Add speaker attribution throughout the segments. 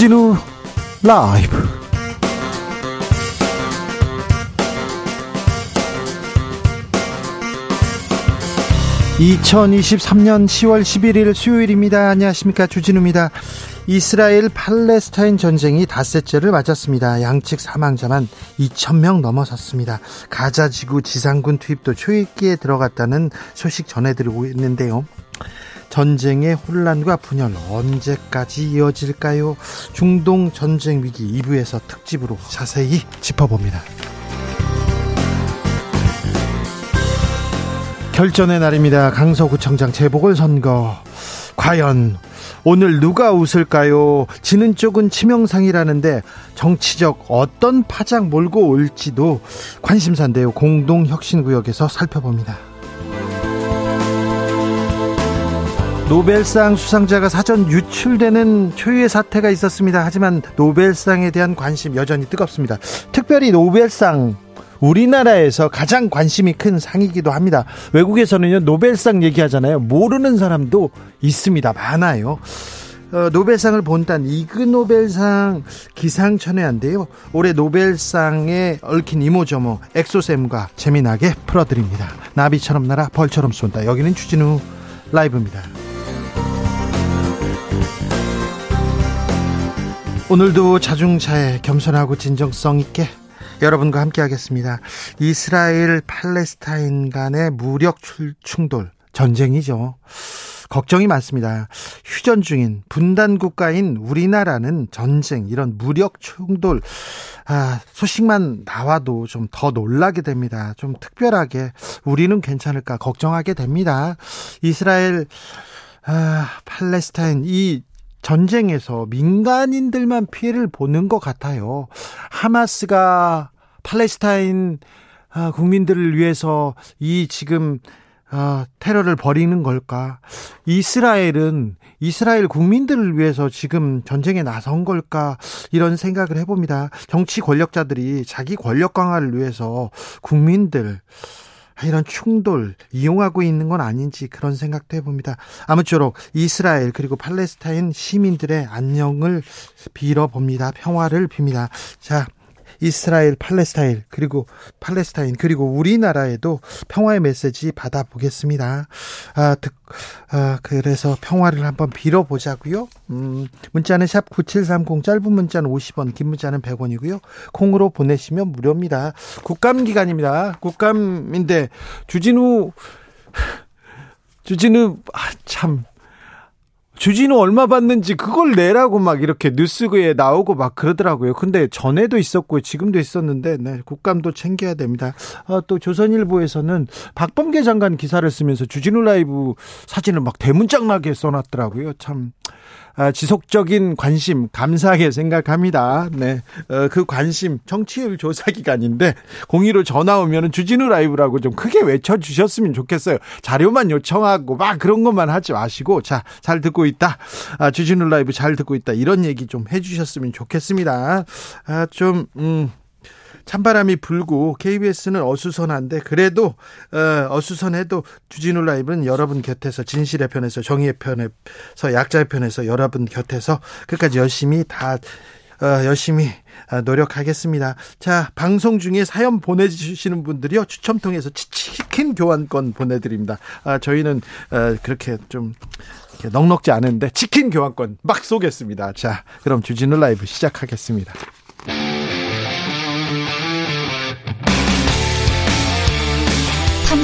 Speaker 1: 주진우 라이브 (2023년 10월 11일) 수요일입니다 안녕하십니까 주진우입니다 이스라엘 팔레스타인 전쟁이 닷새째를 맞았습니다. 양측 사망자만 2천명 넘어섰습니다. 가자 지구 지상군 투입도 초읽기에 들어갔다는 소식 전해드리고 있는데요. 전쟁의 혼란과 분열 언제까지 이어질까요? 중동 전쟁 위기 2부에서 특집으로 자세히 짚어봅니다. 결전의 날입니다. 강서구청장 재보궐선거. 과연 오늘 누가 웃을까요? 지는 쪽은 치명상이라는데 정치적 어떤 파장 몰고 올지도 관심사인데요. 공동혁신구역에서 살펴봅니다. 노벨상 수상자가 사전 유출되는 초유의 사태가 있었습니다. 하지만 노벨상에 대한 관심 여전히 뜨겁습니다. 특별히 노벨상 우리나라에서 가장 관심이 큰 상이기도 합니다. 외국에서는요, 노벨상 얘기하잖아요. 모르는 사람도 있습니다. 많아요. 어, 노벨상을 본단 이그노벨상 기상천외한데요. 올해 노벨상에 얽힌 이모저모 엑소쌤과 재미나게 풀어드립니다. 나비처럼 날아 벌처럼 쏜다. 여기는 추진우 라이브입니다. 오늘도 자중차에 겸손하고 진정성 있게 여러분과 함께 하겠습니다. 이스라엘 팔레스타인 간의 무력 충돌 전쟁이죠. 걱정이 많습니다. 휴전 중인 분단 국가인 우리나라는 전쟁 이런 무력 충돌 아, 소식만 나와도 좀 더 놀라게 됩니다. 좀 특별하게 우리는 괜찮을까 걱정하게 됩니다. 이스라엘 아, 팔레스타인 이 전쟁에서 민간인들만 피해를 보는 것 같아요. 하마스가 팔레스타인 아, 국민들을 위해서 이 지금 아, 테러를 벌이는 걸까? 이스라엘은 이스라엘 국민들을 위해서 지금 전쟁에 나선 걸까? 이런 생각을 해봅니다. 정치 권력자들이 자기 권력 강화를 위해서 국민들 이런 충돌 이용하고 있는 건 아닌지 그런 생각도 해봅니다. 아무쪼록 이스라엘 그리고 팔레스타인 시민들의 안녕을 빌어봅니다. 평화를 빕니다. 자, 이스라엘, 팔레스타인 그리고 팔레스타인 그리고 우리나라에도 평화의 메시지 받아보겠습니다. 아, 듣, 아 그래서 평화를 한번 빌어보자고요. 음, 문자는 샵 #9730 짧은 문자는 50원, 긴 문자는 100원이고요. 콩으로 보내시면 무료입니다. 국감 기간입니다. 국감인데 주진우 주진우 아, 참 주진우 얼마 받는지 그걸 내라고 막 이렇게 뉴스에 나오고 막 그러더라고요. 근데 전에도 있었고 지금도 있었는데 네, 국감도 챙겨야 됩니다. 아, 또 조선일보에서는 박범계 장관 기사를 쓰면서 주진우 라이브 사진을 막 대문짝나게 써놨더라고요. 참 아, 지속적인 관심 감사하게 생각합니다. 네, 어, 그 관심 정치율 조사 기간인데 공의로 전화 오면은 주진우 라이브라고 좀 크게 외쳐 주셨으면 좋겠어요. 자료만 요청하고 막 그런 것만 하지 마시고 자 잘 듣고 있다. 아, 주진우 라이브 잘 듣고 있다. 이런 얘기 좀 해주셨으면 좋겠습니다. 아, 좀 음. 찬바람이 불고 KBS는 어수선한데 그래도 어, 수선해도 주진우 라이브는 여러분 곁에서 진실의 편에서 정의의 편에서 약자의 편에서 여러분 곁에서 끝까지 열심히 다 어, 열심히 어, 노력하겠습니다. 자, 방송 중에 사연 보내주시는 분들이요. 추첨 통해서 치킨 교환권 보내드립니다. 아, 저희는 어, 그렇게 좀 넉넉지 않은데 치킨 교환권 막 쏘겠습니다. 자, 그럼 주진우 라이브 시작하겠습니다.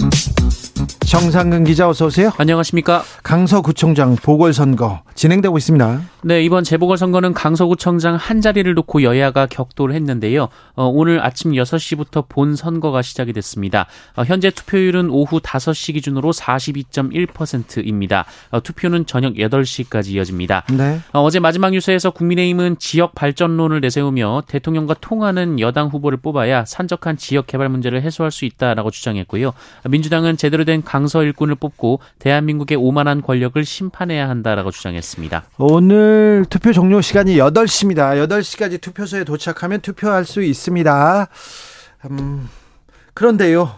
Speaker 1: Thank you. 정상근 기자 어서 오세요.
Speaker 2: 안녕하십니까.
Speaker 1: 강서구청장 보궐선거 진행되고 있습니다.
Speaker 2: 네, 이번 재보궐선거는 강서구청장 한 자리를 놓고 여야가 격돌을 했는데요. 어, 오늘 아침 6시부터 본 선거가 시작이 됐습니다. 어, 현재 투표율은 오후 5시 기준으로 42.1%입니다. 어, 투표는 저녁 8시까지 이어집니다. 네. 어, 어제 마지막 뉴스에서 국민의힘은 지역 발전론을 내세우며 대통령과 통하는 여당 후보를 뽑아야 산적한 지역 개발 문제를 해소할 수 있다라고 주장했고요. 민주당은 제대로 된 강서 일꾼을 뽑고 대한민국의 오만한 권력을 심판해야 한다라고 주장했습니다.
Speaker 1: 오늘 투표 종료 시간이 8시입니다. 8시까지 투표소에 도착하면 투표할 수 있습니다. 음, 그런데요.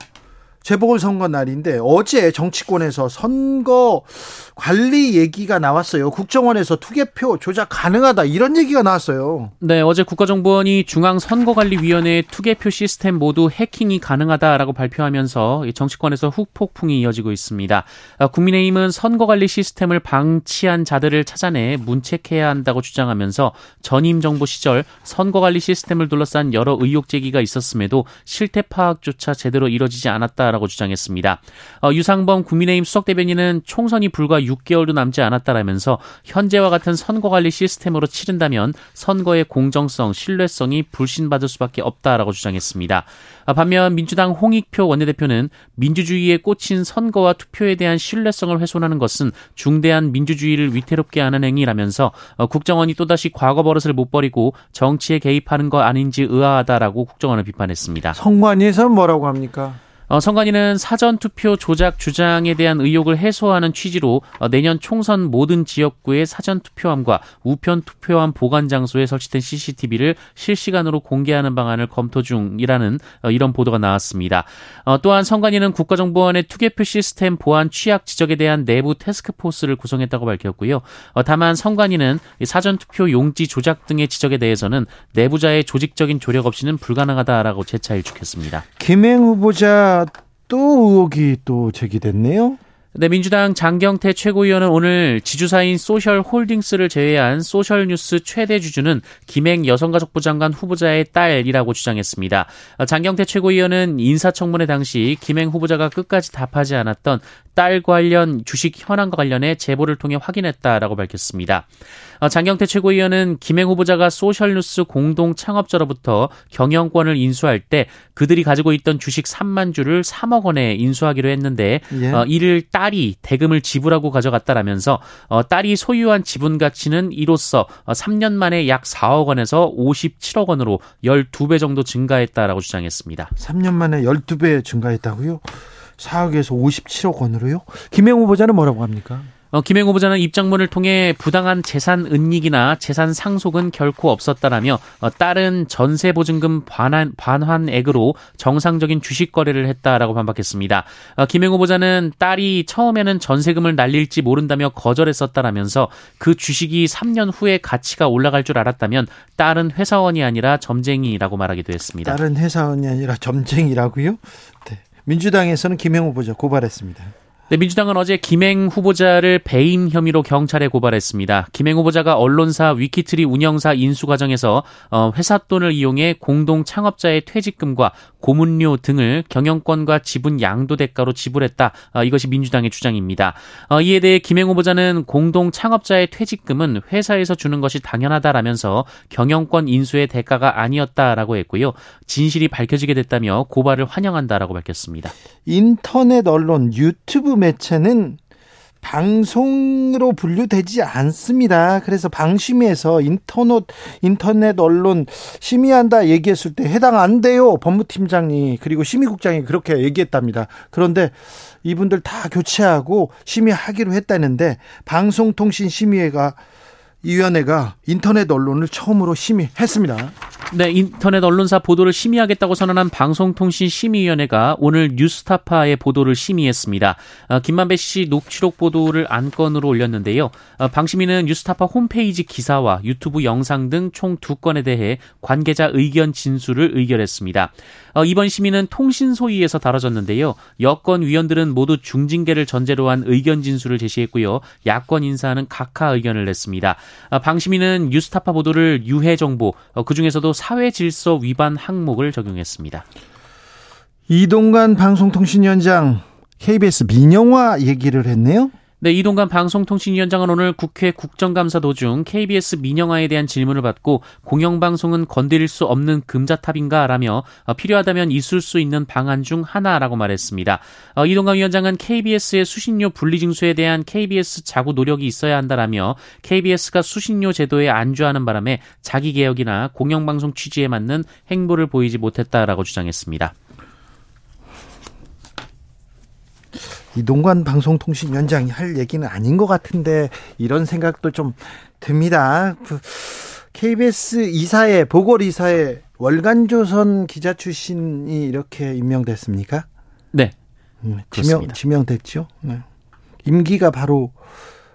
Speaker 1: 재보궐선거 날인데 어제 정치권에서 선거 관리 얘기가 나왔어요. 국정원에서 투개표 조작 가능하다 이런 얘기가 나왔어요.
Speaker 2: 네, 어제 국가정보원이 중앙선거관리위원회의 투개표 시스템 모두 해킹이 가능하다라고 발표하면서 정치권에서 후폭풍이 이어지고 있습니다. 아, 국민의힘은 선거관리 시스템을 방치한 자들을 찾아내 문책해야 한다고 주장하면서 전임 정부 시절 선거관리 시스템을 둘러싼 여러 의혹 제기가 있었음에도 실태 파악조차 제대로 이뤄지지 않았다 라고 주장했습니다. 어, 유상범 국민의힘 수석 대변인은 총선이 불과 6개월도 남지 않았다라면서 현재와 같은 선거 관리 시스템으로 치른다면 선거의 공정성, 신뢰성이 불신받을 수밖에 없다라고 주장했습니다. 아, 반면 민주당 홍익표 원내대표는 민주주의에 꽂힌 선거와 투표에 대한 신뢰성을 훼손하는 것은 중대한 민주주의를 위태롭게 하는 행위라면서 어, 국정원이 또다시 과거 버릇을 못 버리고 정치에 개입하는 거 아닌지 의아하다라고 국정원을 비판했습니다.
Speaker 1: 성관위에서 뭐라고 합니까?
Speaker 2: 어, 선관위는 사전 투표 조작 주장에 대한 의혹을 해소하는 취지로 어, 내년 총선 모든 지역구의 사전 투표함과 우편 투표함 보관 장소에 설치된 CCTV를 실시간으로 공개하는 방안을 검토 중이라는 어, 이런 보도가 나왔습니다. 어, 또한 선관위는 국가정보원의 투개표 시스템 보안 취약 지적에 대한 내부 테스크포스를 구성했다고 밝혔고요. 어, 다만 선관위는 사전 투표 용지 조작 등의 지적에 대해서는 내부자의 조직적인 조력 없이는 불가능하다라고 재차 일축했습니다.
Speaker 1: 김행 후보자 또 의혹이 또 제기됐네요.
Speaker 2: 네, 민주당 장경태 최고위원은 오늘 지주사인 소셜홀딩스를 제외한 소셜뉴스 최대 주주는 김행 여성가족부 장관 후보자의 딸이라고 주장했습니다. 장경태 최고위원은 인사청문회 당시 김행 후보자가 끝까지 답하지 않았던 딸 관련 주식 현황과 관련해 제보를 통해 확인했다라고 밝혔습니다. 어, 장경태 최고위원은 김행 후보자가 소셜뉴스 공동 창업자로부터 경영권을 인수할 때 그들이 가지고 있던 주식 3만 주를 3억 원에 인수하기로 했는데 예. 어, 이를 딸이 대금을 지불하고 가져갔다라면서 어, 딸이 소유한 지분 가치는 이로써 3년 만에 약 4억 원에서 57억 원으로 12배 정도 증가했다라고 주장했습니다.
Speaker 1: 3년 만에 12배 증가했다고요? 4억에서 57억 원으로요? 김행 후보자는 뭐라고 합니까?
Speaker 2: 어, 김행 후보자는 입장문을 통해 부당한 재산 은닉이나 재산 상속은 결코 없었다라며 어, 딸은 전세 보증금 반환, 반환액으로 정상적인 주식 거래를 했다라고 반박했습니다. 어, 김행 후보자는 딸이 처음에는 전세금을 날릴지 모른다며 거절했었다라면서 그 주식이 3년 후에 가치가 올라갈 줄 알았다면 딸은 회사원이 아니라 점쟁이라고 말하기도 했습니다.
Speaker 1: 딸은 회사원이 아니라 점쟁이라고요? 네. 민주당에서는 김행 후보자 고발했습니다.
Speaker 2: 네, 민주당은 어제 김행 후보자를 배임 혐의로 경찰에 고발했습니다. 김행 후보자가 언론사 위키트리 운영사 인수 과정에서 어, 회사 돈을 이용해 공동 창업자의 퇴직금과 고문료 등을 경영권과 지분 양도 대가로 지불했다. 어, 이것이 민주당의 주장입니다. 어, 이에 대해 김행 후보자는 공동 창업자의 퇴직금은 회사에서 주는 것이 당연하다라면서 경영권 인수의 대가가 아니었다라고 했고요. 진실이 밝혀지게 됐다며 고발을 환영한다라고 밝혔습니다.
Speaker 1: 인터넷 언론 유튜브 매체는 방송으로 분류되지 않습니다. 그래서 방심위에서 인터넷 인터넷 언론 심의한다 얘기했을 때 해당 안 돼요. 법무팀장이 그리고 심의국장이 그렇게 얘기했답니다. 그런데 이분들 다 교체하고 심의하기로 했다는데 방송통신심의회가 이 위원회가 인터넷 언론을 처음으로 심의했습니다.
Speaker 2: 네, 인터넷 언론사 보도를 심의하겠다고 선언한 방송통신심의위원회가 오늘 뉴스타파의 보도를 심의했습니다. 어, 김만배 씨 녹취록 보도를 안건으로 올렸는데요. 어, 방심위는 뉴스타파 홈페이지 기사와 유튜브 영상 등 총 두 건에 대해 관계자 의견 진술을 의결했습니다. 어, 이번 심의는 통신 소위에서 다뤄졌는데요. 여권 위원들은 모두 중징계를 전제로 한 의견 진술을 제시했고요. 야권 인사는 각하 의견을 냈습니다. 어, 방심위는 뉴스타파 보도를 유해 정보, 어, 그 중에서도 사회 질서 위반 항목을 적용했습니다.
Speaker 1: 이동관 방송통신위원장 KBS 민영화 얘기를 했네요.
Speaker 2: 네, 이동관 방송통신위원장은 오늘 국회 국정감사 도중 KBS 민영화에 대한 질문을 받고 공영방송은 건드릴 수 없는 금자탑인가 라며 어, 필요하다면 있을 수 있는 방안 중 하나라고 말했습니다. 어, 이동관 위원장은 KBS의 수신료 분리징수에 대한 KBS 자구 노력이 있어야 한다라며 KBS가 수신료 제도에 안주하는 바람에 자기 개혁이나 공영방송 취지에 맞는 행보를 보이지 못했다라고 주장했습니다.
Speaker 1: 이동관 방송통신위원장이 할 얘기는 아닌 것 같은데 이런 생각도 좀 듭니다. KBS 그 이사회 보궐 이사회 월간조선 기자 출신이 이렇게 임명됐습니까?
Speaker 2: 네.
Speaker 1: 음, 지명 지명됐죠. 네. 임기가 바로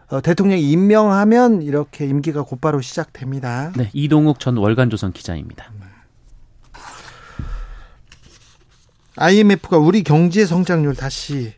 Speaker 1: 어, 대통령이 임명하면 이렇게 임기가 곧바로 시작됩니다.
Speaker 2: 네, 이동욱 전 월간조선 기자입니다.
Speaker 1: IMF가 우리 경제 성장률 다시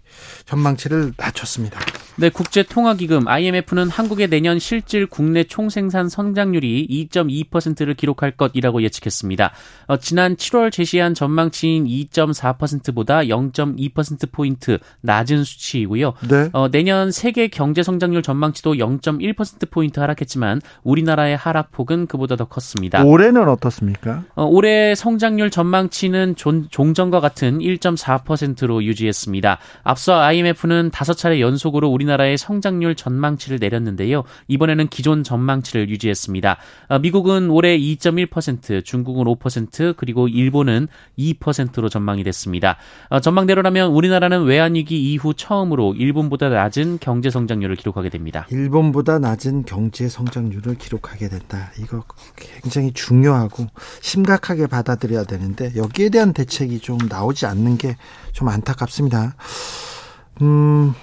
Speaker 1: 전망치를 낮췄습니다.
Speaker 2: 네, 국제통화기금 IMF는 한국의 내년 실질 국내 총생산 성장률이 2.2%를 기록할 것이라고 예측했습니다. 어, 지난 7월 제시한 전망치인 2.4%보다 0.2%포인트 낮은 수치이고요. 네. 어, 내년 세계 경제 성장률 전망치도 0.1%포인트 하락했지만 우리나라의 하락폭은 그보다 더 컸습니다.
Speaker 1: 올해는 어떻습니까?
Speaker 2: 어, 올해 성장률 전망치는 종, 종전과 같은 1.4%로 유지했습니다. 앞서 IMF는 다섯 차례 연속으로 우리 우리나라의 성장률 전망치를 내렸는데요. 이번에는 기존 전망치를 유지했습니다. 어, 미국은 올해 2.1%, 중국은 5%, 그리고 일본은 2%로 전망이 됐습니다. 어, 전망대로라면 우리나라는 외환위기 이후 처음으로 일본보다 낮은 경제 성장률을 기록하게 됩니다.
Speaker 1: 일본보다 낮은 경제 성장률을 기록하게 된다. 이거 굉장히 중요하고 심각하게 받아들여야 되는데 여기에 대한 대책이 좀 나오지 않는 게 좀 안타깝습니다. 음,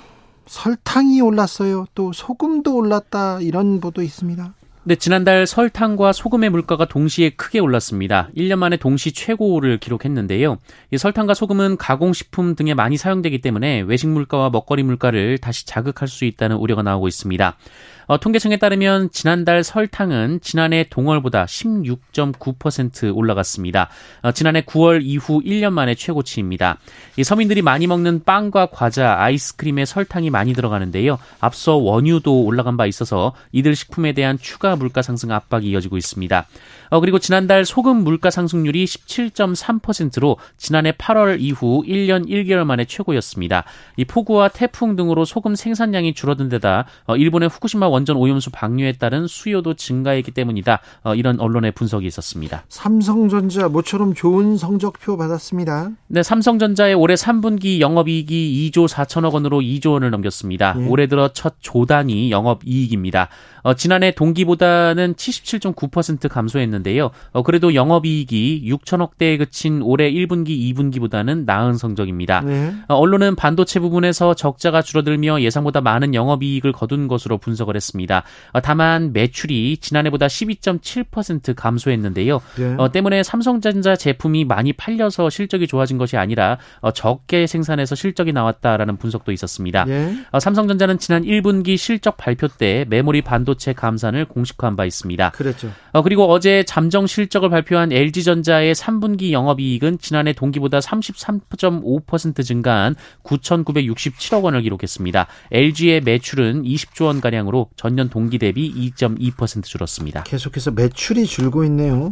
Speaker 1: 설탕이 올랐어요. 또 소금도 올랐다 이런 보도 있습니다.
Speaker 2: 네, 지난달 설탕과 소금의 물가가 동시에 크게 올랐습니다. 1년 만에 동시 최고를 기록했는데요. 이 설탕과 소금은 가공식품 등에 많이 사용되기 때문에 외식 물가와 먹거리 물가를 다시 자극할 수 있다는 우려가 나오고 있습니다. 어, 통계청에 따르면 지난달 설탕은 지난해 동월보다 16.9% 올라갔습니다. 어, 지난해 9월 이후 1년 만에 최고치입니다. 이 서민들이 많이 먹는 빵과 과자, 아이스크림에 설탕이 많이 들어가는데요. 앞서 원유도 올라간 바 있어서 이들 식품에 대한 추가 물가 상승 압박이 이어지고 있습니다. 어, 그리고 지난달 소금 물가 상승률이 17.3%로 지난해 8월 이후 1년 1개월 만에 최고였습니다. 이 폭우와 태풍 등으로 소금 생산량이 줄어든 데다 어, 일본의 후쿠시마 원전 오염수 방류에 따른 수요도 증가했기 때문이다. 어, 이런 언론의 분석이 있었습니다.
Speaker 1: 삼성전자 모처럼 좋은 성적표 받았습니다.
Speaker 2: 네, 삼성전자의 올해 3분기 영업이익이 2조 4천억 원으로 2조 원을 넘겼습니다. 예. 올해 들어 첫 조단위 영업이익입니다. 어, 지난해 동기보다는 77.9% 감소했는데요. 어, 그래도 영업이익이 6천억 대에 그친 올해 1분기, 2분기보다는 나은 성적입니다. 네. 어, 언론은 반도체 부분에서 적자가 줄어들며 예상보다 많은 영업이익을 거둔 것으로 분석을 했습니다. 어, 다만 매출이 지난해보다 12.7% 감소했는데요. 네. 어, 때문에 삼성전자 제품이 많이 팔려서 실적이 좋아진 것이 아니라 어, 적게 생산해서 실적이 나왔다라는 분석도 있었습니다. 네. 삼성전자는 지난 1분기 실적 발표 때 메모리 반도체 반도체 감산을 공식화한 바 있습니다.
Speaker 1: 그렇죠.
Speaker 2: 어, 그리고 어제 잠정 실적을 발표한 LG전자의 3분기 영업이익은 지난해 동기보다 33.5% 증가한 9,967억 원을 기록했습니다. LG의 매출은 20조 원 가량으로 전년 동기 대비 2.2% 줄었습니다.
Speaker 1: 계속해서 매출이 줄고 있네요.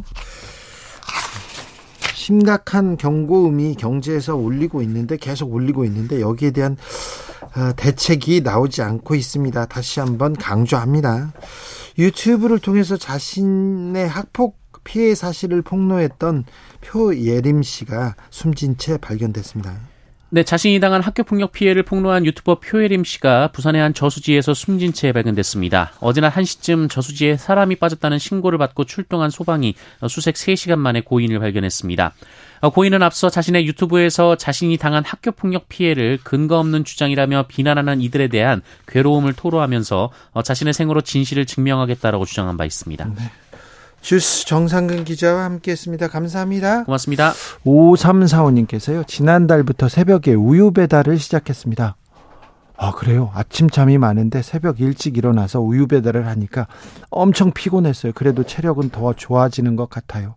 Speaker 1: 심각한 경고음이 경제에서 울리고 있는데 계속 울리고 있는데 여기에 대한 어, 대책이 나오지 않고 있습니다. 다시 한번 강조합니다. 유튜브를 통해서 자신의 학폭 피해 사실을 폭로했던 표예림 씨가 숨진 채 발견됐습니다.
Speaker 2: 네, 자신이 당한 학교폭력 피해를 폭로한 유튜버 표예림 씨가 부산의 한 저수지에서 숨진 채 발견됐습니다. 어제나 1시쯤 저수지에 사람이 빠졌다는 신고를 받고 출동한 소방이 수색 3시간 만에 고인을 발견했습니다. 어, 고인은 앞서 자신의 유튜브에서 자신이 당한 학교 폭력 피해를 근거 없는 주장이라며 비난하는 이들에 대한 괴로움을 토로하면서 어, 자신의 생으로 진실을 증명하겠다라고 주장한 바 있습니다. 네.
Speaker 1: 주스 정상근 기자와 함께했습니다. 감사합니다.
Speaker 2: 고맙습니다.
Speaker 1: 5345님께서요. 지난달부터 새벽에 우유 배달을 시작했습니다. 아, 아, 그래요? 아침 잠이 많은데 새벽 일찍 일어나서 우유 배달을 하니까 엄청 피곤했어요. 그래도 체력은 더 좋아지는 것 같아요.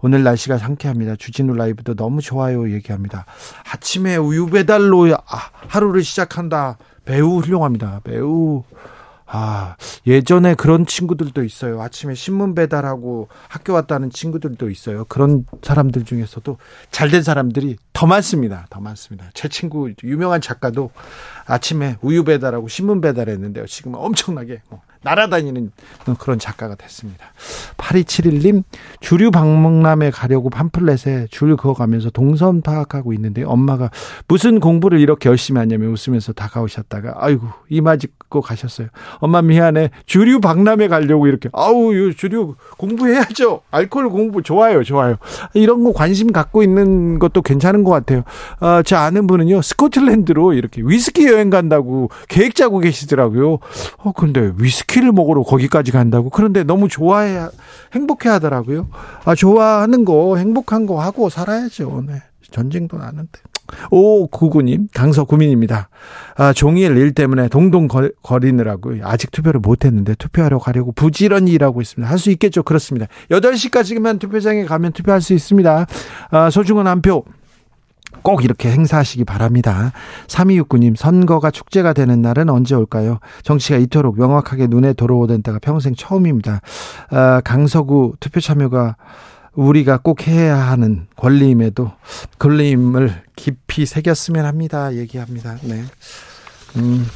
Speaker 1: 오늘 날씨가 상쾌합니다. 주진우 라이브도 너무 좋아요. 얘기합니다. 아침에 우유 배달로 아, 하루를 시작한다. 매우 훌륭합니다. 매우 아, 예전에 그런 친구들도 있어요. 아침에 신문 배달하고 학교 왔다는 친구들도 있어요. 그런 사람들 중에서도 잘 된 사람들이 더 많습니다. 더 많습니다. 제 친구 유명한 작가도 아침에 우유 배달하고 신문 배달했는데요. 지금 엄청나게 뭐 날아다니는 그런 작가가 됐습니다. 8271님, 주류 박물남에 가려고 팜플렛에 줄 그어가면서 동선 파악하고 있는데 엄마가 무슨 공부를 이렇게 열심히 하냐며 웃으면서 다가오셨다가 아이고 이마 짚고 가셨어요. 엄마 미안해. 주류 박람회 가려고 이렇게 아우 주류 공부해야죠. 알코올 공부 좋아요, 좋아요. 이런 거 관심 갖고 있는 것도 괜찮은 것 같아요. 어, 제 아는 분은요 스코틀랜드로 이렇게 위스키 여행 간다고 계획 짜고 계시더라고요. 어 근데 위스키 를 먹으러 거기까지 간다고 그런데 너무 좋아해 행복해 하더라고요. 아 좋아하는 거 행복한 거 하고 살아야죠. 네. 전쟁도 나는데. 오구구님 강서 구민입니다. 아, 종일 일 때문에 동동 거리느라고 아직 투표를 못했는데 투표하러 가려고 부지런히 일하고 있습니다. 할 수 있겠죠? 그렇습니다. 8시까지만 투표장에 가면 투표할 수 있습니다. 아, 소중한 한 표. 꼭 이렇게 행사하시기 바랍니다. 3269님, 선거가 축제가 되는 날은 언제 올까요? 정치가 이토록 명확하게 눈에 들어오던 때가 평생 처음입니다. 아, 강서구 투표 참여가 우리가 꼭 해야 하는 권리임에도 권리임을 깊이 새겼으면 합니다. 얘기합니다. 네. 음,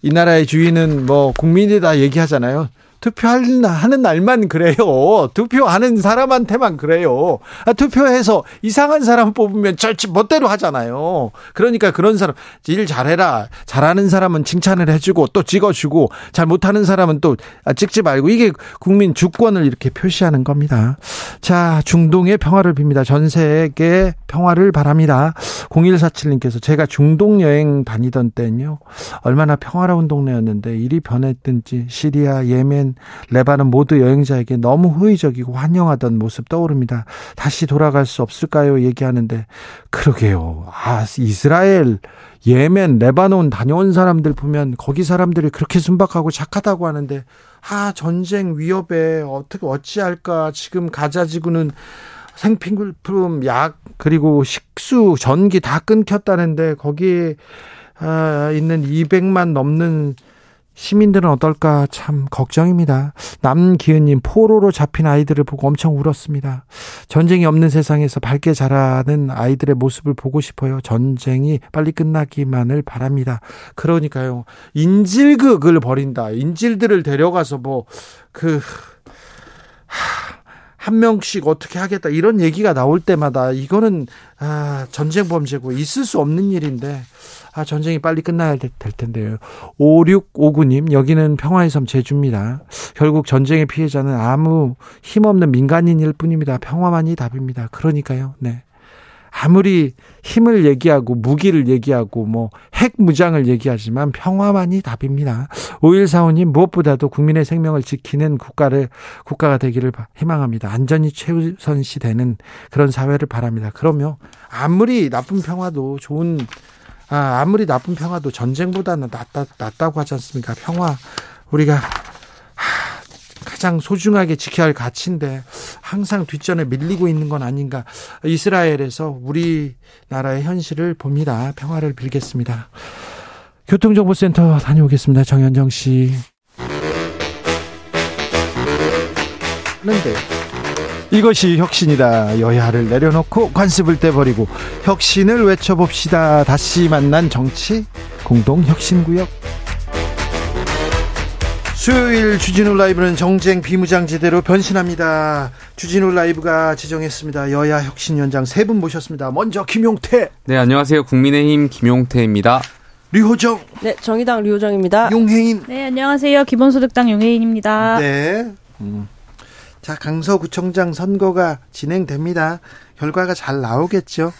Speaker 1: 이 나라의 주인은 뭐 국민이다 얘기하잖아요. 투표하는 날만 그래요. 투표하는 사람한테만 그래요. 아, 투표해서 이상한 사람 뽑으면 저 멋대로 하잖아요. 그러니까 그런 사람 일 잘해라. 잘하는 사람은 칭찬을 해주고 또 찍어주고 잘 못하는 사람은 또 찍지 말고 이게 국민 주권을 이렇게 표시하는 겁니다. 자 중동의 평화를 빕니다. 전 세계 평화를 바랍니다. 0147님께서 제가 중동 여행 다니던 때는요 얼마나 평화로운 동네였는데 일이 변했든지 시리아, 예멘 레바논 모두 여행자에게 너무 호의적이고 환영하던 모습 떠오릅니다. 다시 돌아갈 수 없을까요? 얘기하는데 그러게요. 아, 이스라엘 예멘, 레바논 다녀온 사람들 보면 거기 사람들이 그렇게 순박하고 착하다고 하는데 아, 전쟁 위협에 어떻게 어찌할까? 지금 가자 지구는 생필품, 약, 그리고 식수, 전기 다 끊겼다는데 거기에 아, 있는 200만 넘는 시민들은 어떨까 참 걱정입니다. 남기은님 포로로 잡힌 아이들을 보고 엄청 울었습니다. 전쟁이 없는 세상에서 밝게 자라는 아이들의 모습을 보고 싶어요. 전쟁이 빨리 끝나기만을 바랍니다. 그러니까요. 인질극을 벌인다. 인질들을 데려가서 뭐 그 한 명씩 어떻게 하겠다 이런 얘기가 나올 때마다 이거는 아, 전쟁 범죄고 있을 수 없는 일인데 아, 전쟁이 빨리 끝나야 될, 텐데요. 5659님, 여기는 평화의 섬 제주입니다. 결국 전쟁의 피해자는 아무 힘없는 민간인일 뿐입니다. 평화만이 답입니다. 그러니까요, 네. 아무리 힘을 얘기하고 무기를 얘기하고 뭐 핵무장을 얘기하지만 평화만이 답입니다. 5145님 무엇보다도 국민의 생명을 지키는 국가를 국가가 되기를 희망합니다. 안전이 최우선시 되는 그런 사회를 바랍니다. 그러면 아무리 나쁜 평화도 좋은 아, 아무리 나쁜 평화도 전쟁보다는 낫다, 낫다고 하지 않습니까? 평화 우리가 하, 가장 소중하게 지켜야 할 가치인데 항상 뒷전에 밀리고 있는 건 아닌가? 이스라엘에서 우리나라의 현실을 봅니다. 평화를 빌겠습니다. 교통정보센터 다녀오겠습니다. 정현정 씨. 그런데 이것이 혁신이다. 여야를 내려놓고 관습을 떼버리고 혁신을 외쳐봅시다. 다시 만난 정치 공동 혁신구역. 수요일 주진우 라이브는 정쟁 비무장지대로 변신합니다. 주진우 라이브가 지정했습니다. 여야 혁신위원장 세 분 모셨습니다. 먼저 김용태.
Speaker 3: 네, 안녕하세요. 국민의힘 김용태입니다.
Speaker 1: 류호정.
Speaker 4: 네, 정의당 류호정입니다.
Speaker 1: 용혜인.
Speaker 5: 네, 안녕하세요. 기본소득당 용혜인입니다.
Speaker 1: 네. 음. 자, 강서구청장 선거가 진행됩니다. 결과가 잘 나오겠죠?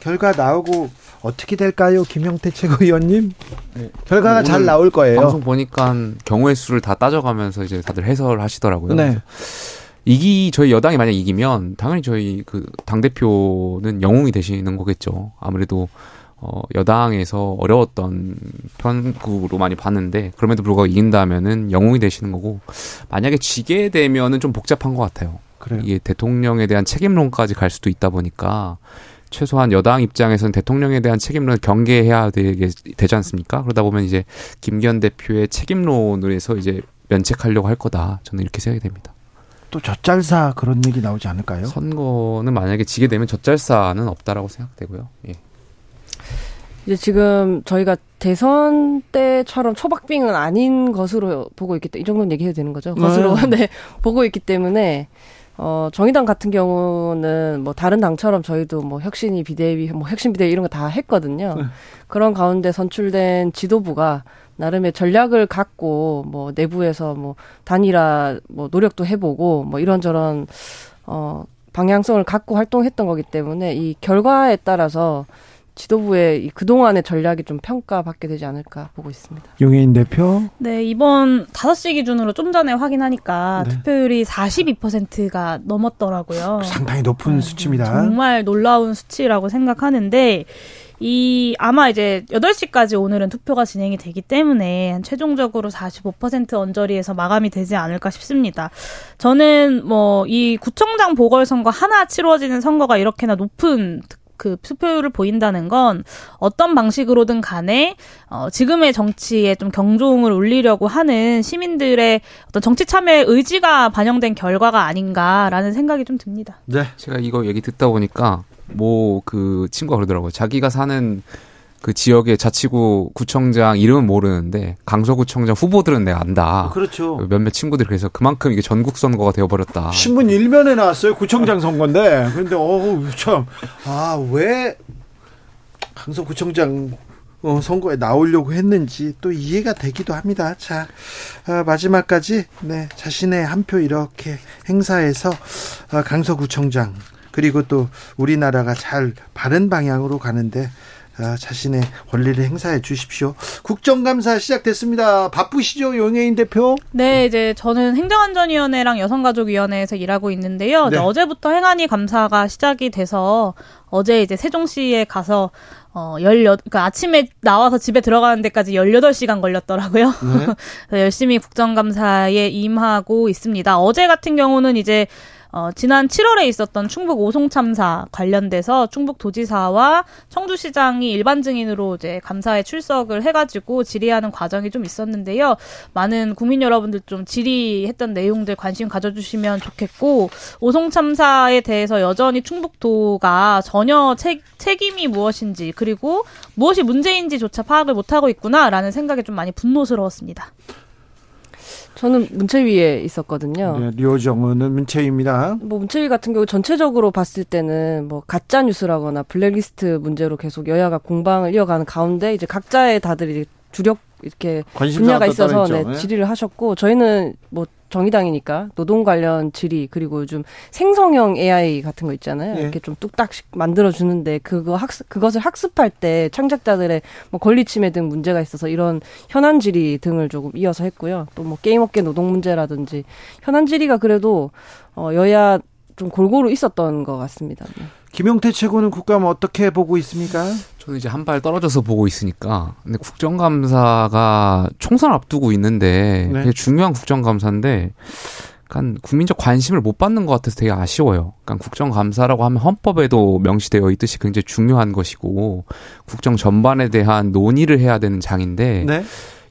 Speaker 1: 결과 나오고 어떻게 될까요, 김영태 최고위원님? 네. 결과가 잘 나올 거예요.
Speaker 3: 방송 보니까 경우의 수를 다 따져가면서 이제 다들 해설을 하시더라고요. 네. 이기 저희 여당이 만약 이기면 당연히 저희 그 당 대표는 영웅이 되시는 거겠죠. 아무래도 어, 여당에서 어려웠던 편국으로 많이 봤는데 그럼에도 불구하고 이긴다면은 영웅이 되시는 거고 만약에 지게 되면은 좀 복잡한 것 같아요.
Speaker 1: 그래요.
Speaker 3: 이게 대통령에 대한 책임론까지 갈 수도 있다 보니까 최소한 여당 입장에서는 대통령에 대한 책임론을 경계해야 되게 되지 않습니까? 그러다 보면 이제 김기현 대표의 책임론을 해서 이제 면책하려고 할 거다. 저는 이렇게 생각이 됩니다.
Speaker 1: 또 젖잘사 그런 얘기 나오지 않을까요?
Speaker 3: 선거는 만약에 지게 되면 젖잘사는 없다라고 생각되고요. 예.
Speaker 4: 이제 지금 저희가 대선 때처럼 초박빙은 아닌 것으로 보고 있기 때문에 이 정도는 얘기해도 되는 거죠. 것으로
Speaker 1: 네.
Speaker 4: 네, 보고 있기 때문에 어 정의당 같은 경우는 뭐 다른 당처럼 저희도 뭐 혁신이 비대위 뭐 혁신 비대위 이런 거 다 했거든요.
Speaker 1: 네.
Speaker 4: 그런 가운데 선출된 지도부가 나름의 전략을 갖고 뭐 내부에서 뭐 단일화 뭐 노력도 해보고 뭐 이런저런 어 방향성을 갖고 활동했던 거기 때문에 이 결과에 따라서 지도부의 이 그동안의 전략이 좀 평가받게 되지 않을까 보고 있습니다.
Speaker 1: 용해인 대표.
Speaker 5: 네, 이번 5시 기준으로 좀 전에 확인하니까
Speaker 1: 네.
Speaker 5: 투표율이 42%가 넘었더라고요.
Speaker 1: 상당히 높은
Speaker 5: 네,
Speaker 1: 수치입니다.
Speaker 5: 정말 놀라운 수치라고 생각하는데 이 아마 이제 8시까지 오늘은 투표가 진행이 되기 때문에 한 최종적으로 45% 언저리에서 마감이 되지 않을까 싶습니다. 저는 뭐 이 구청장 보궐선거 하나 치러지는 선거가 이렇게나 높은 그 투표율을 보인다는 건 어떤 방식으로든 간에 어 지금의 정치에 좀 경종을 울리려고 하는 시민들의 어떤 정치 참여의 의지가 반영된 결과가 아닌가라는 생각이 좀 듭니다.
Speaker 1: 네.
Speaker 3: 제가 이거 얘기 듣다 보니까 뭐 그 친구가 그러더라고요. 자기가 사는 그 지역의 자치구 구청장 이름은 모르는데 강서구청장 후보들은 내가 안다.
Speaker 1: 그렇죠.
Speaker 3: 몇몇 친구들이 그래서 그만큼 이게 전국 선거가 되어버렸다.
Speaker 1: 신문 일면에 나왔어요. 구청장 선거인데. 근데 어우 참. 아, 왜 강서구청장 어, 선거에 나오려고 했는지 또 이해가 되기도 합니다. 자, 아, 마지막까지 네, 자신의 한 표 이렇게 행사해서 아, 강서구청장 그리고 또 우리나라가 잘 바른 방향으로 가는데 아, 자신의 권리를 행사해 주십시오. 국정감사 시작됐습니다. 바쁘시죠, 용해인 대표?
Speaker 5: 네, 이제 저는 행정안전위원회랑 여성가족위원회에서 일하고 있는데요.
Speaker 1: 네.
Speaker 5: 어제부터 행안위 감사가 시작이 돼서 어제 이제 세종시에 가서 어, 18, 그러니까 아침에 나와서 집에 들어가는 데까지 18시간 걸렸더라고요.
Speaker 1: 네.
Speaker 5: 열심히 국정감사에 임하고 있습니다. 어제 같은 경우는 이제 어, 지난 7월에 있었던 충북 오송 참사 관련돼서 충북 도지사와 청주시장이 일반 증인으로 이제 감사에 출석을 해가지고 질의하는 과정이 좀 있었는데요. 많은 국민 여러분들 좀 질의했던 내용들 관심 가져주시면 좋겠고 오송 참사에 대해서 여전히 충북도가 전혀 책, 책임이 무엇인지 그리고 무엇이 문제인지조차 파악을 못하고 있구나라는 생각이 좀 많이 분노스러웠습니다.
Speaker 4: 저는 문체위에 있었거든요.
Speaker 1: 네, 류정은은 문체입니다.
Speaker 4: 뭐 문체위 같은 경우 전체적으로 봤을 때는 뭐 가짜 뉴스라거나 블랙리스트 문제로 계속 여야가 공방을 이어가는 가운데 이제 각자의 다들 이제 주력 이렇게 분야가
Speaker 1: 또
Speaker 4: 있어서 네.
Speaker 1: 네.
Speaker 4: 질의를 하셨고 저희는 뭐 정의당이니까 노동 관련 질의 그리고 요즘 생성형 AI 같은 거 있잖아요.
Speaker 1: 예.
Speaker 4: 이렇게 좀 뚝딱씩 만들어 주는데 그거 학습 그것을 학습할 때 창작자들의 뭐 권리 침해 등 문제가 있어서 이런 현안 질의 등을 조금 이어서 했고요. 또 뭐 게임 업계 노동 문제라든지 현안 질의가 그래도 어 여야 좀 골고루 있었던 것 같습니다. 네.
Speaker 1: 김용태 최고는 국감 어떻게 보고 있습니까?
Speaker 3: 저는 이제 한 발 떨어져서 보고 있으니까. 근데 국정감사가 총선 앞두고 있는데
Speaker 1: 네.
Speaker 3: 되게 중요한 국정감사인데 약간 국민적 관심을 못 받는 것 같아서 되게 아쉬워요. 그러니까 국정감사라고 하면 헌법에도 명시되어 있듯이 굉장히 중요한 것이고 국정 전반에 대한 논의를 해야 되는 장인데
Speaker 1: 네.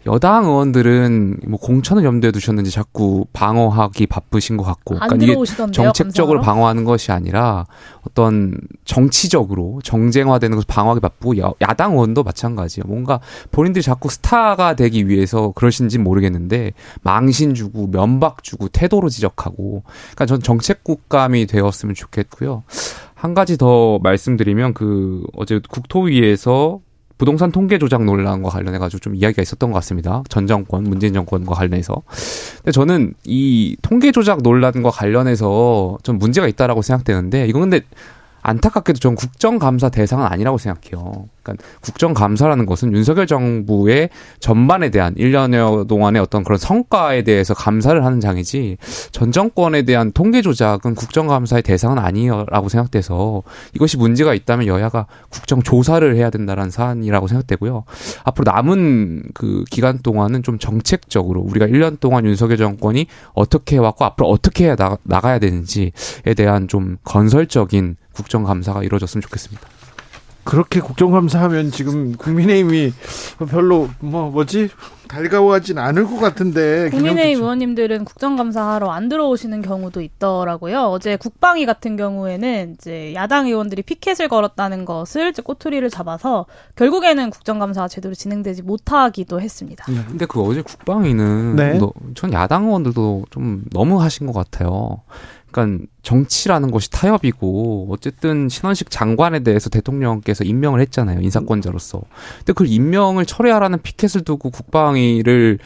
Speaker 3: 여당 의원들은 뭐 공천을 염두에 두셨는지 자꾸 방어하기 바쁘신 것 같고
Speaker 5: 안
Speaker 3: 그러니까 이게. 정책적으로
Speaker 5: 감사하러?
Speaker 3: 방어하는 것이 아니라 어떤 정치적으로 정쟁화되는 것을 방어하기 바쁘고 야, 야당 의원도 마찬가지예요. 뭔가 본인들이 자꾸 스타가 되기 위해서 그러신지 모르겠는데 망신 주고 면박 주고 태도로 지적하고 그러니까 전 정책 국감이 되었으면 좋겠고요. 한 가지 더 말씀드리면 그 어제 국토위에서 부동산 통계 조작 논란과 관련해 가지고 좀 이야기가 있었던 것 같습니다. 전 정권, 문재인 정권과 관련해서. 근데 저는 이 통계 조작 논란과 관련해서 좀 문제가 있다라고 생각되는데 이건 근데 안타깝게도 전 국정감사 대상은 아니라고 생각해요. 그러니까 국정감사라는 것은 윤석열 정부의 전반에 대한 1년여 동안의 어떤 그런 성과에 대해서 감사를 하는 장이지 전 정권에 대한 통계 조작은 국정감사의 대상은 아니라고 생각돼서 이것이 문제가 있다면 여야가 국정조사를 해야 된다는 사안이라고 생각되고요. 앞으로 남은 그 기간 동안은 좀 정책적으로 우리가 1년 동안 윤석열 정권이 어떻게 해왔고 앞으로 어떻게 해 나가, 나가야 되는지에 대한 좀 건설적인 국정감사가 이루어졌으면 좋겠습니다.
Speaker 1: 그렇게 국정감사하면 지금 국민의힘이 별로 뭐 뭐지 달가워하진 않을 것 같은데
Speaker 5: 국민의힘 의원님들은 국정감사하러 안 들어오시는 경우도 있더라고요. 어제 국방위 같은 경우에는 이제 야당 의원들이 피켓을 걸었다는 것을 이제 꼬투리를 잡아서 결국에는 국정감사가 제대로 진행되지 못하기도 했습니다.
Speaker 3: 네. 근데 그 어제 국방위는
Speaker 1: 네.
Speaker 3: 전 야당 의원들도 좀 너무 하신 것 같아요. 그러니까 정치라는 것이 타협이고 어쨌든 신원식 장관에 대해서 대통령께서 임명을 했잖아요 인사권자로서. 근데 그 임명을 철회하라는 피켓을 두고 국방위를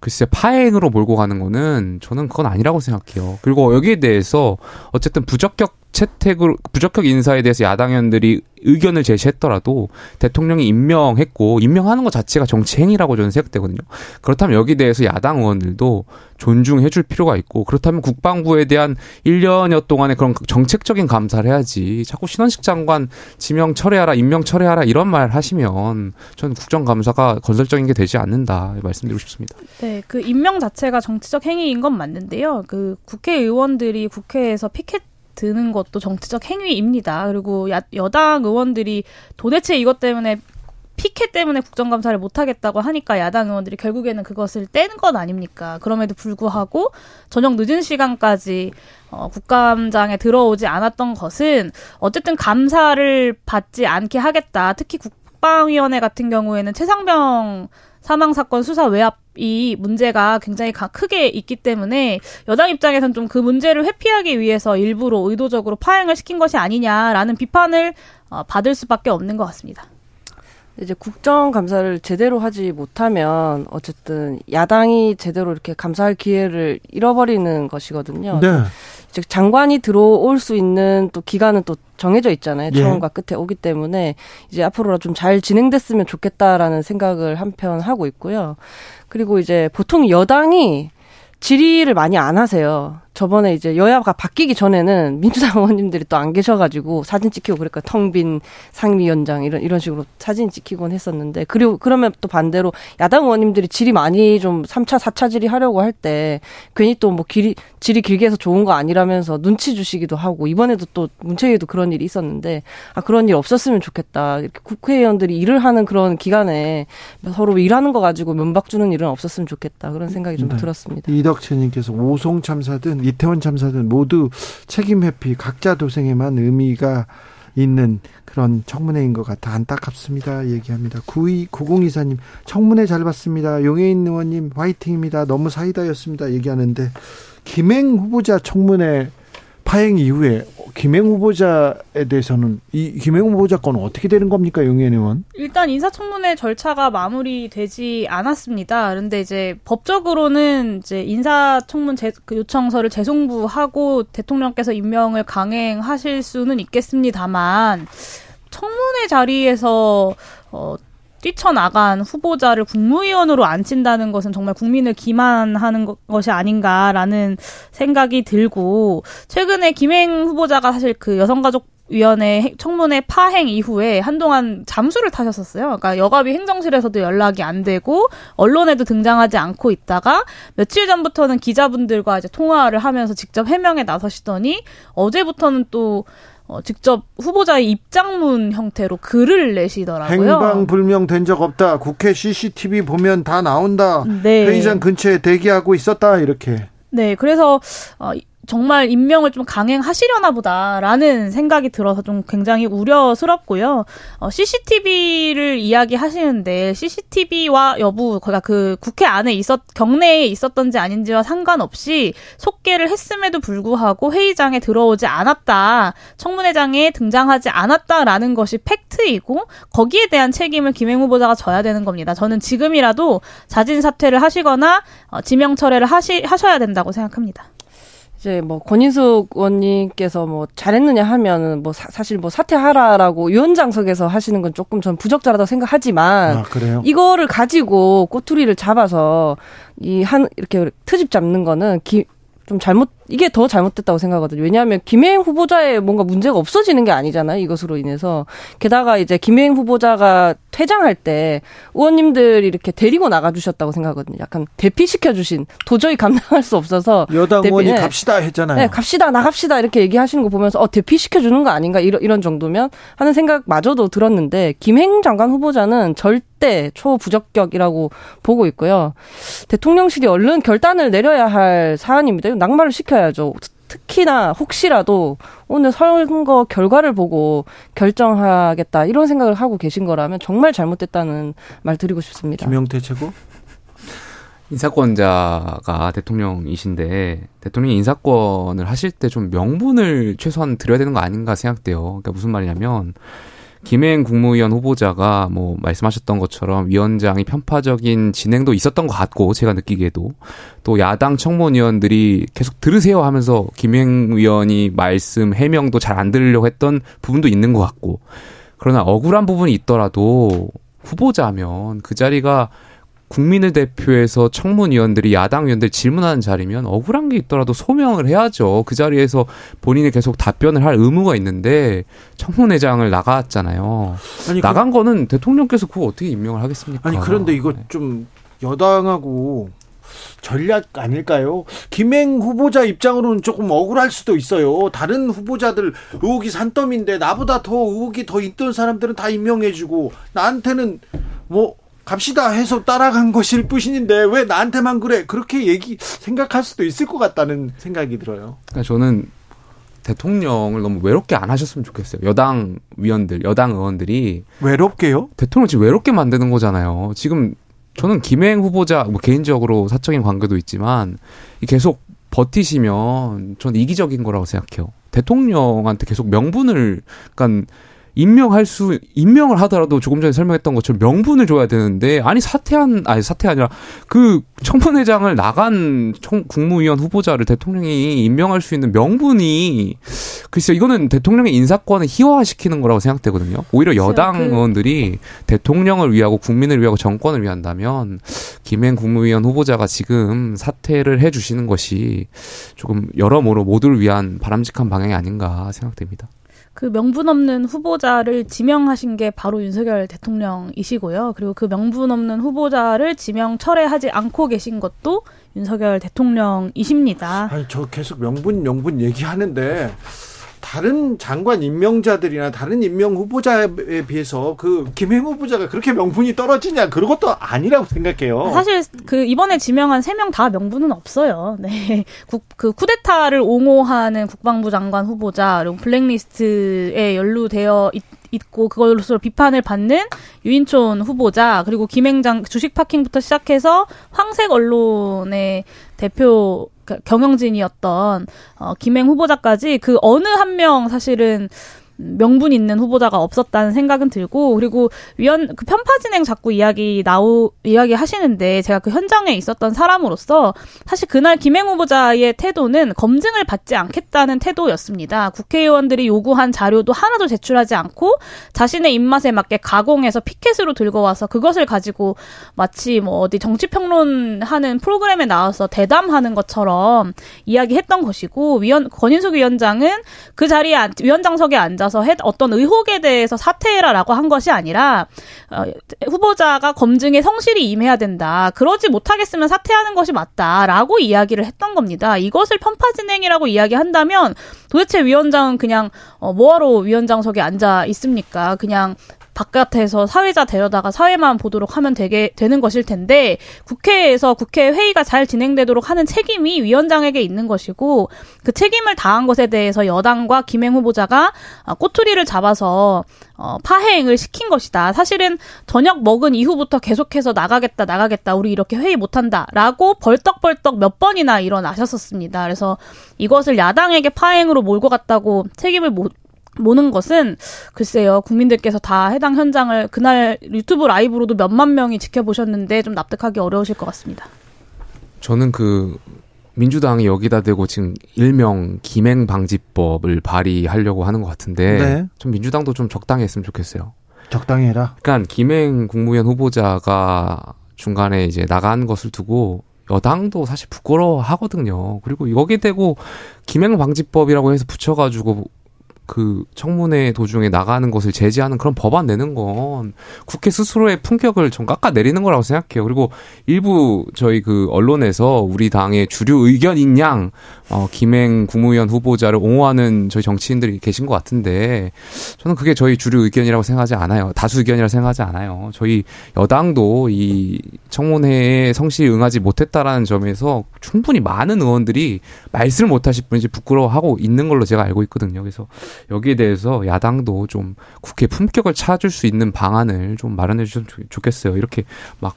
Speaker 3: 글쎄 파행으로 몰고 가는 거는 저는 그건 아니라고 생각해요. 그리고 여기에 대해서 어쨌든 부적격 채택으로 부적격 인사에 대해서 야당 의원들이 의견을 제시했더라도 대통령이 임명했고 임명하는 것 자체가 정치 행위라고 저는 생각되거든요. 그렇다면 여기 대해서 야당 의원들도 존중해 줄 필요가 있고 그렇다면 국방부에 대한 1년여 동안의 그런 정책적인 감사를 해야지 자꾸 신원식 장관 지명 철회하라 임명 철회하라 이런 말 하시면 저는 국정감사가 건설적인 게 되지 않는다 말씀드리고 싶습니다.
Speaker 5: 네, 그 임명 자체가 정치적 행위인 건 맞는데요. 그 국회의원들이 국회에서 피켓 드는 것도 정치적 행위입니다. 그리고 야, 여당 의원들이 도대체 이것 때문에 피켓 때문에 국정감사를 못하겠다고 하니까 야당 의원들이 결국에는 그것을 뗀것 아닙니까? 그럼에도 불구하고 저녁 늦은 시간까지 어, 국감장에 들어오지 않았던 것은 어쨌든 감사를 받지 않게 하겠다. 특히 국방위원회 같은 경우에는 최상병 사망 사건 수사 외압 이 문제가 굉장히 크게 있기 때문에 여당 입장에서는 좀그 문제를 회피하기 위해서 일부러 의도적으로 파행을 시킨 것이 아니냐라는 비판을 어, 받을 수밖에 없는 것 같습니다.
Speaker 4: 이제 국정감사를 제대로 하지 못하면 어쨌든 야당이 제대로 이렇게 감사할 기회를 잃어버리는 것이거든요.
Speaker 1: 네.
Speaker 4: 즉 장관이 들어올 수 있는 또 기간은 또 정해져 있잖아요.
Speaker 1: 예.
Speaker 4: 처음과 끝에 오기 때문에 이제 앞으로 좀 잘 진행됐으면 좋겠다라는 생각을 한편 하고 있고요. 그리고 이제 보통 여당이 질의를 많이 안 하세요. 저번에 이제 여야가 바뀌기 전에는 민주당 의원님들이 또 안 계셔가지고 사진 찍히고 그러니까 텅 빈 상임위원장 이런 이런 식으로 사진 찍히곤 했었는데 그리고 그러면 또 반대로 야당 의원님들이 질의 많이 좀 3차 4차 질의 하려고 할 때 괜히 또 뭐 길이 질의 길게 해서 좋은 거 아니라면서 눈치 주시기도 하고 이번에도 또 문체위에도 그런 일이 있었는데 아 그런 일 없었으면 좋겠다 이렇게 국회의원들이 일을 하는 그런 기간에 서로 일하는 거 가지고 면박 주는 일은 없었으면 좋겠다 그런 생각이 좀
Speaker 1: 네.
Speaker 4: 들었습니다.
Speaker 1: 이덕채님께서 오송 참사든 이태원 참사든 모두 책임 회피 각자 도생에만 의미가 있는 그런 청문회인 것 같아 안타깝습니다. 얘기합니다. 92 9024님 청문회 잘 봤습니다. 용해인 의원님 화이팅입니다. 너무 사이다였습니다. 얘기하는데 김행 후보자 청문회 파행 이후에 김행 후보자에 대해서는 이 김행 후보자 건은 어떻게 되는 겁니까, 용해인 의원?
Speaker 5: 일단 인사청문회 절차가 마무리되지 않았습니다. 그런데 이제 법적으로는 이제 인사청문 제, 그 요청서를 재송부하고 대통령께서 임명을 강행하실 수는 있겠습니다만 청문회 자리에서 어, 뛰쳐나간 후보자를 국무위원으로 앉힌다는 것은 정말 국민을 기만하는 것- 것이 아닌가라는 생각이 들고 최근에 김행 후보자가 사실 그 여성가족 위원회 행- 청문회 파행 이후에 한동안 잠수를 타셨었어요. 그러니까 여가비 행정실에서도 연락이 안 되고 언론에도 등장하지 않고 있다가 며칠 전부터는 기자분들과 이제 통화를 하면서 직접 해명에 나서시더니 어제부터는 또 어, 직접 후보자의 입장문 형태로 글을 내시더라고요.
Speaker 1: 행방불명 된 적 없다. 국회 CCTV 보면 다 나온다.
Speaker 5: 네.
Speaker 1: 회의장 근처에 대기하고 있었다. 이렇게.
Speaker 5: 네, 그래서 어, 이- 정말 임명을 좀 강행하시려나 보다라는 생각이 들어서 좀 굉장히 우려스럽고요. 어, CCTV를 이야기하시는데 CCTV와 여부, 그러니까 그 국회 안에 있었 경내에 있었던지 아닌지와 상관없이 속개를 했음에도 불구하고 회의장에 들어오지 않았다, 청문회장에 등장하지 않았다라는 것이 팩트이고 거기에 대한 책임을 김행 후보자가 져야 되는 겁니다. 저는 지금이라도 자진 사퇴를 하시거나 어, 지명 철회를 하시 하셔야 된다고 생각합니다.
Speaker 4: 이제 뭐 권인숙 의원님께서 뭐 잘했느냐 하면은 뭐 사, 실뭐 사퇴하라라고 위원장석에서 하시는 건 조금 전 부적절하다고 생각하지만
Speaker 1: 아, 그래요?
Speaker 4: 이거를 가지고 꼬투리를 잡아서 이 한 이렇게 트집 잡는 거는 기, 좀 잘못 이게 더 잘못됐다고 생각하거든요. 왜냐하면 김혜영 후보자의 뭔가 문제가 없어지는 게 아니잖아요. 이것으로 인해서 게다가 이제 김혜영 후보자가 퇴장할 때 의원님들이 이렇게 데리고 나가주셨다고 생각하거든요. 약간 대피시켜 주신 도저히 감당할 수 없어서
Speaker 1: 여당
Speaker 4: 대피-
Speaker 1: 의원이
Speaker 4: 네.
Speaker 1: 갑시다 했잖아요.
Speaker 4: 네, 갑시다, 나갑시다, 이렇게 얘기하시는 거 보면서, 어, 대피시켜 주는 거 아닌가, 이런, 이런 정도면 하는 생각마저도 들었는데, 김행 장관 후보자는 절대 초부적격이라고 보고 있고요. 대통령실이 얼른 결단을 내려야 할 사안입니다. 낙마를 시켜야 죠. 특히나 혹시라도 오늘 선거 결과를 보고 결정하겠다 이런 생각을 하고 계신 거라면 정말 잘못됐다는 말 드리고 싶습니다.
Speaker 1: 김영태 최고.
Speaker 3: 인사권자가 대통령이신데 대통령이 인사권을 하실 때 좀 명분을 최소한 드려야 되는 거 아닌가 생각돼요. 그러니까 무슨 말이냐면 김혜인 국무위원 후보자가 뭐 말씀하셨던 것처럼 위원장이 편파적인 진행도 있었던 것 같고 제가 느끼기에도. 또 야당 청문위원들이 계속 들으세요 하면서 김행 위원이 말씀 해명도 잘 안 들으려고 했던 부분도 있는 것 같고. 그러나 억울한 부분이 있더라도 후보자면 그 자리가 국민을 대표해서 청문위원들이 야당 위원들 질문하는 자리면 억울한 게 있더라도 소명을 해야죠. 그 자리에서 본인이 계속 답변을 할 의무가 있는데 청문회장을 나갔잖아요.
Speaker 1: 아니,
Speaker 3: 나간 거는 대통령께서 그거 어떻게 임명을 하겠습니까?
Speaker 1: 아니 그런데 이거
Speaker 3: 네.
Speaker 1: 좀 여당하고 전략 아닐까요? 김행 후보자 입장으로는 조금 억울할 수도 있어요. 다른 후보자들 의혹이 산더미인데 나보다 더 의혹이 더 있던 사람들은 다 임명해주고 나한테는 뭐 갑시다 해서 따라간 것일 뿐인데 왜 나한테만 그래? 그렇게 얘기 생각할 수도 있을 것 같다는 생각이 들어요.
Speaker 3: 그러니까 저는 대통령을 너무 외롭게 안 하셨으면 좋겠어요. 여당 위원들, 여당 의원들이
Speaker 1: 외롭게요?
Speaker 3: 대통령 지금 외롭게 만드는 거잖아요. 지금 저는 김행 후보자 뭐 개인적으로 사적인 관계도 있지만 이 계속 버티시면 전 이기적인 거라고 생각해요. 대통령한테 계속 명분을 그러니까 임명할 수 임명을 하더라도 조금 전에 설명했던 것처럼 명분을 줘야 되는데 아니 사퇴한 아니 사퇴 아니라 그 청문회장을 나간 청, 국무위원 후보자를 대통령이 임명할 수 있는 명분이 글쎄요 이거는 대통령의 인사권을 희화화시키는 거라고 생각되거든요. 오히려 여당
Speaker 4: 그-
Speaker 3: 의원들이 대통령을 위하고 국민을 위하고 정권을 위한다면 김행 국무위원 후보자가 지금 사퇴를 해주시는 것이 조금 여러모로 모두를 위한 바람직한 방향이 아닌가 생각됩니다.
Speaker 5: 그 명분 없는 후보자를 지명하신 게 바로 윤석열 대통령이시고요. 그리고 그 명분 없는 후보자를 지명 철회하지 않고 계신 것도 윤석열 대통령이십니다.
Speaker 1: 아니 저 계속 명분 명분 얘기하는데 다른 장관 임명자들이나 다른 임명 후보자에 비해서 그 김행 후보자가 그렇게 명분이 떨어지냐 그런 것도 아니라고 생각해요.
Speaker 5: 사실 그 이번에 지명한 세 명 다 명분은 없어요. 네. 국, 그 쿠데타를 옹호하는 국방부 장관 후보자 그리고 블랙리스트에 연루되어 있, 있고 그걸로서 비판을 받는 유인촌 후보자 그리고 김행장 주식 파킹부터 시작해서 황색 언론의 대표 그 경영진이었던 어, 김행 후보자까지 그 어느 한 명 사실은 명분 있는 후보자가 없었다는 생각은 들고 그리고 위원 그 편파 진행 자꾸 이야기 나오 이야기 하시는데 제가 그 현장에 있었던 사람으로서 사실 그날 김행 후보자의 태도는 검증을 받지 않겠다는 태도였습니다. 국회의원들이 요구한 자료도 하나도 제출하지 않고 자신의 입맛에 맞게 가공해서 피켓으로 들고 와서 그것을 가지고 마치 뭐 어디 정치 평론하는 프로그램에 나와서 대담하는 것처럼 이야기했던 것이고 위원 권인숙 위원장은 그 자리에 앉, 위원장석에 앉아 서 했, 어떤 의혹에 대해서 사퇴해라라고 한 것이 아니라 어, 후보자가 검증에 성실히 임해야 된다. 그러지 못하겠으면 사퇴하는 것이 맞다라고 이야기를 했던 겁니다. 이것을 편파 진행이라고 이야기한다면 도대체 위원장은 그냥 어, 뭐하러 위원장석에 앉아 있습니까? 그냥 바깥에서 사회자 데려다가 사회만 보도록 하면 되게 되는 것일 텐데 국회에서 국회 회의가 잘 진행되도록 하는 책임이 위원장에게 있는 것이고 그 책임을 다한 것에 대해서 여당과 김행 후보자가 아, 꼬투리를 잡아서 어, 파행을 시킨 것이다. 사실은 저녁 먹은 이후부터 계속해서 나가겠다, 나가겠다, 우리 이렇게 회의 못한다 라고 벌떡벌떡 몇 번이나 일어나셨었습니다. 그래서 이것을 야당에게 파행으로 몰고 갔다고 책임을 못 모는 것은 글쎄요 국민들께서 다 해당 현장을 그날 유튜브 라이브로도 몇만 명이 지켜보셨는데 좀 납득하기 어려우실 것 같습니다.
Speaker 3: 저는 그 민주당이 여기다 대고 지금 일명 김행 방지법을 발의하려고 하는 것 같은데
Speaker 1: 네.
Speaker 3: 좀 민주당도 좀 적당히 했으면 좋겠어요.
Speaker 1: 적당히 해라.
Speaker 3: 그러니까 김행 국무위원 후보자가 중간에 이제 나간 것을 두고 여당도 사실 부끄러워 하거든요. 그리고 여기 대고 김행 방지법이라고 해서 붙여가지고 그 청문회 도중에 나가는 것을 제지하는 그런 법안 내는 건 국회 스스로의 품격을 좀 깎아내리는 거라고 생각해요. 그리고 일부 저희 그 언론에서 우리 당의 주류 의견인 양 어, 김행 국무위원 후보자를 옹호하는 저희 정치인들이 계신 것 같은데 저는 그게 저희 주류 의견이라고 생각하지 않아요. 다수 의견이라고 생각하지 않아요. 저희 여당도 이 청문회에 성실히 응하지 못했다라는 점에서 충분히 많은 의원들이 말씀을 못하실 분인지 부끄러워하고 있는 걸로 제가 알고 있거든요. 그래서 여기에 대해서 야당도 좀 국회 품격을 찾을 수 있는 방안을 좀 마련해 주셨으면 좋- 좋겠어요. 이렇게 막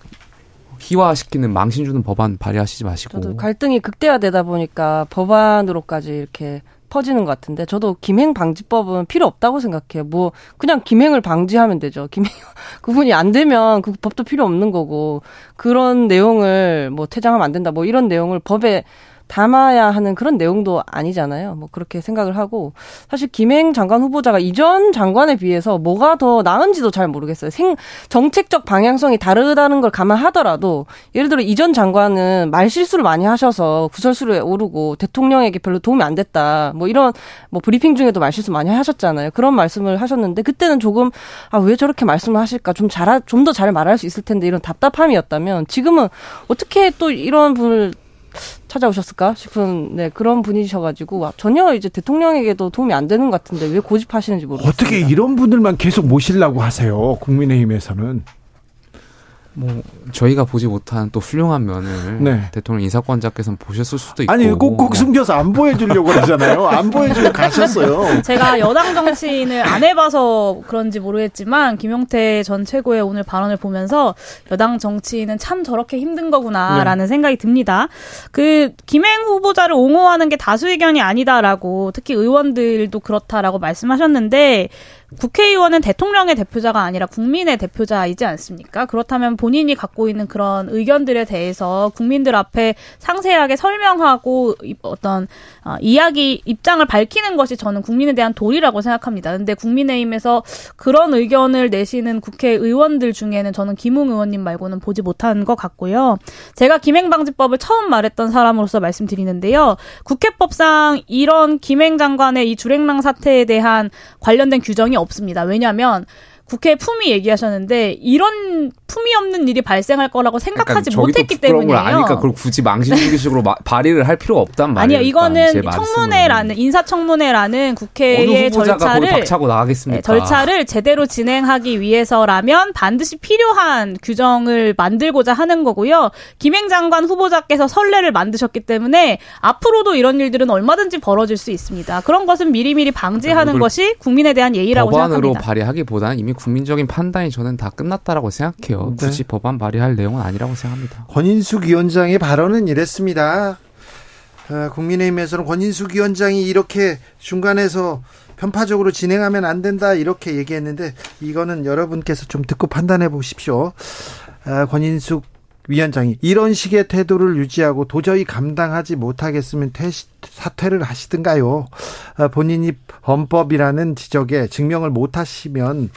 Speaker 3: 희화시키는 망신 주는 법안 발의하시지 마시고.
Speaker 4: 저도 갈등이 극대화되다 보니까 법안으로까지 이렇게 퍼지는 것 같은데 저도 김행 방지법은 필요 없다고 생각해요. 뭐 그냥 김행을 방지하면 되죠. 김행 그분이 안 되면 그 법도 필요 없는 거고 그런 내용을 뭐 퇴장하면 안 된다. 뭐 이런 내용을 법에 담아야 하는 그런 내용도 아니잖아요. 뭐 그렇게 생각을 하고 사실 김행 장관 후보자가 이전 장관에 비해서 뭐가 더 나은지도 잘 모르겠어요. 생 정책적 방향성이 다르다는 걸 감안하더라도 예를 들어 이전 장관은 말 실수를 많이 하셔서 구설수에 오르고 대통령에게 별로 도움이 안 됐다. 뭐 이런 뭐 브리핑 중에도 말 실수 많이 하셨잖아요. 그런 말씀을 하셨는데 그때는 조금 아 왜 저렇게 말씀을 하실까 좀 잘 좀 더 잘 말할 수 있을 텐데 이런 답답함이었다면 지금은 어떻게 또 이런 분을 찾아오셨을까 싶은 네 그런 분이셔가지고 와, 전혀 이제 대통령에게도 도움이 안 되는 것 같은데 왜 고집하시는지 모르겠습니다.
Speaker 6: 어떻게 이런 분들만 계속 모시려고 하세요? 국민의힘에서는.
Speaker 3: 뭐 저희가 보지 못한 또 훌륭한 면을
Speaker 6: 네.
Speaker 3: 대통령 인사권자께서는 보셨을 수도 있고
Speaker 6: 아니 꼭꼭 숨겨서 안 보여주려고 그러잖아요. 안 보여주고 가셨어요.
Speaker 5: 제가 여당 정치인을 안 해봐서 그런지 모르겠지만 김용태 전 최고의 오늘 발언을 보면서 여당 정치인은 참 저렇게 힘든 거구나라는 생각이 듭니다. 그 김행 후보자를 옹호하는 게 다수 의견이 아니다라고 특히 의원들도 그렇다라고 말씀하셨는데 국회의원은 대통령의 대표자가 아니라 국민의 대표자이지 않습니까? 그렇다면 본인이 갖고 있는 그런 의견들에 대해서 국민들 앞에 상세하게 설명하고 이- 어떤 어, 이야기 입장을 밝히는 것이 저는 국민에 대한 도리라고 생각합니다. 근데 국민의힘에서 그런 의견을 내시는 국회의원들 중에는 저는 김웅 의원님 말고는 보지 못한 것 같고요. 제가 김행방지법을 처음 말했던 사람으로서 말씀드리는데요. 국회법상 이런 김행 장관의 이 주랭랑 사태에 대한 관련된 규정이 없습니다. 왜냐하면 국회 품위 얘기하셨는데 이런 품위 없는 일이 발생할 거라고 생각하지
Speaker 3: 저기도
Speaker 5: 못했기 때문이에요.
Speaker 3: 아니까 그걸 굳이 망신주기식으로 마- 발의를 할 필요가 없단 말이에요.
Speaker 5: 아니요, 이거는. 청문회라는 인사청문회라는 국회의 절차를? 네, 절차를 제대로 진행하기 위해서라면 반드시 필요한 규정을 만들고자 하는 거고요. 김행 장관 후보자께서 선례를 만드셨기 때문에 앞으로도 이런 일들은 얼마든지 벌어질 수 있습니다. 그런 것은 미리미리 방지하는
Speaker 3: 이걸
Speaker 5: 것이 국민에 대한 예의라고
Speaker 3: 법안으로
Speaker 5: 생각합니다.
Speaker 3: 발의하기보다는 이미 국민적인 판단이 저는 다 끝났다라고 생각해요.
Speaker 1: 네.
Speaker 3: 굳이 법안 발의할 내용은 아니라고 생각합니다.
Speaker 1: 권인숙 위원장의 발언은 이랬습니다. 아, 국민의힘에서는 권인숙 위원장이 이렇게 중간에서 편파적으로 진행하면 안 된다 이렇게 얘기했는데 이거는 여러분께서 좀 듣고 판단해 보십시오. 아, 권인숙 위원장이 이런 식의 태도를 유지하고 도저히 감당하지 못하겠으면 퇴, 사퇴를 하시든가요. 아, 본인이 범법이라는 지적에 증명을 못하시면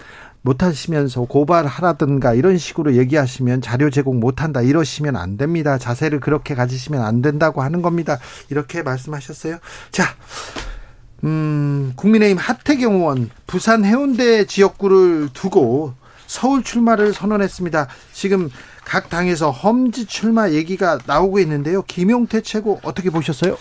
Speaker 1: 못하시면서 고발하라든가 이런 식으로 얘기하시면 자료 제공 못한다 이러시면 안 됩니다. 자세를 그렇게 가지시면 안 된다고 하는 겁니다. 이렇게 말씀하셨어요. 자, 음, 국민의힘 하태경 의원 부산 해운대 지역구를 두고 서울 출마를 선언했습니다. 지금 각 당에서 험지 출마 얘기가 나오고 있는데요. 김용태 최고 어떻게 보셨어요?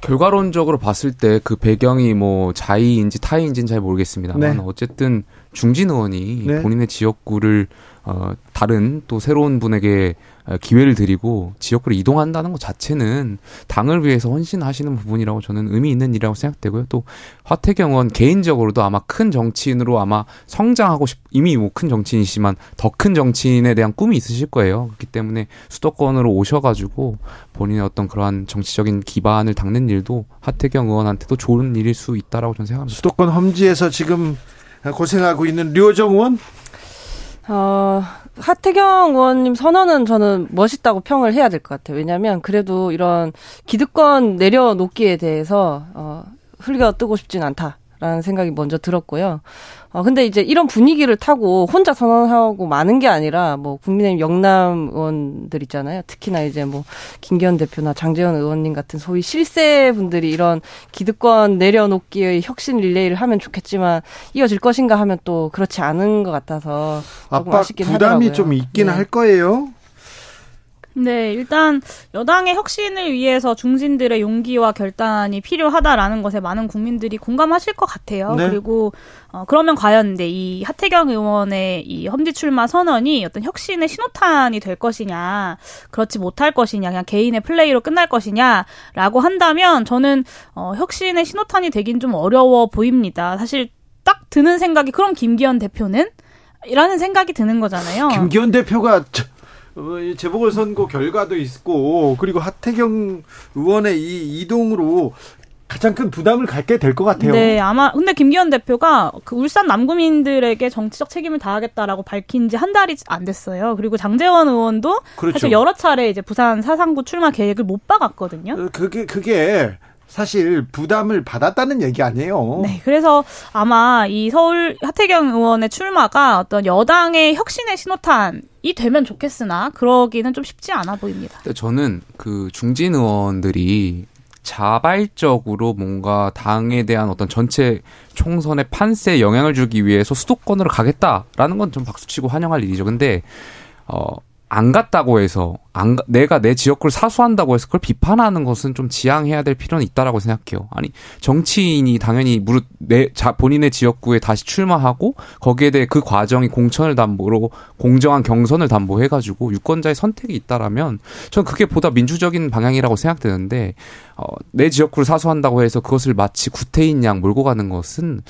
Speaker 3: 결과론적으로 봤을 때 그 배경이 뭐 자의인지 타의인지는 잘 모르겠습니다만
Speaker 1: 네.
Speaker 3: 어쨌든 중진 의원이
Speaker 1: 네.
Speaker 3: 본인의 지역구를 어 다른 또 새로운 분에게 어, 기회를 드리고 지역구를 이동한다는 것 자체는 당을 위해서 헌신하시는 부분이라고 저는 의미 있는 일이라고 생각되고요. 또 화태경 의원 개인적으로도 아마 큰 정치인으로 아마 성장하고 싶 이미 뭐 큰 정치인이시지만 더 큰 정치인에 대한 꿈이 있으실 거예요. 그렇기 때문에 수도권으로 오셔가지고 본인의 어떤 그러한 정치적인 기반을 닦는 일도 하태경 의원한테도 좋은 일일 수 있다라고 저는 생각합니다.
Speaker 1: 수도권 험지에서 지금 고생하고 있는 류호정 의원
Speaker 4: 어, 하태경 의원님 선언은 저는 멋있다고 평을 해야 될 것 같아요. 왜냐하면 그래도 이런 기득권 내려놓기에 대해서 어, 흘겨 뜨고 싶진 않다 라는 생각이 먼저 들었고요. 어, 근데 이제 이런 분위기를 타고 혼자 선언하고 많은 게 아니라 뭐 국민의힘 영남 의원들 있잖아요. 특히나 이제 뭐 김기현 대표나 장재현 의원님 같은 소위 실세 분들이 이런 기득권 내려놓기의 혁신 릴레이를 하면 좋겠지만 이어질 것인가 하면 또 그렇지 않은 것 같아서 조금 아쉽긴
Speaker 1: 부담이
Speaker 4: 하더라고요.
Speaker 1: 좀 있긴
Speaker 4: 네.
Speaker 1: 할 거예요.
Speaker 5: 네, 일단 여당의 혁신을 위해서 중진들의 용기와 결단이 필요하다라는 것에 많은 국민들이 공감하실 것 같아요.
Speaker 1: 네.
Speaker 5: 그리고 어, 그러면 과연 근데 이 하태경 의원의 이 험지 출마 선언이 어떤 혁신의 신호탄이 될 것이냐, 그렇지 못할 것이냐, 그냥 개인의 플레이로 끝날 것이냐라고 한다면 저는 어, 혁신의 신호탄이 되긴 좀 어려워 보입니다. 사실 딱 드는 생각이 그럼 김기현 대표는? 이라는 생각이 드는 거잖아요.
Speaker 1: 김기현 대표가 저- 재보궐선거 결과도 있고 그리고 하태경 의원의 이 이동으로 가장 큰 부담을 갖게 될 것 같아요.
Speaker 5: 네, 아마 근데 김기현 대표가 그 울산 남구민들에게 정치적 책임을 다하겠다라고 밝힌 지 한 달이 안 됐어요. 그리고 장재원 의원도
Speaker 1: 그렇죠.
Speaker 5: 사실 여러 차례 이제 부산 사상구 출마 계획을 못 박았거든요.
Speaker 1: 어, 그게 그게 사실 부담을 받았다는 얘기 아니에요.
Speaker 5: 네, 그래서 아마 이 서울 하태경 의원의 출마가 어떤 여당의 혁신의 신호탄 이 되면 좋겠으나 그러기는 좀 쉽지 않아 보입니다.
Speaker 3: 저는 그 중진 의원들이 자발적으로 뭔가 당에 대한 어떤 전체 총선의 판세에 영향을 주기 위해서 수도권으로 가겠다라는 건 좀 박수치고 환영할 일이죠. 근데 어. 안 갔다고 해서 안 가- 내가 내 지역구를 사수한다고 해서 그걸 비판하는 것은 좀 지양해야 될 필요는 있다라고 생각해요. 아니 정치인이 당연히 무릇 내 자, 본인의 지역구에 다시 출마하고 거기에 대해 그 과정이 공천을 담보로 공정한 경선을 담보해 가지고 유권자의 선택이 있다라면 전 그게 보다 민주적인 방향이라고 생각되는데 어, 내 지역구를 사수한다고 해서 그것을 마치 구태인 양 몰고 가는 것은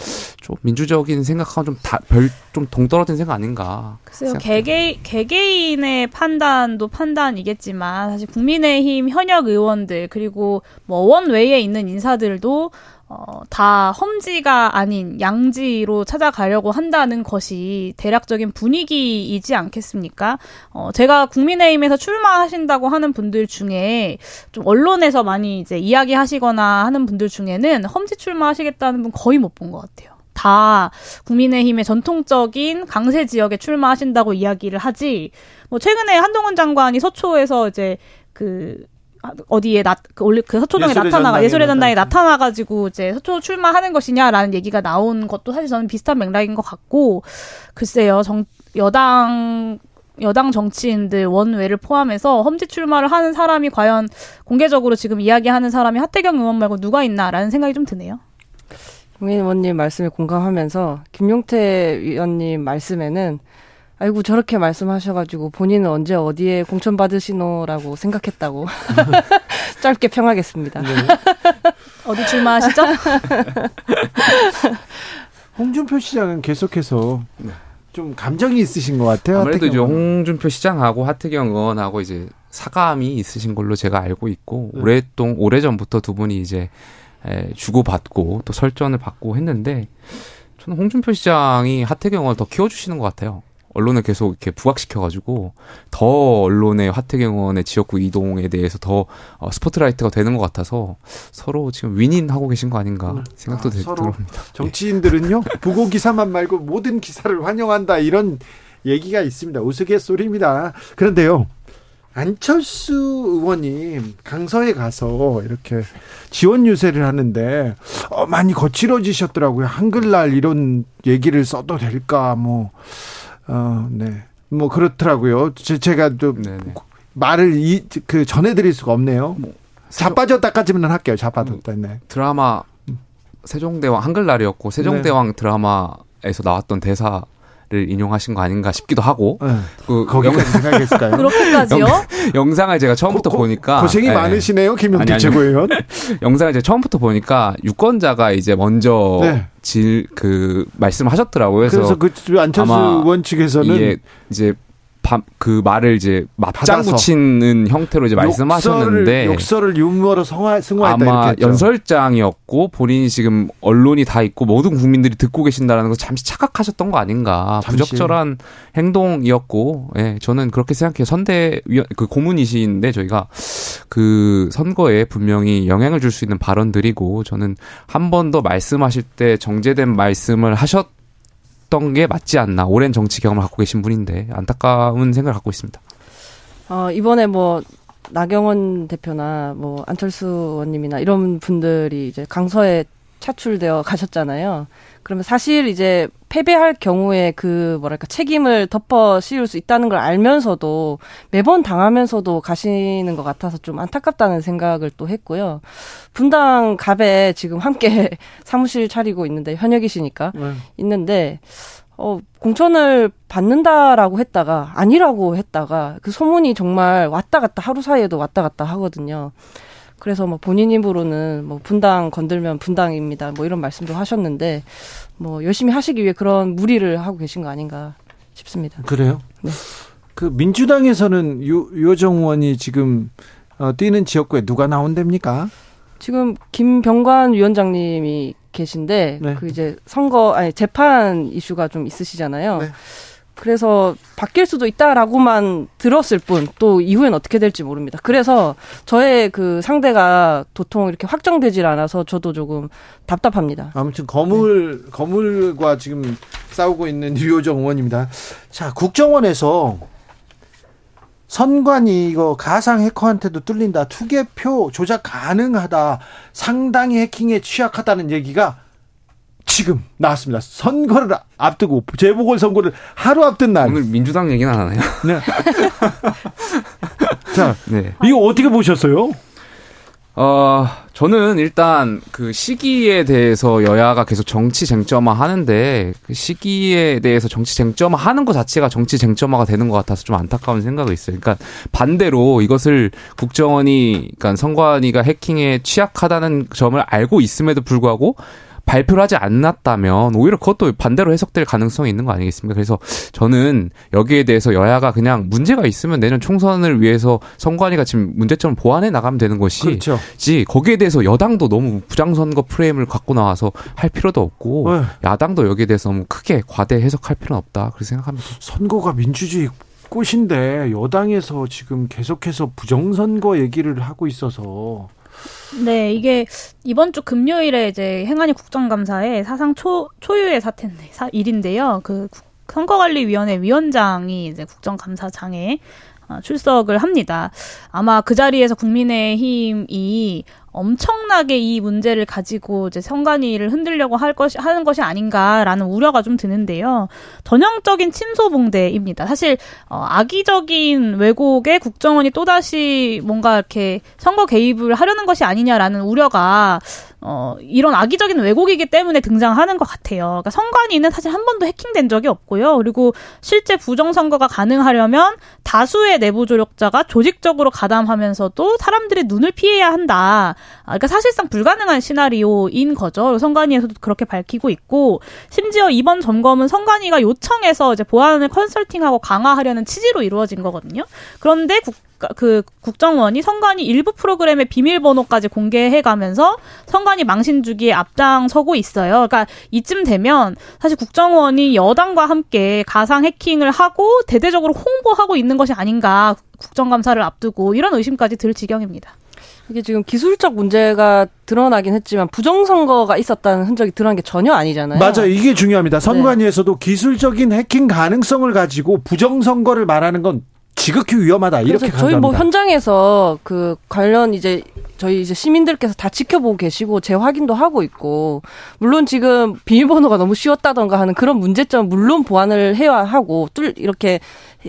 Speaker 3: 좀 민주적인 생각하고 좀별좀 동떨어진 생각 아닌가.
Speaker 5: 글쎄요. 개개, 개개인의 판단도 판단이겠지만, 사실 국민의힘 현역 의원들, 그리고 뭐, 원 외에 있는 인사들도, 어, 다 험지가 아닌 양지로 찾아가려고 한다는 것이 대략적인 분위기이지 않겠습니까? 어, 제가 국민의힘에서 출마하신다고 하는 분들 중에 좀 언론에서 많이 이제 이야기하시거나 하는 분들 중에는 험지 출마하시겠다는 분 거의 못 본 것 같아요. 다 국민의힘의 전통적인 강세 지역에 출마하신다고 이야기를 하지. 뭐 최근에 한동훈 장관이 서초에서 이제 그 어디에 나, 그 원래 그 서초동에
Speaker 1: 예술의
Speaker 5: 나타나가 예술의 전당에. 나타나가지고 이제 서초 출마하는 것이냐라는 얘기가 나온 것도 사실 저는 비슷한 맥락인 것 같고 글쎄요 정 여당 여당 정치인들 원외를 포함해서 험지 출마를 하는 사람이 과연 공개적으로 지금 이야기하는 사람이 하태경 의원 말고 누가 있나라는 생각이 좀 드네요.
Speaker 4: 국민 의원님 말씀에 공감하면서 김용태 위원님 말씀에는 아이고 저렇게 말씀하셔가지고 본인은 언제 어디에 공천 받으시노라고 생각했다고 짧게 평하겠습니다.
Speaker 1: 네.
Speaker 5: 어디 출마하시죠?
Speaker 1: 홍준표 시장은 계속해서 좀 감정이 있으신 것 같아요.
Speaker 3: 아무래도 이제. 홍준표 시장하고 하태경 의원하고 이제 사감이 있으신 걸로 제가 알고 있고
Speaker 1: 네.
Speaker 3: 오랫동 오래 전부터 두 분이 이제 에, 주고받고 또 설전을 받고 했는데 저는 홍준표 시장이 하태경 의원을 더 키워주시는 것 같아요. 언론을 계속 이렇게 부각시켜가지고 더 언론의 하태경 의원의 지역구 이동에 대해서 더 어, 스포트라이트가 되는 것 같아서 서로 지금 윈윈하고 계신 거 아닌가 생각도
Speaker 1: 아,
Speaker 3: 들-
Speaker 1: 서로
Speaker 3: 들어옵니다.
Speaker 1: 정치인들은요 부고 기사만 말고 모든 기사를 환영한다 이런 얘기가 있습니다. 우스갯소리입니다. 그런데요. 안철수 의원님 강서에 가서 이렇게 지원 유세를 하는데 어, 많이 거칠어지셨더라고요. 한글날 이런 얘기를 써도 될까 뭐 어, 네. 뭐 그렇더라고요. 제, 제가 좀
Speaker 3: 네네.
Speaker 1: 말을 이, 그 전해드릴 수가 없네요. 자빠졌다까지만 할게요. 자빠졌다. 네.
Speaker 3: 드라마 세종대왕 한글날이었고 세종대왕 드라마에서 나왔던 대사 를 인용하신 거 아닌가 싶기도 하고
Speaker 1: 네.
Speaker 3: 그
Speaker 1: 거기까지 생각했을까요?
Speaker 5: 그렇게까지요?
Speaker 3: 영 상을 제가 처음부터
Speaker 1: 고-
Speaker 3: 보니까
Speaker 1: 고생이
Speaker 3: 예,
Speaker 1: 많으시네요,
Speaker 3: 아니.
Speaker 1: 최고위원.
Speaker 3: 영상을 제가 처음부터 보니까 유권자가 이제 먼저
Speaker 1: 네.
Speaker 3: 질그 말씀을 하셨더라고요. 그래서,
Speaker 1: 그래서 그 안철수 의원 측에서는
Speaker 3: 이게 이제 바- 그 말을 이제 맞장. 붙이는 형태로 이제 말씀하셨는데
Speaker 1: 욕설을, 욕설을 유머로 성화, 승화했다
Speaker 3: 아마
Speaker 1: 이렇게.
Speaker 3: 연설장이었고 본인이 지금 언론이 다 있고 모든 국민들이 듣고 계신다라는 거 잠시 착각하셨던 거 아닌가
Speaker 1: 잠시.
Speaker 3: 부적절한 행동이었고 예 저는 그렇게 생각해요 선대 위원 그 고문이신데 저희가 그 선거에 분명히 영향을 줄 수 있는 발언들이고 저는 한 번 더 말씀하실 때 정제된 말씀을 하셨 던 게 맞지 않나 오랜 정치 경험을 갖고 계신 분인데 안타까운 생각을 갖고 있습니다.
Speaker 4: 어, 이번에 뭐 나경원 대표나 뭐 안철수 의원님이나 이런 분들이 이제 강서에 차출되어 가셨잖아요. 그러면 사실 이제 패배할 경우에 그 뭐랄까 책임을 덮어 씌울 수 있다는 걸 알면서도 매번 당하면서도 가시는 것 같아서 좀 안타깝다는 생각을 또 했고요. 분당 갑에 지금 함께 사무실 차리고 있는데 현역이시니까
Speaker 1: 네.
Speaker 4: 있는데 어, 공천을 받는다라고 했다가 아니라고 했다가 그 소문이 정말 왔다 갔다 하루 사이에도 왔다 갔다 하거든요. 그래서 뭐 본인 입으로는 뭐 분당 건들면 분당입니다. 뭐 이런 말씀도 하셨는데 뭐 열심히 하시기 위해 그런 무리를 하고 계신 거 아닌가 싶습니다.
Speaker 1: 그래요?
Speaker 4: 네.
Speaker 1: 그 민주당에서는 유, 유호정 의원이 지금 어, 뛰는 지역구에 누가 나온답니까?
Speaker 4: 지금 김병관 위원장님이 계신데
Speaker 1: 네.
Speaker 4: 그 이제 선거 아니 재판 이슈가 좀 있으시잖아요.
Speaker 1: 네.
Speaker 4: 그래서 바뀔 수도 있다라고만 들었을 뿐 또 이후엔 어떻게 될지 모릅니다. 그래서 저의 그 상대가 도통 이렇게 확정되질 않아서 저도 조금 답답합니다.
Speaker 1: 아무튼 거물 거물과 지금 싸우고 있는 유호정 의원입니다. 자 국정원에서 선관위 이거 가상 해커한테도 뚫린다. 투개표 조작 가능하다. 상당히 해킹에 취약하다는 얘기가 지금 나왔습니다. 선거를 앞두고 재보궐 선거를 하루 앞둔 날.
Speaker 3: 오늘 민주당 얘기는 안 하나요?
Speaker 1: 네. 자,
Speaker 3: 네.
Speaker 1: 이거 어떻게 보셨어요?
Speaker 3: 어, 저는 일단 그 시기에 대해서 여야가 계속 정치 쟁점화 하는데 그 시기에 대해서 정치 쟁점화 하는 것 자체가 정치 쟁점화가 되는 것 같아서 좀 안타까운 생각이 있어요. 그러니까 반대로 이것을 국정원이, 그러니까 선관위가 해킹에 취약하다는 점을 알고 있음에도 불구하고 발표를 하지 않았다면 오히려 그것도 반대로 해석될 가능성이 있는 거 아니겠습니까? 그래서 저는 여기에 대해서 여야가 그냥 문제가 있으면 내년 총선을 위해서 선관위가 지금 문제점을 보완해 나가면 되는 것이
Speaker 1: 그렇죠.
Speaker 3: 지 거기에 대해서 여당도 너무 부장선거 프레임을 갖고 나와서 할 필요도 없고
Speaker 1: 네.
Speaker 3: 야당도 여기에 대해서 너무 크게 과대 해석할 필요는 없다 그렇게 생각합니다.
Speaker 1: 선거가 민주주의 꽃인데 여당에서 지금 계속해서 부정선거 얘기를 하고 있어서
Speaker 5: 네, 이게 이번 주 금요일에 이제 행안위 국정감사에 사상 초 초유의 사태인데 사, 일인데요. 그 국- 선거관리위원회 위원장이 이제 국정감사장에 어, 출석을 합니다. 아마 그 자리에서 국민의힘이 엄청나게 이 문제를 가지고 이제 선관위를 흔들려고 할 것이 하는 것이 아닌가라는 우려가 좀 드는데요. 전형적인 친소봉대입니다. 사실 어, 악의적인 왜곡에 국정원이 또다시 뭔가 이렇게 선거 개입을 하려는 것이 아니냐라는 우려가 어, 이런 악의적인 왜곡이기 때문에 등장하는 것 같아요. 그러니까 선관위는 사실 한 번도 해킹된 적이 없고요. 그리고 실제 부정선거가 가능하려면 다수의 내부 조력자가 조직적으로 가담하면서도 사람들의 눈을 피해야 한다. 아, 그러니까 사실상 불가능한 시나리오인 거죠. 선관위에서도 그렇게 밝히고 있고, 심지어 이번 점검은 선관위가 요청해서 이제 보안을 컨설팅하고 강화하려는 취지로 이루어진 거거든요. 그런데 국, 그 국정원이 선관위 일부 프로그램의 비밀번호까지 공개해가면서 선관 위 망신 주기에 앞장서고 있어요. 그러니까 이쯤 되면 사실 국정원이 여당과 함께 가상 해킹을 하고 대대적으로 홍보하고 있는 것이 아닌가 국정감사를 앞두고 이런 의심까지 들 지경입니다.
Speaker 4: 이게 지금 기술적 문제가 드러나긴 했지만 부정선거가 있었다는 흔적이 드러난 게 전혀 아니잖아요.
Speaker 1: 맞아요. 이게 중요합니다. 선관위에서도 기술적인 해킹 가능성을 가지고 부정선거를 말하는 건 지극히 위험하다. 이렇게
Speaker 4: 그래서 저희. 뭐 현장에서 그 관련 이제 저희 이제 시민들께서 다 지켜보고 계시고 재확인도 하고 있고 물론 지금 비밀번호가 너무 쉬웠다던가 하는 그런 문제점 물론 보완을 해야 하고 뚫 이렇게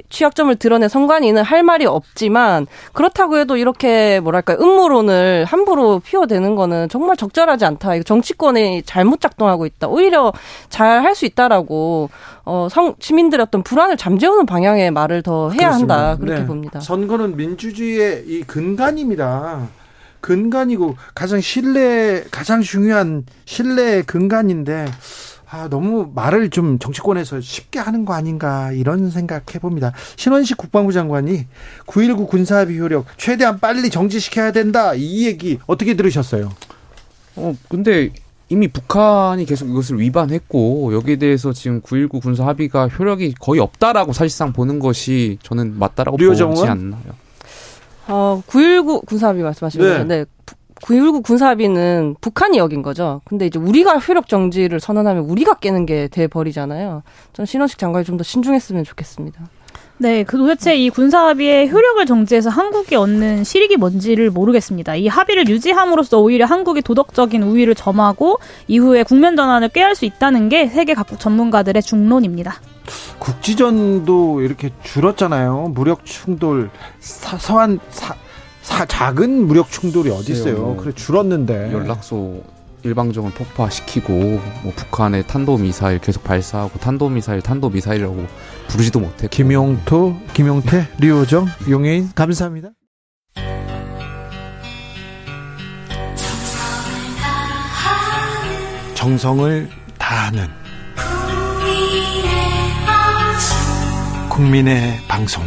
Speaker 4: 취약점을 드러낸 선관위는 할 말이 없지만 그렇다고 해도 이렇게 뭐랄까 음모론을 함부로 피워대는 거는 정말 적절하지 않다. 정치권이 잘못 작동하고 있다. 오히려 잘 할 수 있다라고 어 성, 시민들의 어떤 불안을 잠재우는 방향의 말을 더 해야
Speaker 1: 그렇습니다.
Speaker 4: 한다. 그렇게
Speaker 1: 네.
Speaker 4: 봅니다.
Speaker 1: 선거는 민주주의의 이 근간입니다. 근간이고 가장 신뢰 가장 중요한 신뢰의 근간인데 아, 너무 말을 좀 정치권에서 쉽게 하는 거 아닌가 이런 생각해 봅니다. 신원식 국방부 장관이 9.19 군사합의 효력 최대한 빨리 정지시켜야 된다 이 얘기 어떻게 들으셨어요?
Speaker 3: 어, 근데 이미 북한이 계속 이것을 위반했고 여기에 대해서 지금 9.19 군사 합의가 효력이 거의 없다라고 사실상 보는 것이 저는 맞다라고? 보지 않나요?
Speaker 4: 어, 9.19 군사합의 말씀하시는
Speaker 1: 네.
Speaker 4: 거죠? 네. 9.19 군사합의는 북한이 여긴 거죠. 근데 이제 우리가 효력 정지를 선언하면 우리가 깨는 게 돼버리잖아요. 전 신원식 장관이 좀 더 신중했으면 좋겠습니다.
Speaker 5: 네, 그 도대체 이 군사 합의의 효력을 정지해서 한국이 얻는 실익이 뭔지를 모르겠습니다. 이 합의를 유지함으로써 오히려 한국이 도덕적인 우위를 점하고 이후에 국면 전환을 꾀할 수 있다는 게 세계 각국 전문가들의 중론입니다.
Speaker 1: 국지전도 이렇게 줄었잖아요. 무력 충돌 사, 서한 사, 사- 작은 무력 충돌이 어디 있어요?
Speaker 3: 뭐
Speaker 1: 그래 줄었는데.
Speaker 3: 연락소 일방적으로 폭파시키고 뭐 북한의 탄도 미사일 계속 발사하고 탄도 미사일 탄도 미사일이라고 부르지도 못했고.
Speaker 1: 김용토, 김용태, 류호정, 용해인. 감사합니다. 정성을 다하는 국민의 방송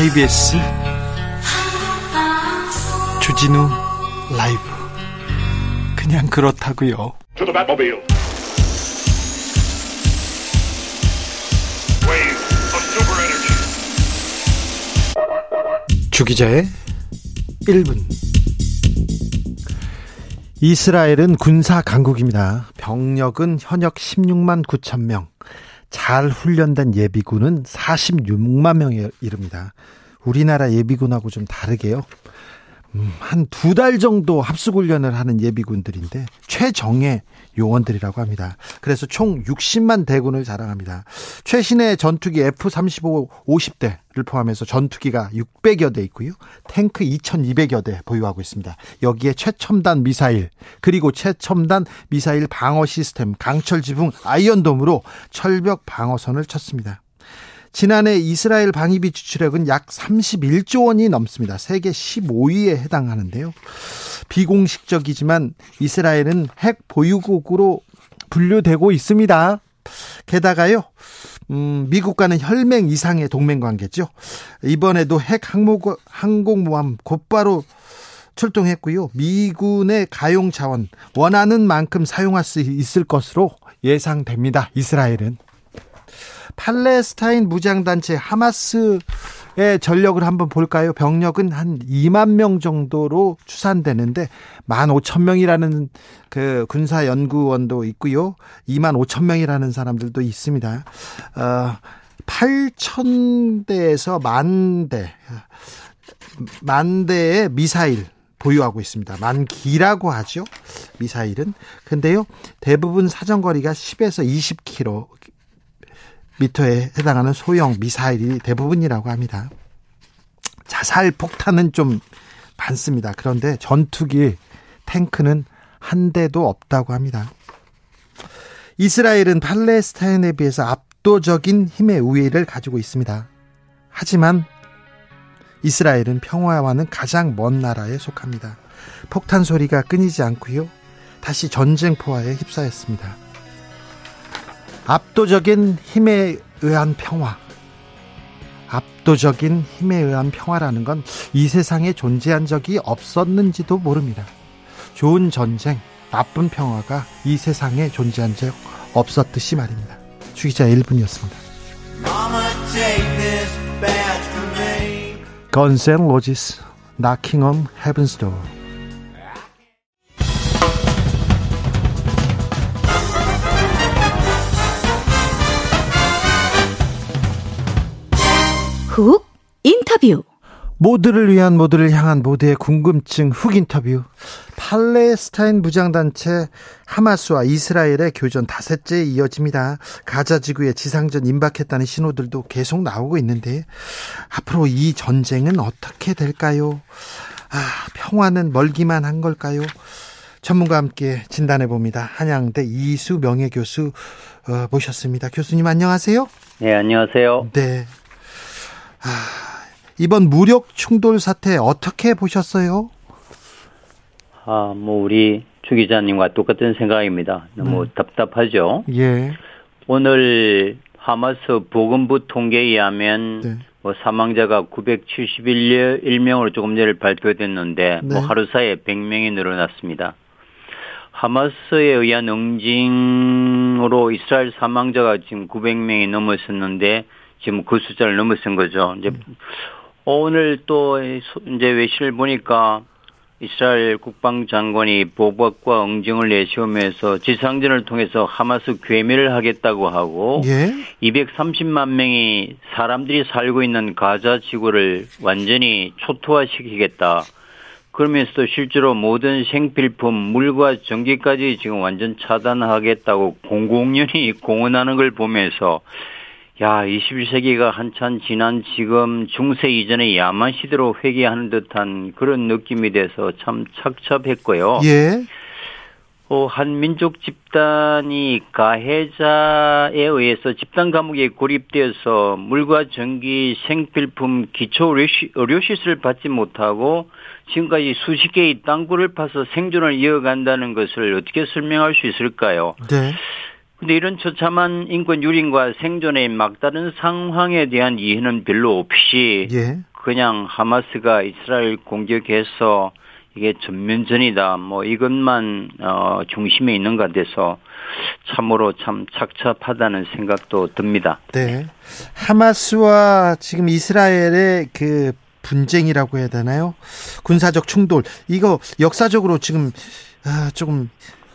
Speaker 1: KBS 주진우 라이브 그냥 그렇다고요. 주기자의 1분. 이스라엘은 군사 강국입니다. 병력은 현역 16만 9천 명. 잘 훈련된 예비군은 46만 명에 이릅니다. 우리나라 예비군하고 좀 다르게요. 음, 한두 달 정도 합숙 훈련을 하는 예비군들인데 최정예 요원들이라고 합니다. 그래서 총 60만 대군을 자랑합니다. 최신의 전투기 F-35 50대를 포함해서 전투기가 600여 대 있고요. 탱크 2,200여 대 보유하고 있습니다. 여기에 최첨단 미사일 그리고 최첨단 미사일 방어 시스템 강철 지붕 아이언돔으로 철벽 방어선을 쳤습니다. 지난해 이스라엘 방위비 지출액은 약 31조 원이 넘습니다. 세계 15위에 해당하는데요. 비공식적이지만 이스라엘은 핵 보유국으로 분류되고 있습니다. 게다가요, 음, 미국과는 혈맹 이상의 동맹 관계죠. 이번에도 핵 항모, 항공모함 곧바로 출동했고요. 미군의 가용 자원 원하는 만큼 사용할 수 있을 것으로 예상됩니다. 이스라엘은. 팔레스타인 무장단체 하마스의 전력을 한번 볼까요? 병력은 한 2만 명 정도로 추산되는데 1만 5천 명이라는 그 군사 연구원도 있고요. 2만 5천 명이라는 사람들도 있습니다. 어, 8천 대에서 만 대, 만 대의 미사일 보유하고 있습니다. 만기라고 하죠. 미사일은. 근데요, 대부분 사정거리가 10에서 20km 미터에 해당하는 소형 미사일이 대부분이라고 합니다. 자살 폭탄은 좀 많습니다. 그런데 전투기 탱크는 한 대도 없다고 합니다. 이스라엘은 팔레스타인에 비해서 압도적인 힘의 우위를 가지고 있습니다. 하지만 이스라엘은 평화와는 가장 먼 나라에 속합니다. 폭탄 소리가 끊이지 않고요. 다시 전쟁 포화에 휩싸였습니다. 압도적인 힘에 의한 평화. 압도적인 힘에 의한 평화라는 건 이 세상에 존재한 적이 없었는지도 모릅니다. 좋은 전쟁, 나쁜 평화가 이 세상에 존재한 적 없었듯이 말입니다. 주기자 1분이었습니다. Guns N' Roses, Knocking on Heaven's Door.
Speaker 7: 훅 인터뷰.
Speaker 1: 모두를 위한 모두를 향한 모두의 궁금증 훅 인터뷰. 팔레스타인 무장단체 하마스와 이스라엘의 교전 닷새째 이어집니다. 가자 지구에 지상전 임박했다는 신호들도 계속 나오고 있는데 앞으로 이 전쟁은 어떻게 될까요? 아, 평화는 멀기만 한 걸까요? 전문가와 함께 진단해 봅니다. 한양대 이수 명예 교수 어, 모셨습니다. 교수님 안녕하세요.
Speaker 8: 네, 안녕하세요.
Speaker 1: 네. 아, 이번 무력 충돌 사태 어떻게 보셨어요?
Speaker 8: 아, 뭐 우리 주 기자님과 똑같은 생각입니다. 너무
Speaker 1: 네.
Speaker 8: 답답하죠.
Speaker 1: 예.
Speaker 8: 오늘 하마스 보건부 통계에 의하면
Speaker 1: 네.
Speaker 8: 뭐 사망자가 971명으로 조금 전에 발표됐는데
Speaker 1: 네.
Speaker 8: 뭐 하루 사이에 100명이 늘어났습니다. 하마스에 의한 응징으로 이스라엘 사망자가 지금 900명이 넘었었는데 지금 그 숫자를 넘어선 거죠. 이제 오늘 또 이제 외신을 보니까 이스라엘 국방장관이 보복과 응징을 내세우면서 지상전을 통해서 하마스 괴멸을 하겠다고 하고
Speaker 1: 예.
Speaker 8: 230만 명이 사람들이 살고 있는 가자 지구를 완전히 초토화시키겠다. 그러면서도 실제로 모든 생필품, 물과 전기까지 지금 완전 차단하겠다고 공공연히 공언하는 걸 보면서 야, 21세기가 한참 지난 지금 중세 이전의 야만 시대로 회귀하는 듯한 그런 느낌이 돼서 참 착잡했고요.
Speaker 1: 예.
Speaker 8: 어, 한 민족 집단이 가해자에 의해서 집단 감옥에 고립되어서 물과 전기, 생필품, 기초 의료시- 의료시설을 받지 못하고 지금까지 수십 개의 땅굴을 파서 생존을 이어간다는 것을 어떻게 설명할 수 있을까요?
Speaker 1: 네.
Speaker 8: 근데 이런 처참한 인권 유린과 생존의 막다른 상황에 대한 이해는 별로 없이
Speaker 1: 예.
Speaker 8: 그냥 하마스가 이스라엘 공격해서 이게 전면전이다. 뭐 이것만 어 중심에 있는 것 같아서 참으로 참 착잡하다는 생각도 듭니다.
Speaker 1: 네. 하마스와 지금 이스라엘의 그 분쟁이라고 해야 되나요? 군사적 충돌. 이거 역사적으로 지금 아, 조금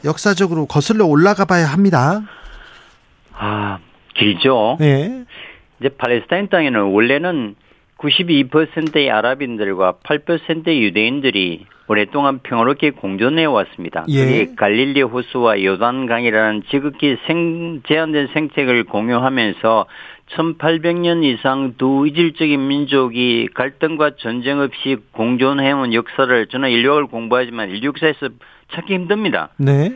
Speaker 1: 역사적으로 거슬러 올라가 봐야 합니다.
Speaker 8: 아, 길죠.
Speaker 1: 네.
Speaker 8: 이제 팔레스타인 땅에는 원래는 92%의 아랍인들과 8%의 유대인들이 오랫동안 평화롭게 공존해 왔습니다.
Speaker 1: 예.
Speaker 8: 그게 갈릴리 호수와 요단강이라는 지극히 생, 제한된 생태계를 공유하면서 1800년 이상 두 이질적인 민족이 갈등과 전쟁 없이 공존해온 역사를 저는 인류학을 공부하지만 인류 역사에서 찾기 힘듭니다.
Speaker 1: 네.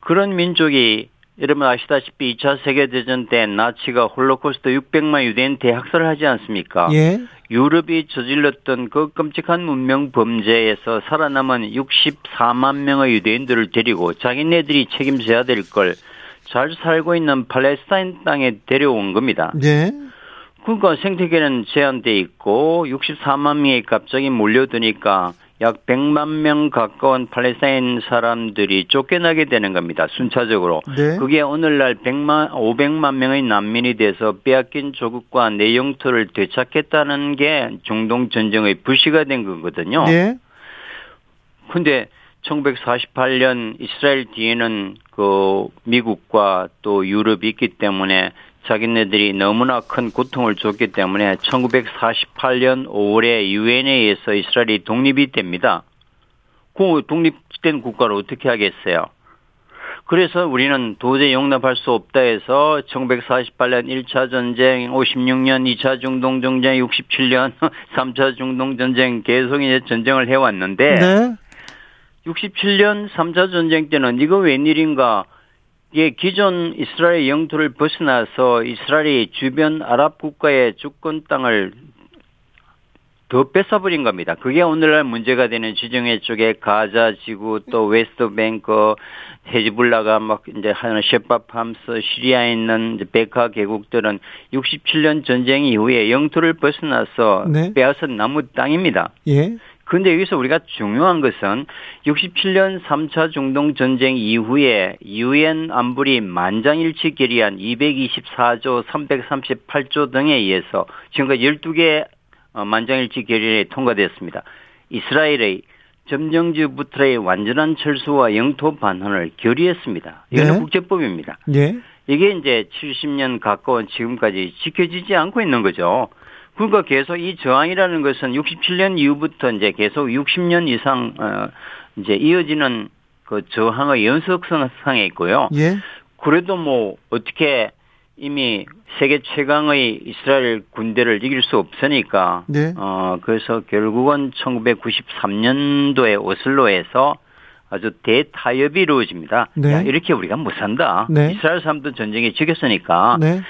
Speaker 8: 그런 민족이 여러분 아시다시피 2차 세계대전 때 나치가 홀로코스트 600만 유대인 대학살을 하지 않습니까?
Speaker 1: 예.
Speaker 8: 유럽이 저질렀던 그 끔찍한 문명 범죄에서 살아남은 64만 명의 유대인들을 데리고 자기네들이 책임져야 될 걸 잘 살고 있는 팔레스타인 땅에 데려온 겁니다.
Speaker 1: 네.
Speaker 8: 그러니까 생태계는 제한돼 있고 64만 명이 갑자기 몰려드니까 약 100만 명 가까운 팔레스타인 사람들이 쫓겨나게 되는 겁니다. 순차적으로.
Speaker 1: 네.
Speaker 8: 그게 오늘날 100만 500만 명의 난민이 돼서 빼앗긴 조국과 내 영토를 되찾겠다는 게 중동 전쟁의 불씨가 된 거거든요.
Speaker 1: 네.
Speaker 8: 근데 1948년 이스라엘 뒤에는 그 미국과 또 유럽이 있기 때문에 자기네들이 너무나 큰 고통을 줬기 때문에 1948년 5월에 유엔에 의해서 이스라엘이 독립이 됩니다. 그 독립된 국가를 어떻게 하겠어요? 그래서 우리는 도저히 용납할 수 없다 해서 1948년 1차 전쟁, 56년 2차 중동 전쟁, 67년 3차 중동 전쟁 계속 이제 전쟁을 해왔는데
Speaker 1: 네.
Speaker 8: 67년 3차 전쟁 때는 이거 웬일인가 이게 기존 이스라엘 영토를 벗어나서 이스라엘이 주변 아랍 국가의 주권 땅을 더 뺏어버린 겁니다. 그게 오늘날 문제가 되는 지중해 쪽에 가자 지구 또 웨스트뱅크 헤즈불라가 막 이제 하는 셰바팜스 시리아에 있는 베카 계곡들은 67년 전쟁 이후에 영토를 벗어나서
Speaker 1: 네.
Speaker 8: 빼앗은 남의 땅입니다.
Speaker 1: 예.
Speaker 8: 근데 여기서 우리가 중요한 것은 67년 3차 중동 전쟁 이후에 유엔 안보리 만장일치 결의안 224조 338조 등에 의해서 지금까지 12개 어, 만장일치 결의안이 통과됐습니다. 이스라엘의 점령지부터의 완전한 철수와 영토 반환을 결의했습니다. 이거는
Speaker 1: 네.
Speaker 8: 국제법입니다.
Speaker 1: 예.
Speaker 8: 이게 이제 70년 가까운 지금까지 지켜지지 않고 있는 거죠. 그러니까 계속 이 저항이라는 것은 67년 이후부터 이제 계속 60년 이상 어 이제 이어지는 그 저항의 연속성상에 있고요.
Speaker 1: 예.
Speaker 8: 그래도 뭐 어떻게 이미 세계 최강의 이스라엘 군대를 이길 수 없으니까
Speaker 1: 네.
Speaker 8: 어 그래서 결국은 1993년도에 오슬로에서 아주 대타협이 이루어집니다.
Speaker 1: 네.
Speaker 8: 야, 이렇게 우리가 못 산다.
Speaker 1: 네.
Speaker 8: 이스라엘 사람도 전쟁에 죽였으니까
Speaker 1: 네.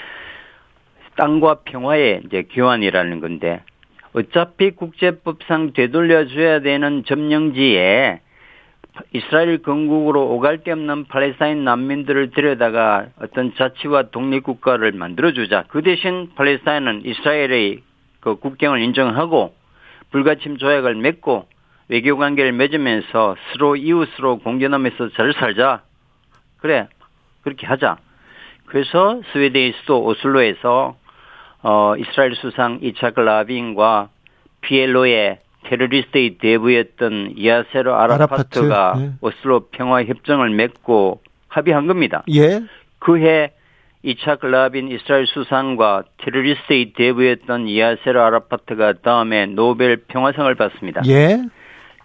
Speaker 8: 땅과 평화의 이제 교환이라는 건데 어차피 국제법상 되돌려줘야 되는 점령지에 이스라엘 건국으로 오갈 데 없는 팔레스타인 난민들을 데려다가 어떤 자치와 독립국가를 만들어주자. 그 대신 팔레스타인은 이스라엘의 그 국경을 인정하고 불가침 조약을 맺고 외교 관계를 맺으면서 서로 이웃으로 공존하면서 잘 살자. 그래. 그렇게 하자. 그래서 스웨덴의 수도 오슬로에서 어 이스라엘 수상 이차크 라빈과 피엘로의 테러리스트의 대부였던 야세로 아라파트가
Speaker 1: 아라파트, 네.
Speaker 8: 오슬로 평화 협정을 맺고 합의한 겁니다.
Speaker 1: 예.
Speaker 8: 그해 이차크 라빈 이스라엘 수상과 테러리스트의 대부였던 야세로 아라파트가 다음에 노벨 평화상을 받습니다.
Speaker 1: 예.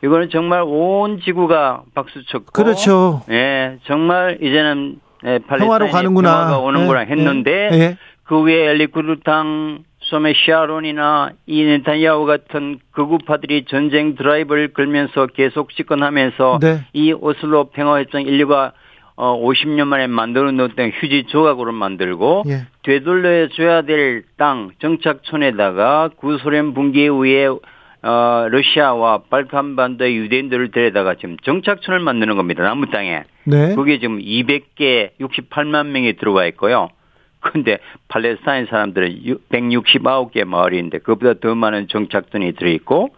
Speaker 8: 이거는 정말 온 지구가 박수 쳤고
Speaker 1: 그렇죠.
Speaker 8: 예, 정말 이제는 예,
Speaker 1: 평화로
Speaker 8: 팔레스타인의
Speaker 1: 가는구나.
Speaker 8: 평화가 오는구나
Speaker 1: 예,
Speaker 8: 했는데
Speaker 1: 예, 예.
Speaker 8: 그 외에 엘리쿠르탕 소메 샤론이나 이 네타냐후 같은 극우파들이 전쟁 드라이브를 걸면서 계속 집권하면서
Speaker 1: 네.
Speaker 8: 이 오슬로 평화협정 인류가 어 50년 만에 만들어 놓았던 휴지 조각으로 만들고
Speaker 1: 예.
Speaker 8: 되돌려 줘야 될 땅 정착촌에다가 구소련 붕괴 후에 어 러시아와 발칸반도의 유대인들을 데려다가 지금 정착촌을 만드는 겁니다. 남부 땅에.
Speaker 1: 네.
Speaker 8: 그게 지금 200개 68만 명이 들어와 있고요. 근데 팔레스타인 사람들은 169개 마을인데 그보다 더 많은 정착촌이 들어있고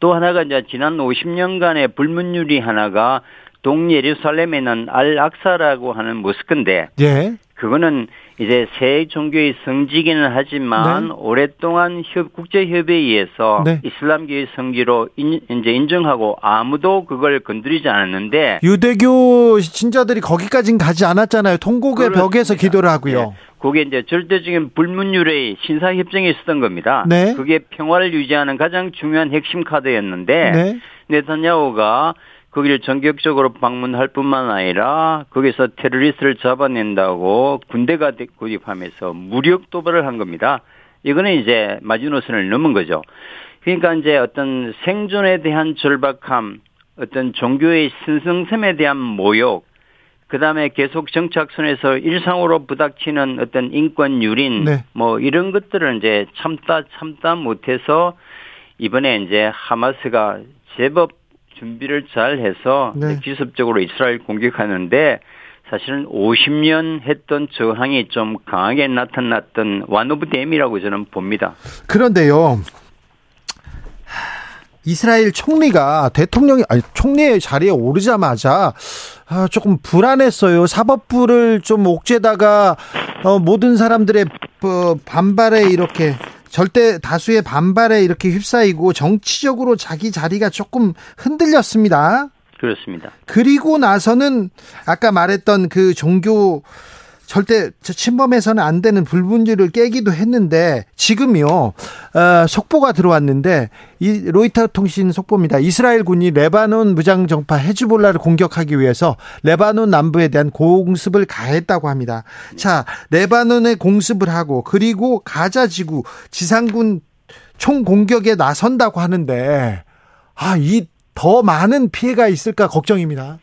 Speaker 8: 또 하나가 이제 지난 50년간의 불문율이 하나가 동예루살렘에는 알악사라고 하는 모스크인데
Speaker 1: 예.
Speaker 8: 그거는 이제 새 종교의 성지기는 하지만
Speaker 1: 네.
Speaker 8: 오랫동안 협- 국제협의에 의해서
Speaker 1: 네.
Speaker 8: 이슬람교의 성지로 인, 이제 인정하고 아무도 그걸 건드리지 않았는데
Speaker 1: 유대교 신자들이 거기까진 가지 않았잖아요. 통곡의
Speaker 8: 그렇습니다.
Speaker 1: 벽에서 기도를 하고요.
Speaker 8: 네. 그게 이제 절대적인 불문율의 신사협정에 있었던 겁니다.
Speaker 1: 네.
Speaker 8: 그게 평화를 유지하는 가장 중요한 핵심 카드였는데
Speaker 1: 네.
Speaker 8: 네타냐후가 거기를 전격적으로 방문할 뿐만 아니라 거기서 테러리스트를 잡아낸다고 군대가 대- 구입하면서 무력 도발을 한 겁니다. 이거는 이제 마지노선을 넘은 거죠. 그러니까 이제 어떤 생존에 대한 절박함, 어떤 종교의 신성샘에 대한 모욕, 그 다음에 계속 정착촌에서 일상으로 부닥치는 어떤 인권 유린,
Speaker 1: 네.
Speaker 8: 뭐 이런 것들을 이제 참다 참다 못해서 이번에 이제 하마스가 제법 준비를 잘 해서
Speaker 1: 네.
Speaker 8: 기습적으로 이스라엘 공격하는데 사실은 50년 했던 저항이 좀 강하게 나타났던 one of them이라고 저는 봅니다.
Speaker 1: 그런데요. 이스라엘 총리가 대통령이 아니 총리의 자리에 오르자마자 아, 조금 불안했어요. 사법부를 좀 옥죄다가 어, 모든 사람들의 어, 반발에 이렇게 절대 다수의 반발에 이렇게 휩싸이고 정치적으로 자기 자리가 조금 흔들렸습니다.
Speaker 8: 그렇습니다.
Speaker 1: 그리고 나서는 아까 말했던 그 종교 절대 저 침범해서는 안 되는 불문율을 깨기도 했는데 지금요 어, 속보가 들어왔는데 이 로이터 통신 속보입니다. 이스라엘 군이 레바논 무장 정파 헤즈볼라를 공격하기 위해서 레바논 남부에 대한 공습을 가했다고 합니다. 자 레바논에 공습을 하고 그리고 가자 지구 지상군 총 공격에 나선다고 하는데 아 이 더 많은 피해가 있을까 걱정입니다.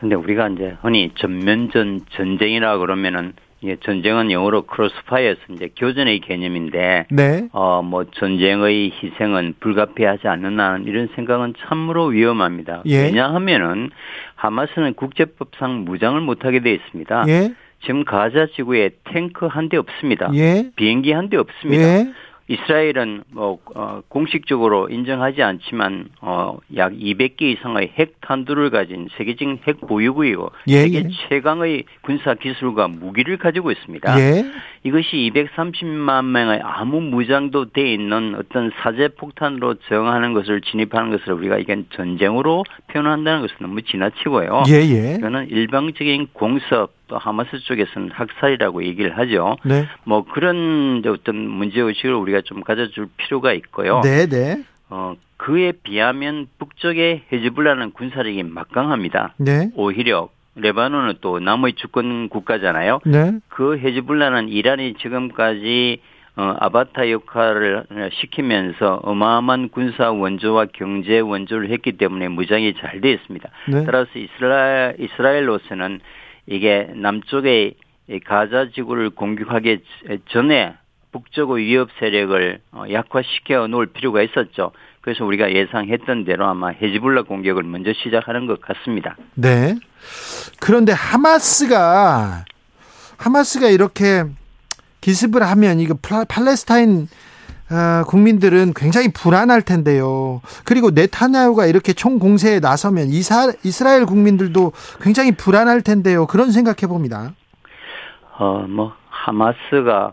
Speaker 8: 근데 우리가 이제 흔히 전면전 전쟁이라 그러면은 이게 전쟁은 영어로 크로스파이어서 이제 교전의 개념인데
Speaker 1: 네.
Speaker 8: 어뭐 전쟁의 희생은 불가피하지 않는다는 이런 생각은 참으로 위험합니다.
Speaker 1: 예.
Speaker 8: 왜냐하면은 하마스는 국제법상 무장을 못하게 돼 있습니다.
Speaker 1: 예.
Speaker 8: 지금 가자 지구에 탱크 한 대 없습니다.
Speaker 1: 예.
Speaker 8: 비행기 한 대 없습니다.
Speaker 1: 예.
Speaker 8: 이스라엘은 뭐 어, 공식적으로 인정하지 않지만 어, 약 200개 이상의 핵 탄두를 가진 세계적인 핵 보유국이고
Speaker 1: 예,
Speaker 8: 세계
Speaker 1: 예.
Speaker 8: 최강의 군사 기술과 무기를 가지고 있습니다.
Speaker 1: 예.
Speaker 8: 이것이 230만 명의 아무 무장도 돼 있는 어떤 사제 폭탄으로 저항하는 것을 진입하는 것을 우리가 이건 전쟁으로 표현한다는 것은 너무 지나치고요.
Speaker 1: 예, 예.
Speaker 8: 이거는 일방적인 공습 또 하마스 쪽에서는 학살이라고 얘기를 하죠.
Speaker 1: 네.
Speaker 8: 뭐 그런 어떤 문제 의식을 우리가 좀 가져줄 필요가 있고요.
Speaker 1: 네, 네.
Speaker 8: 어 그에 비하면 북쪽의 헤즈볼라는 군사력이 막강합니다.
Speaker 1: 네.
Speaker 8: 오히려 레바논은 또 남의 주권 국가잖아요.
Speaker 1: 네.
Speaker 8: 그 헤즈볼라는 이란이 지금까지 어, 아바타 역할을 시키면서 어마어마한 군사 원조와 경제 원조를 했기 때문에 무장이 잘 되어 있습니다.
Speaker 1: 네.
Speaker 8: 따라서 이스라엘, 이스라엘로서는 이게 남쪽의 이 가자 지구를 공격하기 전에 북쪽의 위협 세력을 어, 약화시켜 놓을 필요가 있었죠. 그래서 우리가 예상했던 대로 아마 헤즈볼라 공격을 먼저 시작하는 것 같습니다.
Speaker 1: 네. 그런데 하마스가 하마스가 이렇게 기습을 하면 이거 팔레스타인 어, 국민들은 굉장히 불안할 텐데요. 그리고 네타냐후가 이렇게 총 공세에 나서면 이사, 이스라엘 국민들도 굉장히 불안할 텐데요. 그런 생각해 봅니다.
Speaker 8: 어, 뭐, 하마스가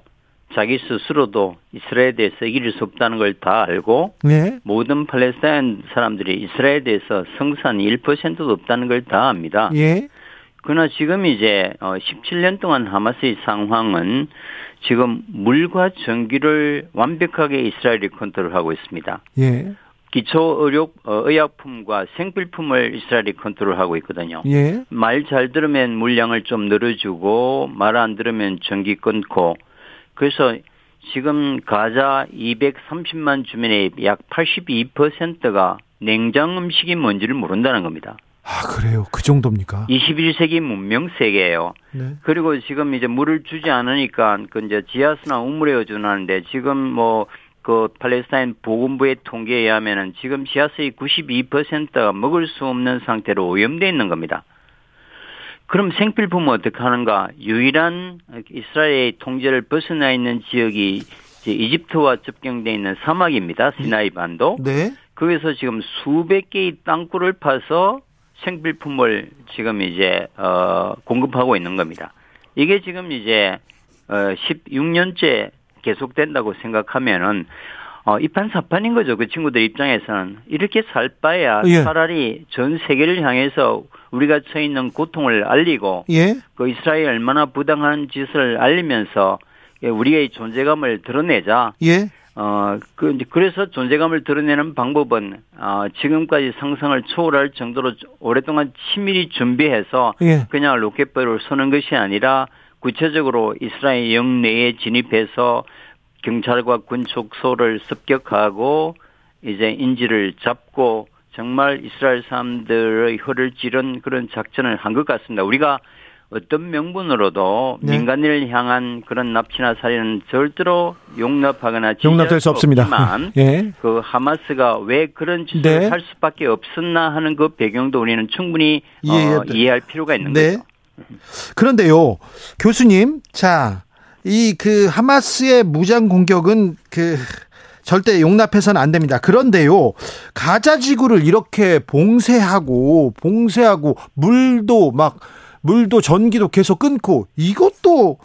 Speaker 8: 자기 스스로도 이스라엘에 대해서 이길 수 없다는 걸 다 알고
Speaker 1: 네.
Speaker 8: 모든 팔레스타인 사람들이 이스라엘에 대해서 성산이 1%도 없다는 걸 다 압니다.
Speaker 1: 예.
Speaker 8: 그러나 지금 이제 어 17년 동안 하마스의 상황은 지금 물과 전기를 완벽하게 이스라엘이 컨트롤하고 있습니다.
Speaker 1: 예.
Speaker 8: 기초 의료 어, 의약품과 생필품을 이스라엘이 컨트롤하고 있거든요.
Speaker 1: 예.
Speaker 8: 말 잘 들으면 물량을 좀 늘어주고 말 안 들으면 전기 끊고 그래서 지금 가자 230만 주민의 약 82%가 냉장 음식이 뭔지를 모른다는 겁니다.
Speaker 1: 아, 그래요. 그 정도입니까?
Speaker 8: 21세기 문명 세계예요.
Speaker 1: 네.
Speaker 8: 그리고 지금 이제 물을 주지 않으니까 그 이제 지하수나 우물에 의존하는데 지금 뭐 그 팔레스타인 보건부의 통계에 의하면은 지금 지하수의 92%가 먹을 수 없는 상태로 오염돼 있는 겁니다. 그럼 생필품은 어떻게 하는가? 유일한 이스라엘의 통제를 벗어나 있는 지역이 이제 이집트와 접경돼 있는 사막입니다. 시나이 반도.
Speaker 1: 네.
Speaker 8: 거기서 지금 수백 개의 땅굴을 파서 생필품을 지금 이제 어 공급하고 있는 겁니다. 이게 지금 이제 어 16년째 계속된다고 생각하면은 어 이판사판인 거죠. 그 친구들 입장에서는 이렇게 살 바에야
Speaker 1: 예.
Speaker 8: 차라리 전 세계를 향해서 우리가 처해 있는 고통을 알리고
Speaker 1: 예.
Speaker 8: 그 이스라엘이 얼마나 부당한 짓을 알리면서 예, 우리의 존재감을 드러내자.
Speaker 1: 예.
Speaker 8: 어, 그, 이제 그래서 존재감을 드러내는 방법은, 어, 지금까지 상상을 초월할 정도로 오랫동안 치밀히 준비해서
Speaker 1: 예.
Speaker 8: 그냥 로켓발을 쏘는 것이 아니라 구체적으로 이스라엘 영내에 진입해서 경찰과 군 촉소를 습격하고 이제 인지를 잡고 정말 이스라엘 사람들의 혀를 찌른 그런 작전을 한 것 같습니다. 우리가 어떤 명분으로도
Speaker 1: 네.
Speaker 8: 민간인을 향한 그런 납치나 살인은 절대로 용납하거나
Speaker 1: 용납될 수 없습니다.
Speaker 8: 없지만
Speaker 1: 예.
Speaker 8: 그 하마스가 왜 그런 짓을
Speaker 1: 네.
Speaker 8: 할 수밖에 없었나 하는 그 배경도 우리는 충분히 어, 이해할 필요가 있는
Speaker 1: 네.
Speaker 8: 거죠.
Speaker 1: 그런데요, 교수님, 자, 이 그 하마스의 무장 공격은 그 절대 용납해서는 안 됩니다. 그런데요, 가자 지구를 이렇게 봉쇄하고 봉쇄하고 물도 막 물도 전기도 계속 끊고 이것도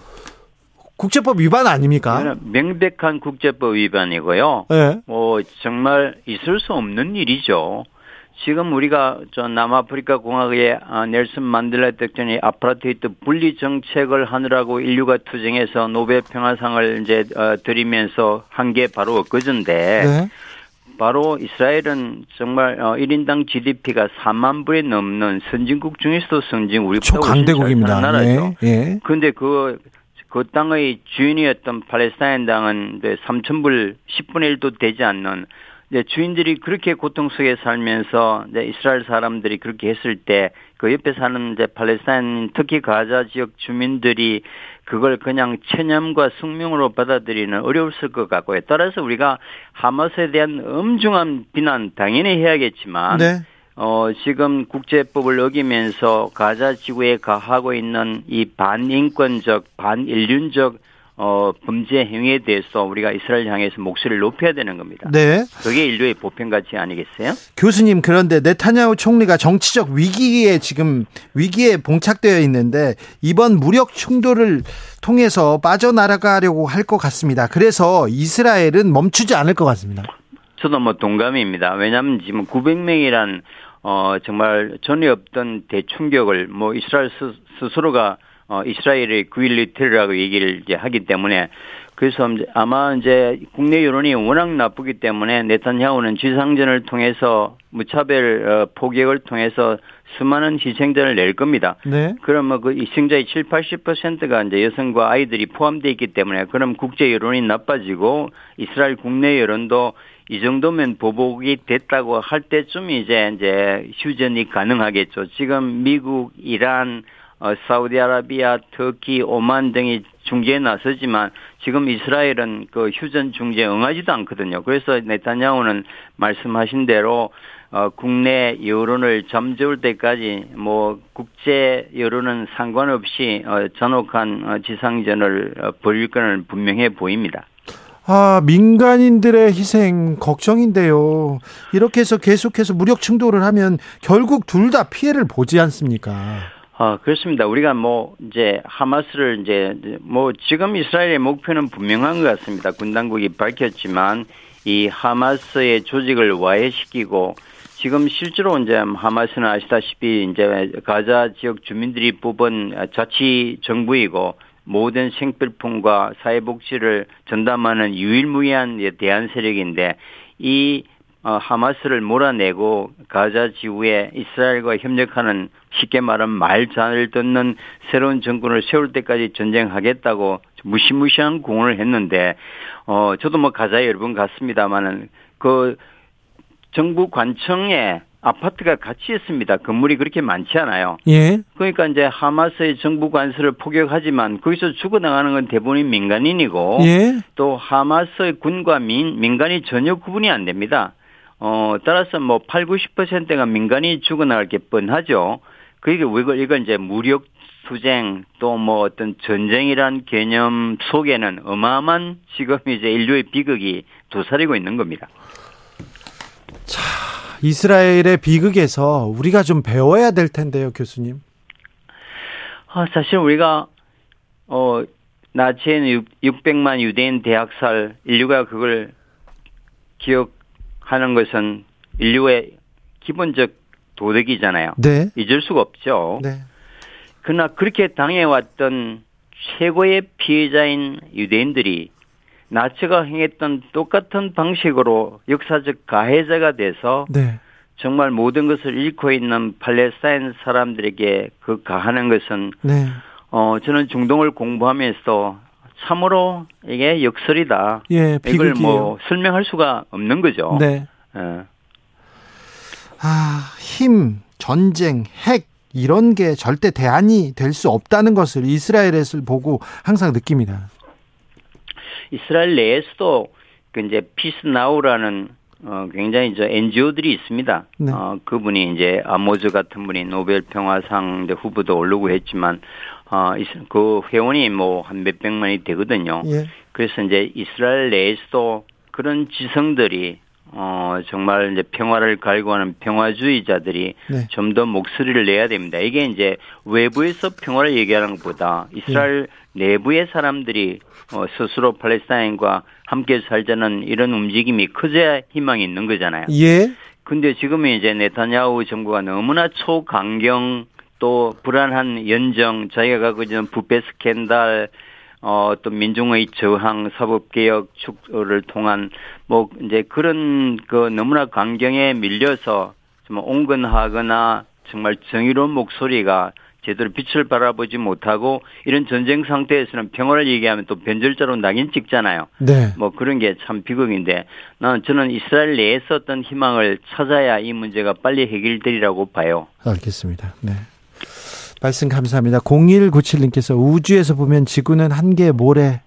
Speaker 1: 국제법 위반 아닙니까?
Speaker 8: 명백한 국제법 위반이고요.
Speaker 1: 예.
Speaker 8: 뭐 정말 있을 수 없는 일이죠. 지금 우리가 저 남아프리카 공화국의 아, 넬슨 만델라 대통령이 아파르테이트 분리 정책을 하느라고 인류가 투쟁해서 노벨 평화상을 이제 어, 드리면서 한 게 바로 엊그제인데
Speaker 1: 네.
Speaker 8: 바로 이스라엘은 정말 어, 1인당 GDP가 4만 불이 넘는 선진국 중에서도 선진 우리보다. 사는 나라죠.
Speaker 1: 예. 예.
Speaker 8: 근데 그, 그 땅의 주인이었던 팔레스타인 당은 3천 불 10분의 1도 되지 않는 이제 주인들이 그렇게 고통 속에 살면서 이제 이스라엘 사람들이 그렇게 했을 때 그 옆에 사는 이제 팔레스타인 특히 가자 지역 주민들이 그걸 그냥 체념과 숙명으로 받아들이는 어려웠을 것 같고요. 따라서 우리가 하마스에 대한 엄중한 비난 당연히 해야겠지만
Speaker 1: 네.
Speaker 8: 어, 지금 국제법을 어기면서 가자 지구에 가하고 있는 이 반인권적, 반인륜적 어, 범죄 행위에 대해서 우리가 이스라엘 향해서 목소리를 높여야 되는 겁니다.
Speaker 1: 네.
Speaker 8: 그게 인류의 보편 가치 아니겠어요?
Speaker 1: 교수님 그런데 네타냐후 총리가 정치적 위기에 지금 위기에 봉착되어 있는데 이번 무력 충돌을 통해서 빠져나가려고 할 것 같습니다. 그래서 이스라엘은 멈추지 않을 것 같습니다.
Speaker 8: 저도 뭐 동감입니다. 왜냐하면 지금 900명이란 어 정말 전에 없던 대충격을 뭐 이스라엘 스, 스스로가 어 이스라엘의 9.11이다라고 얘기를 이제 하기 때문에 그래서 아마 이제 국내 여론이 워낙 나쁘기 때문에 네타냐후는 지상전을 통해서 무차별 어, 포격을 통해서 수많은 희생자를 낼 겁니다.
Speaker 1: 네.
Speaker 8: 그러면 그 희생자의 7, 80%가 이제 여성과 아이들이 포함되어 있기 때문에 그럼 국제 여론이 나빠지고 이스라엘 국내 여론도 이 정도면 보복이 됐다고 할 때쯤 이제 이제 휴전이 가능하겠죠. 지금 미국, 이란, 어, 사우디아라비아, 터키, 오만 등이 중재에 나서지만 지금 이스라엘은 그 휴전 중재에 응하지도 않거든요. 그래서 네타냐후는 말씀하신 대로 어, 국내 여론을 잠재울 때까지 뭐 국제 여론은 상관없이 어, 전혹한 어, 지상전을 어, 벌일 거는 분명해 보입니다.
Speaker 1: 아, 민간인들의 희생 걱정인데요. 이렇게 해서 계속해서 무력 충돌을 하면 결국 둘 다 피해를 보지 않습니까?
Speaker 8: 아, 그렇습니다. 우리가 뭐 이제 하마스를 이제 뭐 지금 이스라엘의 목표는 분명한 것 같습니다. 군 당국이 밝혔지만 이 하마스의 조직을 와해시키고 지금 실제로 이제 하마스는 아시다시피 이제 가자 지역 주민들이 뽑은 자치 정부이고 모든 생필품과 사회복지를 전담하는 유일무이한 대한 세력인데 이 어, 하마스를 몰아내고 가자 지구에 이스라엘과 협력하는 쉽게 말하면 말 잘 듣는 새로운 정권을 세울 때까지 전쟁하겠다고 무시무시한 공언을 했는데 어 저도 뭐 가자에 여러 번 갔습니다만은 그 정부 관청에 아파트가 같이 있습니다. 건물이 그렇게 많지 않아요.
Speaker 1: 예.
Speaker 8: 그러니까 이제 하마스의 정부 관서를 포격하지만 거기서 죽어나가는 건 대부분 민간인이고
Speaker 1: 예.
Speaker 8: 또 하마스의 군과 민, 민간이 전혀 구분이 안 됩니다. 어, 따라서 뭐 8, 90%가 민간이 죽어나갈 게 뻔하죠. 그게 왜 이걸, 이걸 이제 무력 투쟁 또 뭐 어떤 전쟁이란 개념 속에는 어마어마한 지금 이제 인류의 비극이 도사리고 있는 겁니다.
Speaker 1: 이스라엘의 비극에서 우리가 좀 배워야 될 텐데요, 교수님.
Speaker 8: 아, 사실 우리가 어 나치에는 600만 유대인 대학살 인류가 그걸 기억 하는 것은 인류의 기본적 도덕이잖아요.
Speaker 1: 네.
Speaker 8: 잊을 수가 없죠.
Speaker 1: 네.
Speaker 8: 그러나 그렇게 당해왔던 최고의 피해자인 유대인들이 나치가 행했던 똑같은 방식으로 역사적 가해자가 돼서
Speaker 1: 네.
Speaker 8: 정말 모든 것을 잃고 있는 팔레스타인 사람들에게 그 가하는 것은
Speaker 1: 네.
Speaker 8: 어 저는 중동을 공부하면서 참으로 이게 역설이다.
Speaker 1: 예,
Speaker 8: 이걸. 뭐 설명할 수가 없는 거죠.
Speaker 1: 네.
Speaker 8: 예.
Speaker 1: 아, 힘, 전쟁, 핵 이런 게 절대 대안이 될 수 없다는 것을 이스라엘에서 보고 항상 느낍니다.
Speaker 8: 이스라엘 내에서도 그 이제 Peace Now라는 어 굉장히 저 NGO들이 있습니다.
Speaker 1: 네.
Speaker 8: 어 그분이 이제 아모즈 같은 분이 노벨 평화상 후보도 오르고 했지만 어 그 회원이 뭐 한 몇백만이 되거든요.
Speaker 1: 예.
Speaker 8: 그래서 이제 이스라엘 내에서도 그런 지성들이 어 정말 이제 평화를 갈구하는 평화주의자들이
Speaker 1: 네.
Speaker 8: 좀더 목소리를 내야 됩니다. 이게 이제 외부에서 평화를 얘기하는 것보다 이스라엘 내부의 사람들이 어, 스스로 팔레스타인과 함께 살자는 이런 움직임이 커져야 희망이 있는 거잖아요.
Speaker 1: 예.
Speaker 8: 근데 지금은 이제 네타냐후 정부가 너무나 초강경 또 불안한 연정, 자기가 갖고 있는 부패 스캔들, 어, 또 민중의 저항, 사법개혁 축을 통한 뭐 이제 그런 그 너무나 강경에 밀려서 정말 온건하거나 정말 정의로운 목소리가 제대로 빛을 바라보지 못하고 이런 전쟁 상태에서는 평화를 얘기하면 또 변절자로 낙인 찍잖아요.
Speaker 1: 네.
Speaker 8: 뭐 그런 게 참 비극인데 나는 저는 이스라엘 내에서 어떤 희망을 찾아야 이 문제가 빨리 해결되리라고 봐요.
Speaker 1: 알겠습니다. 네. 말씀 감사합니다. 0197님께서 우주에서 보면 지구는 한개 모래,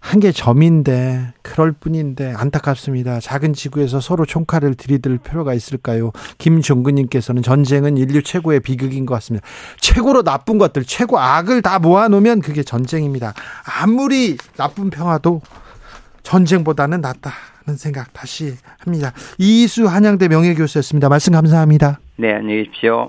Speaker 1: 한 개 점인데, 그럴 뿐인데, 안타깝습니다. 작은 지구에서 서로 총칼을 들이댈 필요가 있을까요? 김종근님께서는 전쟁은 인류 최고의 비극인 것 같습니다. 최고로 나쁜 것들, 최고 악을 다 모아놓으면 그게 전쟁입니다. 아무리 나쁜 평화도 전쟁보다는 낫다는 생각 다시 합니다. 이수 한양대 명예교수였습니다. 말씀 감사합니다.
Speaker 8: 네, 안녕히 계십시오.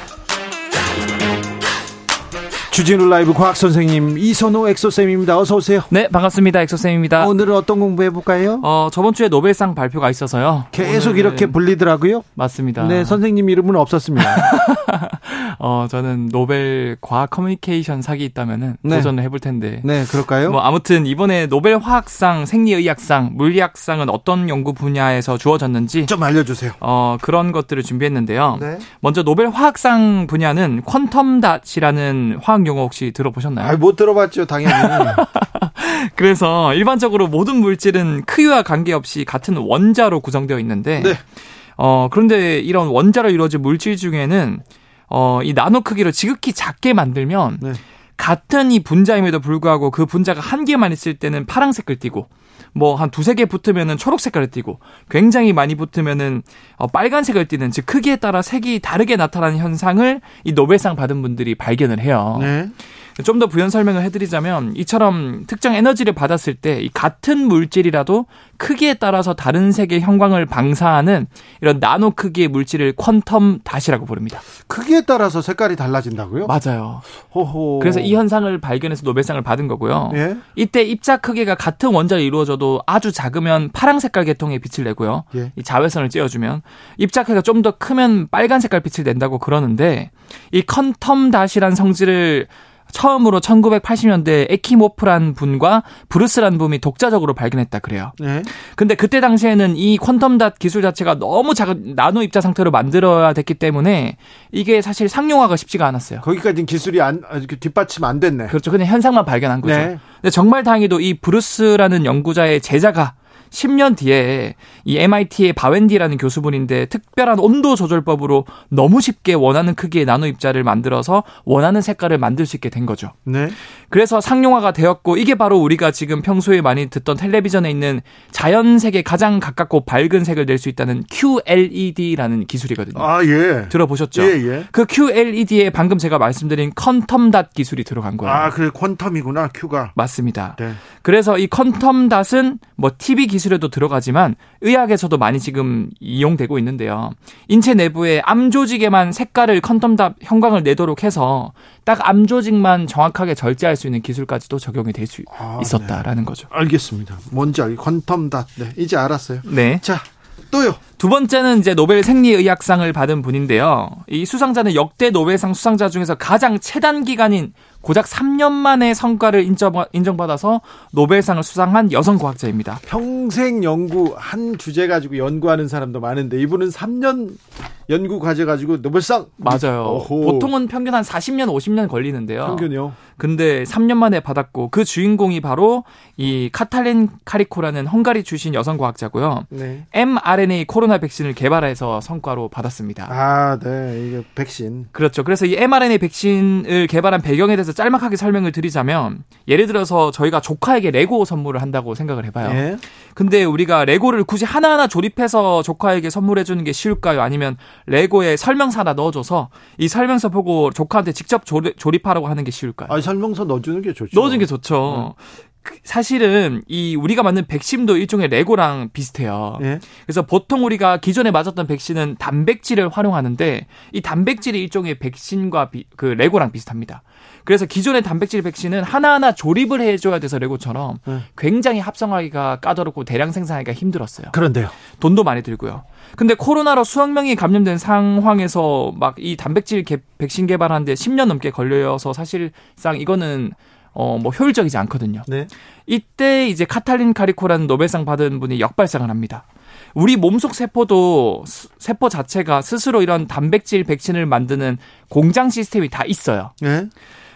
Speaker 1: 주진우 라이브 과학 선생님 이선호 엑소쌤입니다. 어서 오세요.
Speaker 9: 네, 반갑습니다. 엑소쌤입니다.
Speaker 1: 오늘은 어떤 공부 해 볼까요?
Speaker 9: 어, 저번 주에 노벨상 발표가 있어서요.
Speaker 1: 계속
Speaker 9: 오늘은-
Speaker 1: 이렇게 불리더라고요.
Speaker 9: 맞습니다.
Speaker 1: 네, 선생님 이름은 없었습니다.
Speaker 9: 어, 저는 노벨 과학 커뮤니케이션 상이 있다면은
Speaker 1: 네.
Speaker 9: 도전을 해볼 텐데.
Speaker 1: 네, 그럴까요?
Speaker 9: 뭐 아무튼 이번에 노벨 화학상, 생리의학상, 물리학상은 어떤 연구 분야에서 주어졌는지
Speaker 1: 좀 알려주세요.
Speaker 9: 어, 그런 것들을 준비했는데요.
Speaker 1: 네.
Speaker 9: 먼저 노벨 화학상 분야는 quantum dot이라는 화학 용어 혹시 들어보셨나요?
Speaker 1: 아, 못 들어봤죠, 당연히.
Speaker 9: 그래서 일반적으로 모든 물질은 크기와 관계없이 같은 원자로 구성되어 있는데
Speaker 1: 네.
Speaker 9: 어, 그런데 이런 원자로 이루어진 물질 중에는 어, 이 나노 크기로 지극히 작게 만들면
Speaker 1: 네.
Speaker 9: 같은 이 분자임에도 불구하고 그 분자가 한 개만 있을 때는 파란색을 띠고 뭐 한 두세 개 붙으면은 초록 색깔을 띠고 굉장히 많이 붙으면은 어, 빨간색을 띠는 즉 크기에 따라 색이 다르게 나타나는 현상을 이 노벨상 받은 분들이 발견을 해요.
Speaker 1: 네.
Speaker 9: 좀 더 부연 설명을 해드리자면 이처럼 특정 에너지를 받았을 때이 같은 물질이라도 크기에 따라서 다른 색의 형광을 방사하는 이런 나노 크기의 물질을 퀀텀 닷이라고 부릅니다.
Speaker 1: 크기에 따라서 색깔이 달라진다고요?
Speaker 9: 맞아요.
Speaker 1: 호호.
Speaker 9: 그래서 이 현상을 발견해서 노벨상을 받은 거고요.
Speaker 1: 예?
Speaker 9: 이때 입자 크기가 같은 원자로 이루어져도 아주 작으면 파란 색깔 계통의 빛을 내고요.
Speaker 1: 예.
Speaker 9: 이 자외선을 쬐어주면 입자 크기가 좀 더 크면 빨간 색깔 빛을 낸다고 그러는데 이 quantum dot이란 성질을 처음으로 1980년대 에키모프란 분과 브루스란 분이 독자적으로 발견했다 그래요.
Speaker 1: 네.
Speaker 9: 근데 그때 당시에는 이 quantum dot 기술 자체가 너무 작은 나노 입자 상태로 만들어야 됐기 때문에 이게 사실 상용화가 쉽지가 않았어요.
Speaker 1: 거기까지는 기술이 안, 뒷받침 안 됐네.
Speaker 9: 그렇죠. 그냥 현상만 발견한 거죠.
Speaker 1: 네.
Speaker 9: 근데 정말 다행히도 이 브루스라는 연구자의 제자가 10년 뒤에 이 MIT의 바웬디라는 교수분인데 특별한 온도 조절법으로 너무 쉽게 원하는 크기의 나노 입자를 만들어서 원하는 색깔을 만들 수 있게 된 거죠.
Speaker 1: 네.
Speaker 9: 그래서 상용화가 되었고 이게 바로 우리가 지금 평소에 많이 듣던 텔레비전에 있는 자연색에 가장 가깝고 밝은 색을 낼 수 있다는 QLED라는 기술이거든요.
Speaker 1: 아, 예.
Speaker 9: 들어보셨죠?
Speaker 1: 예, 예.
Speaker 9: 그 QLED에 방금 제가 말씀드린 quantum dot 기술이 들어간 거예요.
Speaker 1: 아, 그래, quantum이구나, Q가.
Speaker 9: 맞습니다.
Speaker 1: 네.
Speaker 9: 그래서 이 quantum dot은 뭐 TV 기술 에도 들어가지만 의학에서도 많이 지금 이용되고 있는데요. 인체 내부에 암 조직에만 색깔을 quantum dot 형광을 내도록 해서 딱 암 조직만 정확하게 절제할 수 있는 기술까지도 적용이 될수
Speaker 1: 아,
Speaker 9: 있었다라는 거죠.
Speaker 1: 알겠습니다. 뭔지 퀀텀 닷. 네, 이제 알았어요.
Speaker 9: 네.
Speaker 1: 자, 또요.
Speaker 9: 두 번째는 이제 노벨 생리의학상을 받은 분인데요. 이 수상자는 역대 노벨상 수상자 중에서 가장 최단 기간인 고작 3년 만에 성과를 인정, 인정 받아서 노벨상을 수상한 여성 과학자입니다.
Speaker 1: 평생 연구, 한 주제 가지고 연구하는 사람도 많은데, 이분은 3년 연구 과제 가지고 노벨상.
Speaker 9: 맞아요.
Speaker 1: 오호.
Speaker 9: 보통은 평균 한 40년, 50년 걸리는데요.
Speaker 1: 평균이요.
Speaker 9: 근데 3년 만에 받았고 그 주인공이 바로 이 카탈린 카리코라는 헝가리 출신 여성 과학자고요.
Speaker 1: 네.
Speaker 9: mRNA 코로나 백신을 개발해서 성과로 받았습니다.
Speaker 1: 아, 네. 이게 백신.
Speaker 9: 그렇죠. 그래서 이 mRNA 백신을 개발한 배경에 대해서 짤막하게 설명을 드리자면 예를 들어서 저희가 조카에게 레고 선물을 한다고 생각을 해 봐요.
Speaker 1: 예.
Speaker 9: 근데 우리가 레고를 굳이 하나하나 조립해서 조카에게 선물해 주는 게 쉬울까요? 아니면 레고에 설명서 하나 넣어줘서 이 설명서 보고 조카한테 직접 조립, 조립하라고 하는 게 쉬울까요?
Speaker 1: 아, 설명서 넣어주는 게 좋죠.
Speaker 9: 넣어준 게 좋죠. 그- 사실은 이 우리가 맞는 백신도 일종의 레고랑 비슷해요.
Speaker 1: 예.
Speaker 9: 그래서 보통 우리가 기존에 맞았던 백신은 단백질을 활용하는데 이 단백질이 일종의 백신과 비- 그 레고랑 비슷합니다. 그래서 기존의 단백질 백신은 하나하나 조립을 해줘야 돼서 레고처럼
Speaker 1: 네.
Speaker 9: 굉장히 합성하기가 까다롭고 대량 생산하기가 힘들었어요.
Speaker 1: 그런데요.
Speaker 9: 돈도 많이 들고요. 근데 코로나로 수억 명이 감염된 상황에서 막 이 단백질 개- 백신 개발하는데 10년 넘게 걸려서 사실상 이거는 어 뭐 효율적이지 않거든요.
Speaker 1: 네.
Speaker 9: 이때 이제 카탈린 카리코라는 노벨상 받은 분이 역발상을 합니다. 우리 몸속 세포도 스- 세포 자체가 스스로 이런 단백질 백신을 만드는 공장 시스템이 다 있어요.
Speaker 1: 예.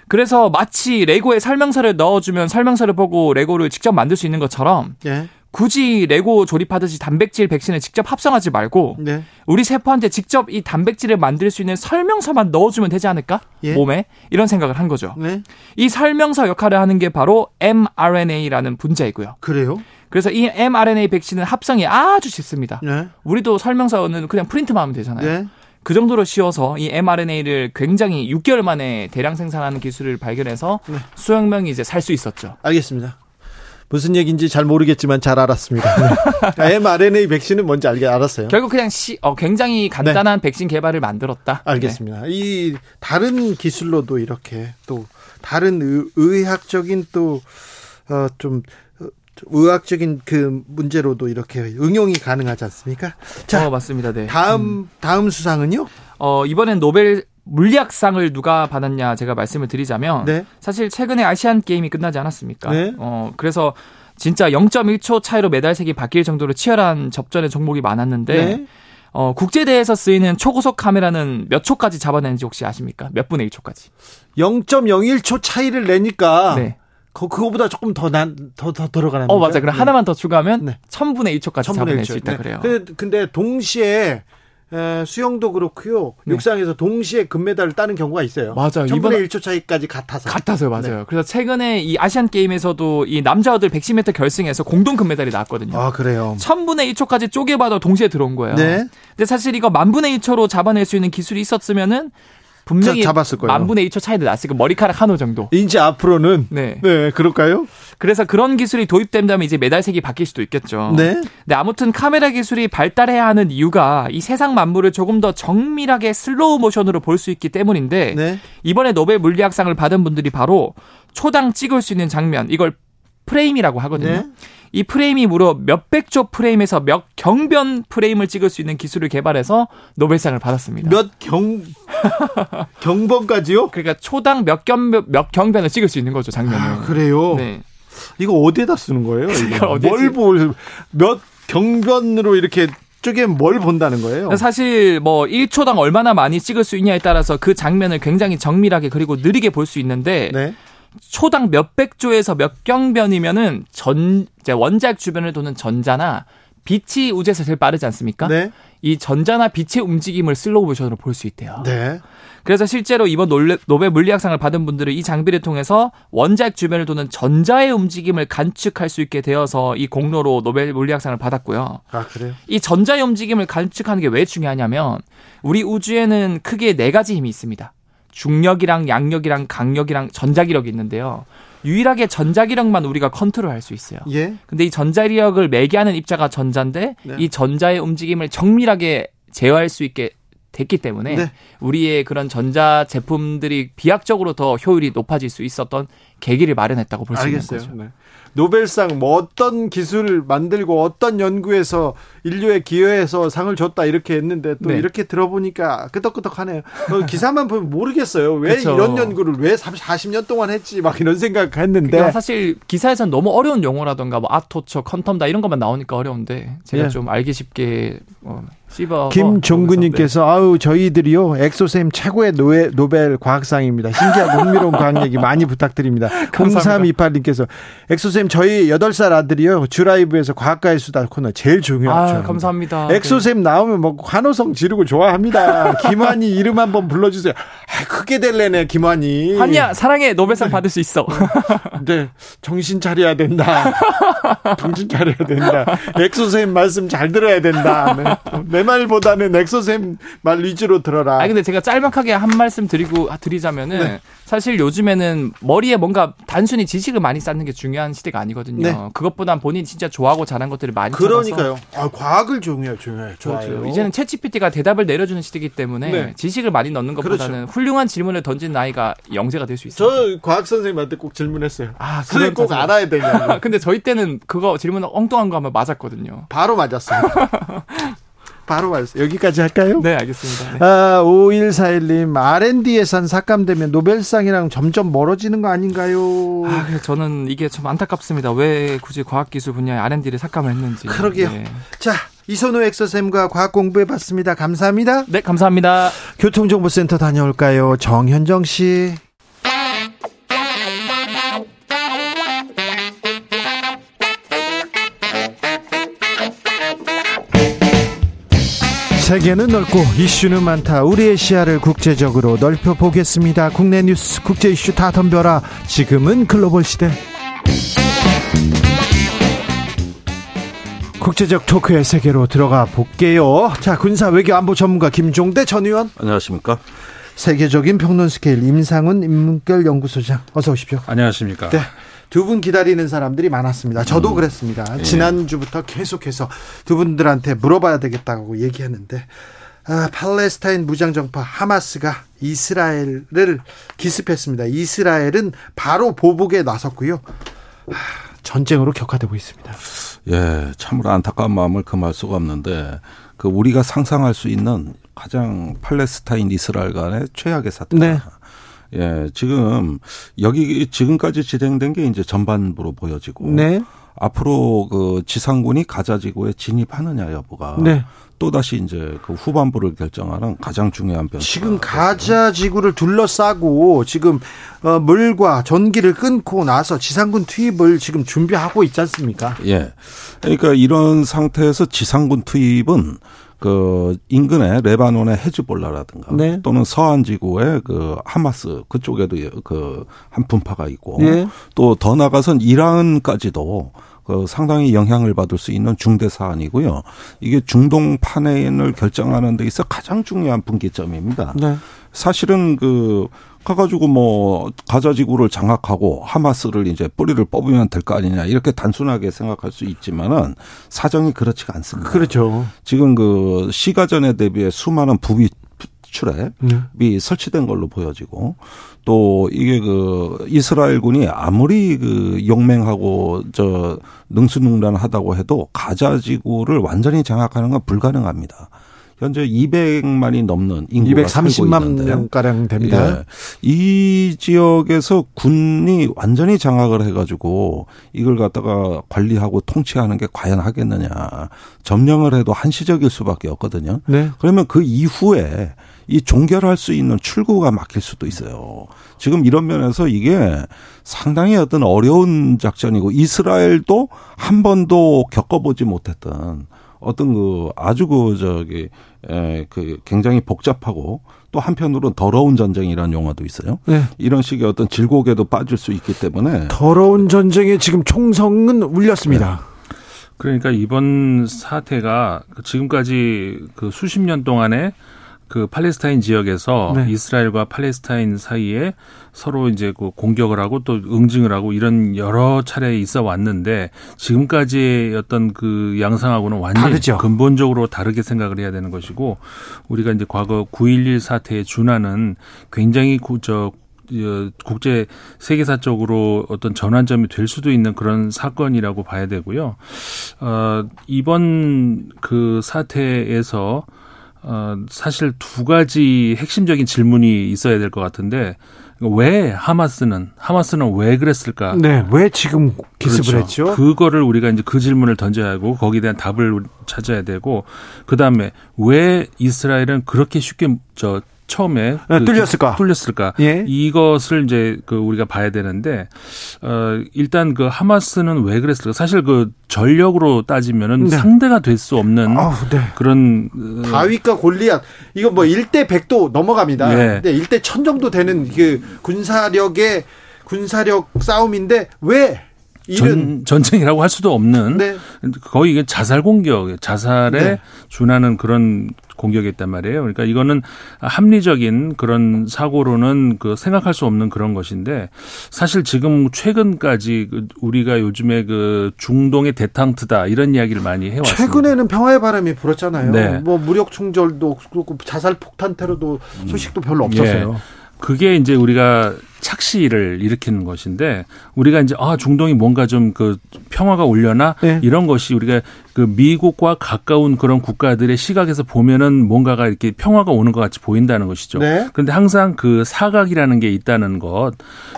Speaker 9: 그래서 마치 레고에 설명서를 넣어주면 설명서를 보고 레고를 직접 만들 수 있는 것처럼
Speaker 1: 예.
Speaker 9: 굳이 레고 조립하듯이 단백질 백신을 직접 합성하지 말고
Speaker 1: 네.
Speaker 9: 우리 세포한테 직접 이 단백질을 만들 수 있는 설명서만 넣어주면 되지 않을까?
Speaker 1: 예.
Speaker 9: 몸에 이런 생각을 한 거죠.
Speaker 1: 네.
Speaker 9: 이 설명서 역할을 하는 게 바로 mRNA라는 분자이고요.
Speaker 1: 그래요?
Speaker 9: 그래서 이 mRNA 백신은 합성이 아주 쉽습니다.
Speaker 1: 네.
Speaker 9: 우리도 설명서는 그냥 프린트만 하면 되잖아요.
Speaker 1: 네.
Speaker 9: 그 정도로 쉬워서 이 mRNA를 굉장히 6개월 만에 대량 생산하는 기술을 발견해서
Speaker 1: 네.
Speaker 9: 수억 명이 이제 살 수 있었죠.
Speaker 1: 알겠습니다. 무슨 얘기인지 잘 모르겠지만 잘 알았습니다. 네. mRNA 백신은 뭔지 알게 알았어요.
Speaker 9: 결국 그냥 시, 어, 굉장히 간단한 백신 개발을 만들었다.
Speaker 1: 네. 알겠습니다. 이 다른 기술로도 이렇게 또 다른 의, 의학적인 또어좀 의학적인 그 문제로도 이렇게 응용이 가능하지 않습니까?
Speaker 9: 네.
Speaker 1: 자,
Speaker 9: 어, 맞습니다. 네.
Speaker 1: 다음 다음 수상은요?
Speaker 9: 어, 이번엔 노벨 물리학상을 누가 받았냐 제가 말씀을 드리자면
Speaker 1: 네.
Speaker 9: 사실 최근에 아시안 게임이 끝나지 않았습니까?
Speaker 1: 네.
Speaker 9: 어 그래서 진짜 0.1초 차이로 메달색이 바뀔 정도로 치열한 접전의 종목이 많았는데
Speaker 1: 네.
Speaker 9: 어 국제 대회에서 쓰이는 초고속 카메라는 몇 초까지 잡아내는지 혹시 아십니까? 몇 분의 1초까지?
Speaker 1: 0.01초 차이를 내니까
Speaker 9: 네.
Speaker 1: 그, 그거보다 조금 더 난, 더, 더 들어가는.
Speaker 9: 어 맞아. 그럼 하나만 더 추가하면
Speaker 1: 네.
Speaker 9: 1000분의 1초까지
Speaker 1: 천분의
Speaker 9: 잡아낼 수. 있다
Speaker 1: 네.
Speaker 9: 그래요.
Speaker 1: 근데, 근데 동시에 에, 수영도 그렇고요.
Speaker 9: 네.
Speaker 1: 육상에서 동시에 금메달을 따는 경우가 있어요.
Speaker 9: 맞아요.
Speaker 1: 천분의
Speaker 9: 이번-
Speaker 1: 1초 차이까지 같아서.
Speaker 9: 같아서요, 맞아요.
Speaker 1: 네.
Speaker 9: 그래서 최근에 이 아시안 게임에서도 이 남자들 110m 결승에서 공동 금메달이 나왔거든요.
Speaker 1: 아 그래요.
Speaker 9: 1000분의 1초까지 쪼개봐도 동시에 들어온 거예요.
Speaker 1: 네.
Speaker 9: 근데 사실 이거 만분의 1초로 잡아낼 수 있는 기술이 있었으면은 분명히
Speaker 1: 자- 잡았을 거예요.
Speaker 9: 만분의 1초 차이도 났으니까 머리카락 한 올 정도.
Speaker 1: 이제 앞으로는
Speaker 9: 네.
Speaker 1: 네 그럴까요?
Speaker 9: 그래서 그런 기술이 도입된다면 이제 메달색이 바뀔 수도 있겠죠.
Speaker 1: 네.
Speaker 9: 근데 아무튼 카메라 기술이 발달해야 하는 이유가 이 세상 만물을 조금 더 정밀하게 슬로우 모션으로 볼 수 있기 때문인데
Speaker 1: 네.
Speaker 9: 이번에 노벨 물리학상을 받은 분들이 바로 초당 찍을 수 있는 장면 이걸 프레임이라고 하거든요.
Speaker 1: 네.
Speaker 9: 이 프레임이 무려 몇백 조 프레임에서 몇 경변 프레임을 찍을 수 있는 기술을 개발해서 노벨상을 받았습니다.
Speaker 1: 몇 경 경번까지요?
Speaker 9: 그러니까 초당 몇 경변 몇 경변을 찍을 수 있는 거죠 장면을.
Speaker 1: 아, 그래요.
Speaker 9: 네.
Speaker 1: 이거 어디에다 쓰는 거예요? 이거?
Speaker 9: 어디에 쓰-
Speaker 1: 뭘볼 몇 경변으로 이렇게 쪼개면 뭘 본다는 거예요?
Speaker 9: 사실 뭐 1초당 얼마나 많이 찍을 수 있냐에 따라서 그 장면을 굉장히 정밀하게 그리고 느리게 볼 수 있는데
Speaker 1: 네.
Speaker 9: 초당 몇백 조에서 몇 경 번이면은 전 원자핵 주변을 도는 전자나 빛이 우주에서 제일 빠르지 않습니까?
Speaker 1: 네.
Speaker 9: 이 전자나 빛의 움직임을 슬로우 모션으로 볼 수 있대요.
Speaker 1: 네.
Speaker 9: 그래서 실제로 이번 노벨 물리학상을 받은 분들은 이 장비를 통해서 원자핵 주변을 도는 전자의 움직임을 관측할 수 있게 되어서 이 공로로 노벨 물리학상을 받았고요.
Speaker 1: 아 그래요?
Speaker 9: 이 전자의 움직임을 관측하는 게 왜 중요하냐면 우리 우주에는 크게 네 가지 힘이 있습니다. 중력이랑 양력이랑 강력이랑 전자기력이 있는데요. 유일하게 전자기력만 우리가 컨트롤할 수 있어요.
Speaker 1: 예.
Speaker 9: 근데 이 전자기력을 매개하는 입자가 전자인데
Speaker 1: 네.
Speaker 9: 이 전자의 움직임을 정밀하게 제어할 수 있게 됐기 때문에
Speaker 1: 네.
Speaker 9: 우리의 그런 전자 제품들이 비약적으로 더 효율이 높아질 수 있었던 계기를 마련했다고 볼 수 있는. 거죠.
Speaker 1: 네. 노벨상 뭐 어떤 기술 만들고 어떤 연구에서 인류에 기여해서 상을 줬다 이렇게 했는데 또
Speaker 9: 네.
Speaker 1: 이렇게 들어보니까 끄덕끄덕하네요. 어, 기사만 보면 모르겠어요. 왜
Speaker 9: 그쵸.
Speaker 1: 이런 연구를 왜 30, 40년 동안 했지 막 이런 생각했는데
Speaker 9: 사실 기사에서는 너무 어려운 용어라던가 뭐 아토초, quantum dot 이런 것만 나오니까 어려운데 제가
Speaker 1: 예.
Speaker 9: 좀 알기 쉽게 어, 씹어
Speaker 1: 김종근님께서 아우 저희들이요 엑소쌤 최고의 노에, 노벨 과학상입니다. 신기하고 흥미로운 과학 얘기 많이 부탁드립니다. 0328님께서 엑소쌤 저희 8살 아들이요 주라이브에서 과학가의 수다 코너 제일 중요하죠.
Speaker 9: 아, 감사합니다.
Speaker 1: 엑소쌤 나오면 뭐 환호성 지르고 좋아합니다. 김환희 이름 한번 불러주세요. 아, 크게 될 애네 김환희.
Speaker 9: 네. 환희야 사랑해 노벨상 받을 수 있어.
Speaker 1: 네, 정신 차려야 된다. 정신 차려야 된다. 엑소쌤 말씀 잘 들어야 된다. 네. 내 말보다는 엑소쌤 말 위주로 들어라.
Speaker 9: 아 근데 제가 짤막하게 한 말씀 드리고 드리자면은
Speaker 1: 네.
Speaker 9: 사실 요즘에는 머리에 뭔가 단순히 지식을 많이 쌓는 게 중요한 시대가 아니거든요.
Speaker 1: 네.
Speaker 9: 그것보단 본인이 진짜 좋아하고 잘한 것들을 많이
Speaker 1: 그러니까요. 아, 과학을 중요해요, 중요해요.
Speaker 9: 그렇죠.
Speaker 1: 좋아요.
Speaker 9: 이제는 챗GPT가 대답을 내려주는 시대이기 때문에
Speaker 1: 네.
Speaker 9: 지식을 많이 넣는 것보다는 훌륭한 질문을 던진 나이가 영재가 될 수 있어요.
Speaker 1: 저 과학 선생님한테 꼭 질문했어요.
Speaker 9: 아,
Speaker 1: 선생님 꼭
Speaker 9: 그런
Speaker 1: 알아야 되냐고.
Speaker 9: 근데 저희 때는 그거 질문 엉뚱한 거 하면 맞았거든요.
Speaker 1: 바로 맞았어요. 바로 맞았어요. 여기까지 할까요?
Speaker 9: 네, 알겠습니다. 네.
Speaker 1: 아, 5141님, R&D 예산 삭감되면 노벨상이랑 점점 멀어지는 거 아닌가요?
Speaker 9: 아, 저는 이게 좀 안타깝습니다. 왜 굳이 과학기술 분야에 R&D를 삭감을 했는지.
Speaker 1: 그러게요.
Speaker 9: 네,
Speaker 1: 자, 이선우 엑소쌤과 과학 공부해 봤습니다. 감사합니다.
Speaker 9: 네, 감사합니다.
Speaker 1: 교통정보센터 다녀올까요? 정현정 씨. 세계는 넓고 이슈는 많다. 우리의 시야를 국제적으로 넓혀 보겠습니다. 국내 뉴스, 국제 이슈 다 덤벼라. 지금은 글로벌 시대. 국제적 토크의 세계로 들어가 볼게요. 자, 군사 외교 안보 전문가 김종대 전 의원.
Speaker 10: 안녕하십니까?
Speaker 1: 세계적인 평론 스케일 임상훈 인문결 연구소장 어서 오십시오.
Speaker 10: 안녕하십니까?
Speaker 1: 네. 두 분 기다리는 사람들이 많았습니다. 저도
Speaker 10: 음.
Speaker 1: 그랬습니다.
Speaker 10: 예.
Speaker 1: 지난주부터 계속해서 두 분들한테 물어봐야 되겠다고 얘기했는데 아, 팔레스타인 무장정파 하마스가 이스라엘을 기습했습니다. 이스라엘은 바로 보복에 나섰고요. 아, 전쟁으로 격화되고 있습니다.
Speaker 10: 예, 참으로 안타까운 마음을 금할 수가 없는데 그 우리가 상상할 수 있는 가장 팔레스타인 이스라엘 간의 최악의 사태다.
Speaker 1: 네.
Speaker 10: 예, 지금 여기 지금까지 진행된 게 이제 전반부로 보여지고
Speaker 1: 네.
Speaker 10: 앞으로 그 지상군이 가자 지구에 진입하느냐 여부가
Speaker 1: 네.
Speaker 10: 또 다시 이제 그 후반부를 결정하는 가장 중요한 변수.
Speaker 1: 지금 가자 지구를 둘러싸고 지금 어, 물과 전기를 끊고 나서 지상군 투입을 지금 준비하고 있지 않습니까?
Speaker 10: 예. 그러니까 이런 상태에서 지상군 투입은 그 인근의 레바논의 헤즈볼라라든가
Speaker 1: 네.
Speaker 10: 또는 서한 지구의 그 하마스 그쪽에도 그 한 분파가 있고
Speaker 1: 예.
Speaker 10: 또더 나가선 이란까지도 그 상당히 영향을 받을 수 있는 중대 사안이고요. 이게 중동 판행을 결정하는 데 있어 가장 중요한 분기점입니다.
Speaker 1: 네.
Speaker 10: 사실은 그 가가지고 뭐 가자 지구를 장악하고 하마스를 이제 뿌리를 뽑으면 될 거 아니냐 이렇게 단순하게 생각할 수 있지만은 사정이 그렇지가 않습니다.
Speaker 1: 그렇죠.
Speaker 10: 지금 그 시가전에 대비해 수많은 부비 출입이
Speaker 1: 네.
Speaker 10: 설치된 걸로 보여지고 또 이게 그 이스라엘군이 아무리 그 용맹하고 저 능수능란하다고 해도 가자 지구를 완전히 장악하는 건 불가능합니다. 현재 200만이 넘는 인구가 살고
Speaker 1: 230만
Speaker 10: 있는데요.
Speaker 1: 명 가량 됩니다.
Speaker 10: 예. 이 지역에서 군이 완전히 장악을 해가지고 이걸 갖다가 관리하고 통치하는 게 과연 하겠느냐. 점령을 해도 한시적일 수밖에 없거든요.
Speaker 1: 네.
Speaker 10: 그러면 그 이후에 이 종결할 수 있는 출구가 막힐 수도 있어요. 지금 이런 면에서 이게 상당히 어떤 어려운 작전이고 이스라엘도 한 번도 겪어보지 못했던 어떤 그 아주 그 저기 에그 굉장히 복잡하고 또 한편으로는 더러운 전쟁이라는 용어도 있어요.
Speaker 1: 네.
Speaker 10: 이런 식의 어떤 질곡에도 빠질 수 있기 때문에
Speaker 1: 더러운 전쟁에 지금 총성은 울렸습니다.
Speaker 11: 그러니까 이번 사태가 그 지금까지 그 수십 년 동안에 그 팔레스타인 지역에서
Speaker 1: 네.
Speaker 11: 이스라엘과 팔레스타인 사이에 서로 이제 그 공격을 하고 또 응징을 하고 이런 여러 차례 있어 왔는데 지금까지의 어떤 그 양상하고는 완전히
Speaker 1: 다르죠.
Speaker 11: 근본적으로 다르게 생각을 해야 되는 것이고 우리가 이제 과거 9.11 사태에 준하는 굉장히 구, 저 어, 국제 세계사적으로 어떤 전환점이 될 수도 있는 그런 사건이라고 봐야 되고요. 어, 이번 그 사태에서 어, 사실 두 가지 핵심적인 질문이 있어야 될 것 같은데 왜 하마스는 하마스는 왜 그랬을까?
Speaker 1: 네, 왜 지금 기습을
Speaker 11: 그렇죠.
Speaker 1: 했죠?
Speaker 11: 그거를 우리가 이제 그 질문을 던져야 하고 거기에 대한 답을 찾아야 되고 그 다음에 왜 이스라엘은 그렇게 쉽게 저 처음에
Speaker 1: 네,
Speaker 11: 그
Speaker 1: 뚫렸을까?
Speaker 11: 뚫렸을까?
Speaker 1: 예.
Speaker 11: 이것을 이제 그 우리가 봐야 되는데 어 일단 그 하마스는 왜 그랬을까? 사실 그 전력으로 따지면은
Speaker 1: 네.
Speaker 11: 상대가 될 수 없는
Speaker 1: 아우, 네.
Speaker 11: 그런 어,
Speaker 1: 다윗과 골리앗 이거 뭐 1대 100도 넘어갑니다.
Speaker 11: 네.
Speaker 1: 근데 1대 1000 정도 되는 그 군사력의 군사력 싸움인데 왜
Speaker 11: 전, 전쟁이라고 할 수도 없는
Speaker 1: 네.
Speaker 11: 거의 이게 자살 공격, 자살에
Speaker 1: 네.
Speaker 11: 준하는 그런 공격이었단 말이에요. 그러니까 이거는 합리적인 그런 사고로는 그 생각할 수 없는 그런 것인데 사실 지금 최근까지 그 우리가 요즘에 그 중동의 대탕트다 이런 이야기를 많이 해왔습니다.
Speaker 1: 최근에는 평화의 바람이 불었잖아요.
Speaker 11: 네.
Speaker 1: 뭐 무력 충돌도 그렇고 자살 폭탄 테러도 소식도 별로 없었어요.
Speaker 11: 예. 그게 이제 우리가 착시를 일으키는 것인데 우리가 이제 아 중동이 뭔가 좀 그 평화가 올려나
Speaker 1: 네.
Speaker 11: 이런 것이 우리가 그 미국과 가까운 그런 국가들의 시각에서 보면은 뭔가가 이렇게 평화가 오는 것 같이 보인다는 것이죠.
Speaker 1: 네.
Speaker 11: 그런데 항상 그 사각이라는 게 있다는 것.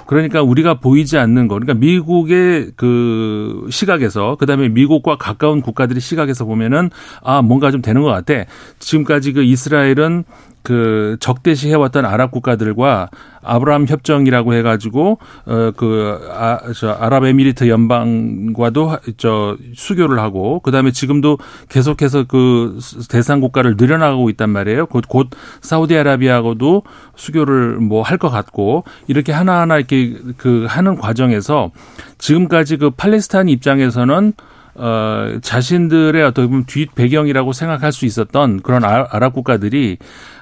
Speaker 11: 그러니까 우리가 보이지 않는 것. 그러니까 미국의 그 시각에서 그다음에 미국과 가까운 국가들의 시각에서 보면은 아 뭔가 좀 되는 것 같아. 지금까지 그 이스라엘은 그 적대시 해왔던 아랍 국가들과 아브라함 협정이라고 해가지고 어그 아 저 아랍에미리트 연방과도 하- 저 수교를 하고 그다음에 지금도 계속해서 그 대상 국가를 늘려나가고 있단 말이에요. 곧, 곧 사우디아라비아하고도 수교를 뭐 할 것 같고 이렇게 하나하나 이렇게 그 하는 과정에서 지금까지 그 팔레스타인 입장에서는 어, 자신들의 어떻게 보면 뒷 배경이라고 생각할 수 있었던 그런 아- 아랍 국가들이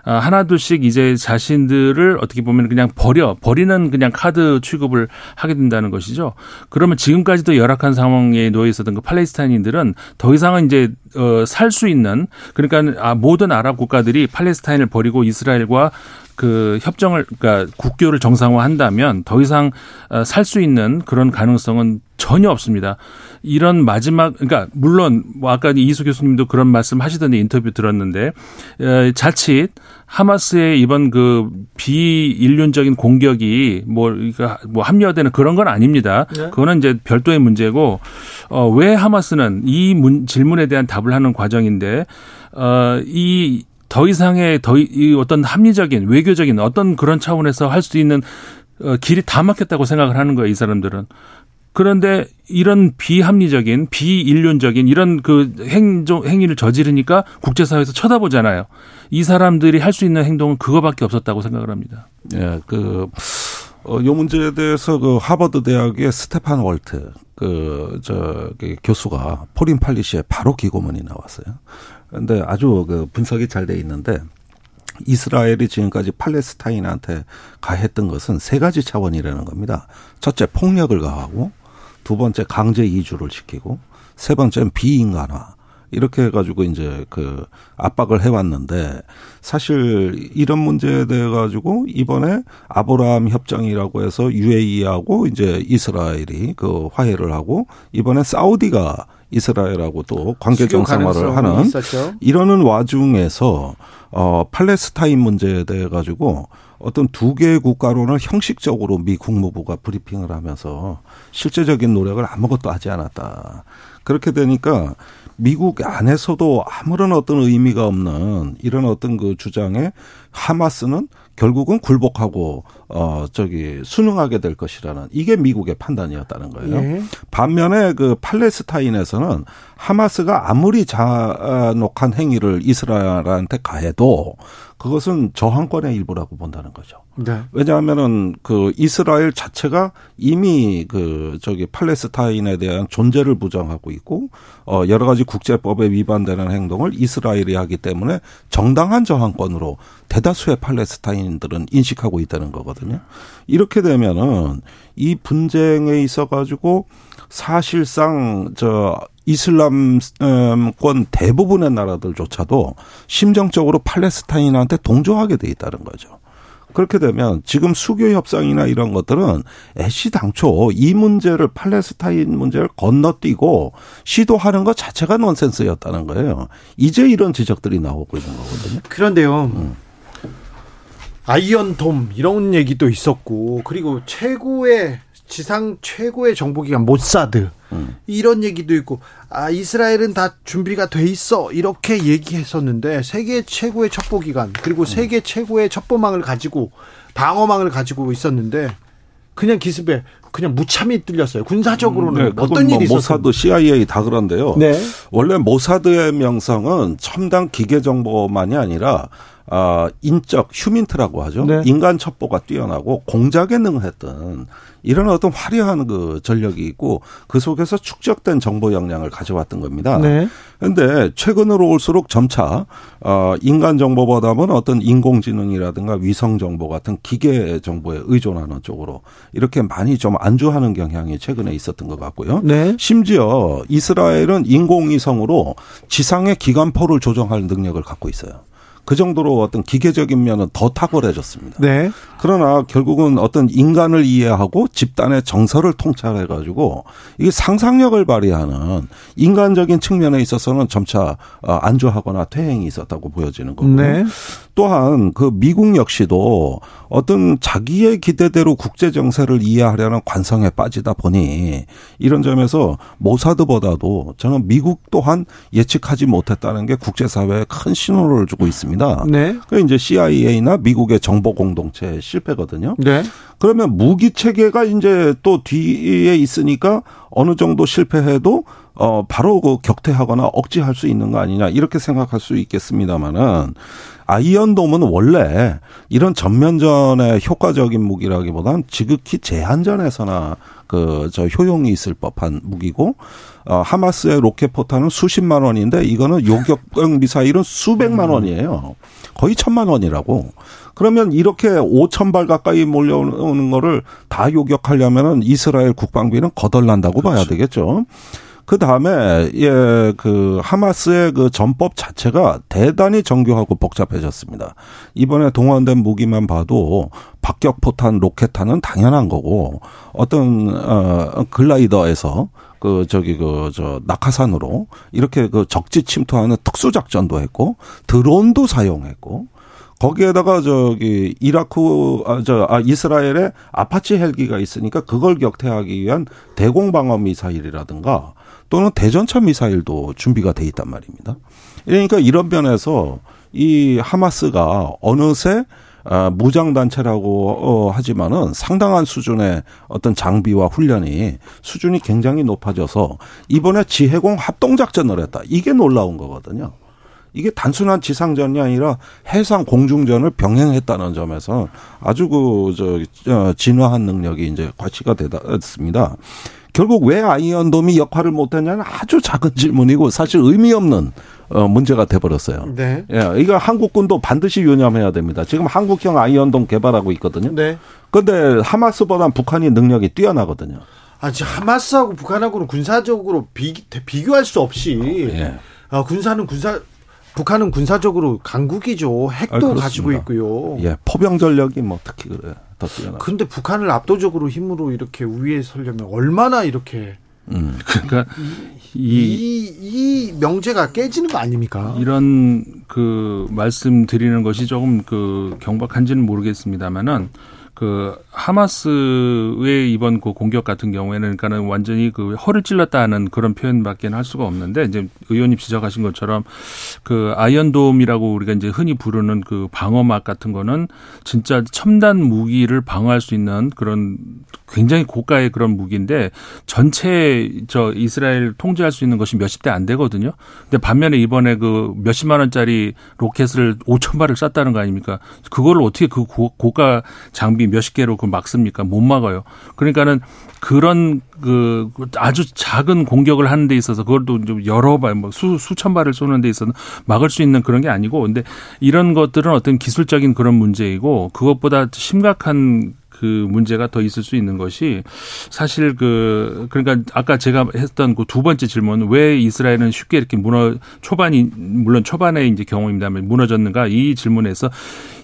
Speaker 11: 아, 하나둘씩 이제 자신들을 어떻게 보면 그냥 버려, 버리는 그냥 카드 취급을 하게 된다는 것이죠. 그러면 지금까지도 열악한 상황에 놓여 있었던 그 팔레스타인인들은 더 이상은 이제, 어, 살 수 있는, 그러니까 아, 모든 아랍 국가들이 팔레스타인을 버리고 이스라엘과 그 협정을 그러니까 국교를 정상화한다면 더 이상 어, 살수 있는 그런 가능성은 전혀 없습니다. 이런 마지막 그러니까 물론 뭐 아까 이수 교수님도 그런 말씀 하시던데 인터뷰 들었는데 에, 자칫 하마스의 이번 그 비인륜적인 공격이 뭐, 그러니까 뭐 합리화되는 그런 건 아닙니다.
Speaker 1: 네.
Speaker 11: 그거는 이제 별도의 문제고 어, 왜 하마스는 이 문, 질문에 대한 답을 하는 과정인데 어, 이 더 이상의 더 이 어떤 합리적인 외교적인 어떤 그런 차원에서 할 수 있는 어, 길이 다 막혔다고 생각을 하는 거예요, 이 사람들은. 그런데 이런 비합리적인 비인륜적인 이런 그 행정 행위를 저지르니까 국제사회에서 쳐다보잖아요. 이 사람들이 할 수 있는 행동은 그거밖에 없었다고 생각을 합니다.
Speaker 10: 예, 그, 어, 요 문제에 대해서 그 하버드 대학의 Stephen Walt, 그, 저, 그 교수가 Foreign Policy에 바로 기고문이 나왔어요. 근데 아주 그 분석이 잘 돼 있는데 이스라엘이 지금까지 팔레스타인한테 가했던 것은 세 가지 차원이라는 겁니다. 첫째, 폭력을 가하고 두 번째, 강제 이주를 시키고 세 번째는 비인간화. 이렇게 해가지고 이제 그 압박을 해왔는데 사실 이런 문제에 대해 가지고 이번에 아브라함 협정이라고 해서 UAE하고 이제 이스라엘이 그 화해를 하고 이번에 사우디가 이스라엘하고 또 관계 정상화를 하는
Speaker 6: 있었죠.
Speaker 10: 이러는 와중에서 어 팔레스타인 문제에 대해 가지고 어떤 두 개의 국가로는 형식적으로 미 국무부가 브리핑을 하면서 실제적인 노력을 아무것도 하지 않았다. 그렇게 되니까 미국 안에서도 아무런 어떤 의미가 없는 이런 어떤 그 주장에 하마스는 결국은 굴복하고 어 저기 순응하게 될 것이라는 이게 미국의 판단이었다는 거예요.
Speaker 6: 예.
Speaker 10: 반면에 그 팔레스타인에서는 하마스가 아무리 잔혹한 행위를 이스라엘한테 가해도 그것은 저항권의 일부라고 본다는 거죠.
Speaker 6: 네.
Speaker 10: 왜냐하면은 그 이스라엘 자체가 이미 그 저기 팔레스타인에 대한 존재를 부정하고 있고 어 여러 가지 국제법에 위반되는 행동을 이스라엘이 하기 때문에 정당한 저항권으로 대다수의 팔레스타인들은 인식하고 있다는 거거든요. 이렇게 되면은 이 분쟁에 있어 가지고 사실상 저 이슬람권 대부분의 나라들조차도 심정적으로 팔레스타인한테 동조하게 돼 있다는 거죠. 그렇게 되면 지금 수교 협상이나 이런 것들은 애시 당초 이 문제를 팔레스타인 문제를 건너뛰고 시도하는 것 자체가 넌센스였다는 거예요. 이제 이런 지적들이 나오고 있는 거거든요.
Speaker 6: 그런데요.
Speaker 10: 음.
Speaker 6: 아이언돔 이런 얘기도 있었고 그리고 최고의 지상 최고의 정보기관 모사드
Speaker 10: 음.
Speaker 6: 이런 얘기도 있고 아 이스라엘은 다 준비가 돼 있어 이렇게 얘기했었는데 세계 최고의 첩보기관 그리고
Speaker 10: 음.
Speaker 6: 세계 최고의 첩보망을 가지고 방어망을 가지고 있었는데 그냥 기습에 그냥 무참히 뚫렸어요 군사적으로는
Speaker 10: 네, 그건
Speaker 6: 어떤
Speaker 10: 뭐
Speaker 6: 일이 있었어요?
Speaker 10: 모사드, CIA 다 그런데요.
Speaker 6: 네.
Speaker 10: 원래 모사드의 명성은 첨단 기계 정보만이 아니라 아, 인적 휴민트라고 하죠.
Speaker 6: 네.
Speaker 10: 인간 첩보가 뛰어나고 공작에 능했던 이런 어떤 화려한 그 전력이 있고 그 속에서 축적된 정보 역량을 가져왔던 겁니다.
Speaker 6: 네.
Speaker 10: 근데 최근으로 올수록 점차 어 인간 정보보다는 어떤 인공지능이라든가 위성 정보 같은 기계 정보에 의존하는 쪽으로 이렇게 많이 좀 안주하는 경향이 최근에 있었던 것 같고요.
Speaker 6: 네.
Speaker 10: 심지어 이스라엘은 인공위성으로 지상의 기관포를 조정할 능력을 갖고 있어요. 그 정도로 어떤 기계적인 면은 더 탁월해졌습니다.
Speaker 6: 네.
Speaker 10: 그러나 결국은 어떤 인간을 이해하고 집단의 정서를 통찰해 가지고 이게 상상력을 발휘하는 인간적인 측면에 있어서는 점차 어, 안주하거나 퇴행이 있었다고 보여지는 거고요.
Speaker 6: 네.
Speaker 10: 또한 그 미국 역시도 어떤 자기의 기대대로 국제 정세를 이해하려는 관성에 빠지다 보니 이런 점에서 모사드보다도 저는 미국 또한 예측하지 못했다는 게 국제사회에 큰 신호를 주고 있습니다.
Speaker 6: 네.
Speaker 10: 그 이제 CIA나 미국의 정보 공동체 실패거든요.
Speaker 6: 네.
Speaker 10: 그러면 무기 체계가 이제 또 뒤에 있으니까 어느 정도 실패해도 어 바로 그 격퇴하거나 억제할 수 있는 거 아니냐 이렇게 생각할 수 있겠습니다만은 아이언돔은 원래 이런 전면전의 효과적인 무기라기보단 지극히 제한전에서나 그 저 효용이 있을 법한 무기고 어 하마스의 로켓 포탄은 수십만 원인데 이거는 요격형 미사일은 수백만 원이에요. 거의 천만 원이라고. 그러면 이렇게 5천 발 가까이 몰려오는 거를 다 요격하려면은 이스라엘 국방비는 거덜난다고 봐야 되겠죠. 그 다음에 예 그 하마스의 그 전법 자체가 대단히 정교하고 복잡해졌습니다. 이번에 동원된 무기만 봐도 박격 포탄, 로켓탄은 당연한 거고 어떤 어 글라이더에서 그 저기 그 저 낙하산으로 이렇게 그 적지 침투하는 특수 작전도 했고 드론도 사용했고 거기에다가 저기 이라크 아저 아, 이스라엘에 아파치 헬기가 있으니까 그걸 격퇴하기 위한 대공 방어 미사일이라든가 또는 대전차 미사일도 준비가 돼 있단 말입니다. 그러니까 이런 면에서 이 하마스가 어느새 아, 무장 단체라고 어, 하지만은 상당한 수준의 어떤 장비와 훈련이 수준이 굉장히 높아져서 이번에 지해공 합동 작전을 했다. 이게 놀라운 거거든요. 이게 단순한 지상전이 아니라 해상 공중전을 병행했다는 점에서 아주 그저 진화한 능력이 이제 과시가 되었습니다. 결국 왜 아이언돔이 역할을 못했냐는 아주 작은 질문이고 사실 의미 없는 어 문제가 돼버렸어요.
Speaker 6: 네.
Speaker 10: 예, 이거 한국군도 반드시 유념해야 됩니다. 지금 한국형 아이언돔 개발하고 있거든요.
Speaker 6: 네.
Speaker 10: 근데 하마스보다 북한이 능력이 뛰어나거든요.
Speaker 6: 아, 지금 하마스하고 북한하고는 군사적으로 비, 비교할 수 없이
Speaker 10: 예.
Speaker 6: 아, 군사는 군사 북한은 군사적으로 강국이죠. 핵도
Speaker 10: 아,
Speaker 6: 가지고. 있고요.
Speaker 10: 예, 포병 전력이 뭐 특히 그래 더 뛰어나.
Speaker 6: 근데 북한을 압도적으로 힘으로 이렇게 위에 서려면 얼마나 이렇게
Speaker 10: 음.
Speaker 11: 그러니까 이
Speaker 6: 이, 이 명제가 깨지는 거 아닙니까?
Speaker 11: 이런 그 말씀 드리는 것이 조금 그 경박한지는 모르겠습니다만은 그 하마스의 이번 그 공격 같은 경우에는 그러니까는 완전히 그 허를 찔렀다는 그런 표현밖에 할 수가 없는데 이제 의원님 지적하신 것처럼 그 아이언돔이라고 우리가 이제 흔히 부르는 그 방어막 같은 거는 진짜 첨단 무기를 방어할 수 있는 그런 굉장히 고가의 그런 무기인데 전체 저 이스라엘 통제할 수 있는 것이 몇십 대 안 되거든요. 근데 반면에 이번에 그 몇십만 원짜리 로켓을 5천 발을 쐈다는 거 아닙니까? 그걸 어떻게 그 고, 고가 장비 몇십 개로 그걸 막습니까? 못 막아요. 그러니까는 그런 그 아주 작은 공격을 하는 데 있어서 그걸 또좀 여러 발, 뭐 수, 수천 발을 쏘는 데 있어서 막을 수 있는 그런 게 아니고 근데 이런 것들은 어떤 기술적인 그런 문제이고 그것보다 심각한 그 문제가 더 있을 수 있는 것이 사실 그 그러니까 아까 제가 했던 그 두 번째 질문 왜 이스라엘은 쉽게 이렇게 무너 초반이 물론 초반의 이제 경우입니다만 무너졌는가 이 질문에서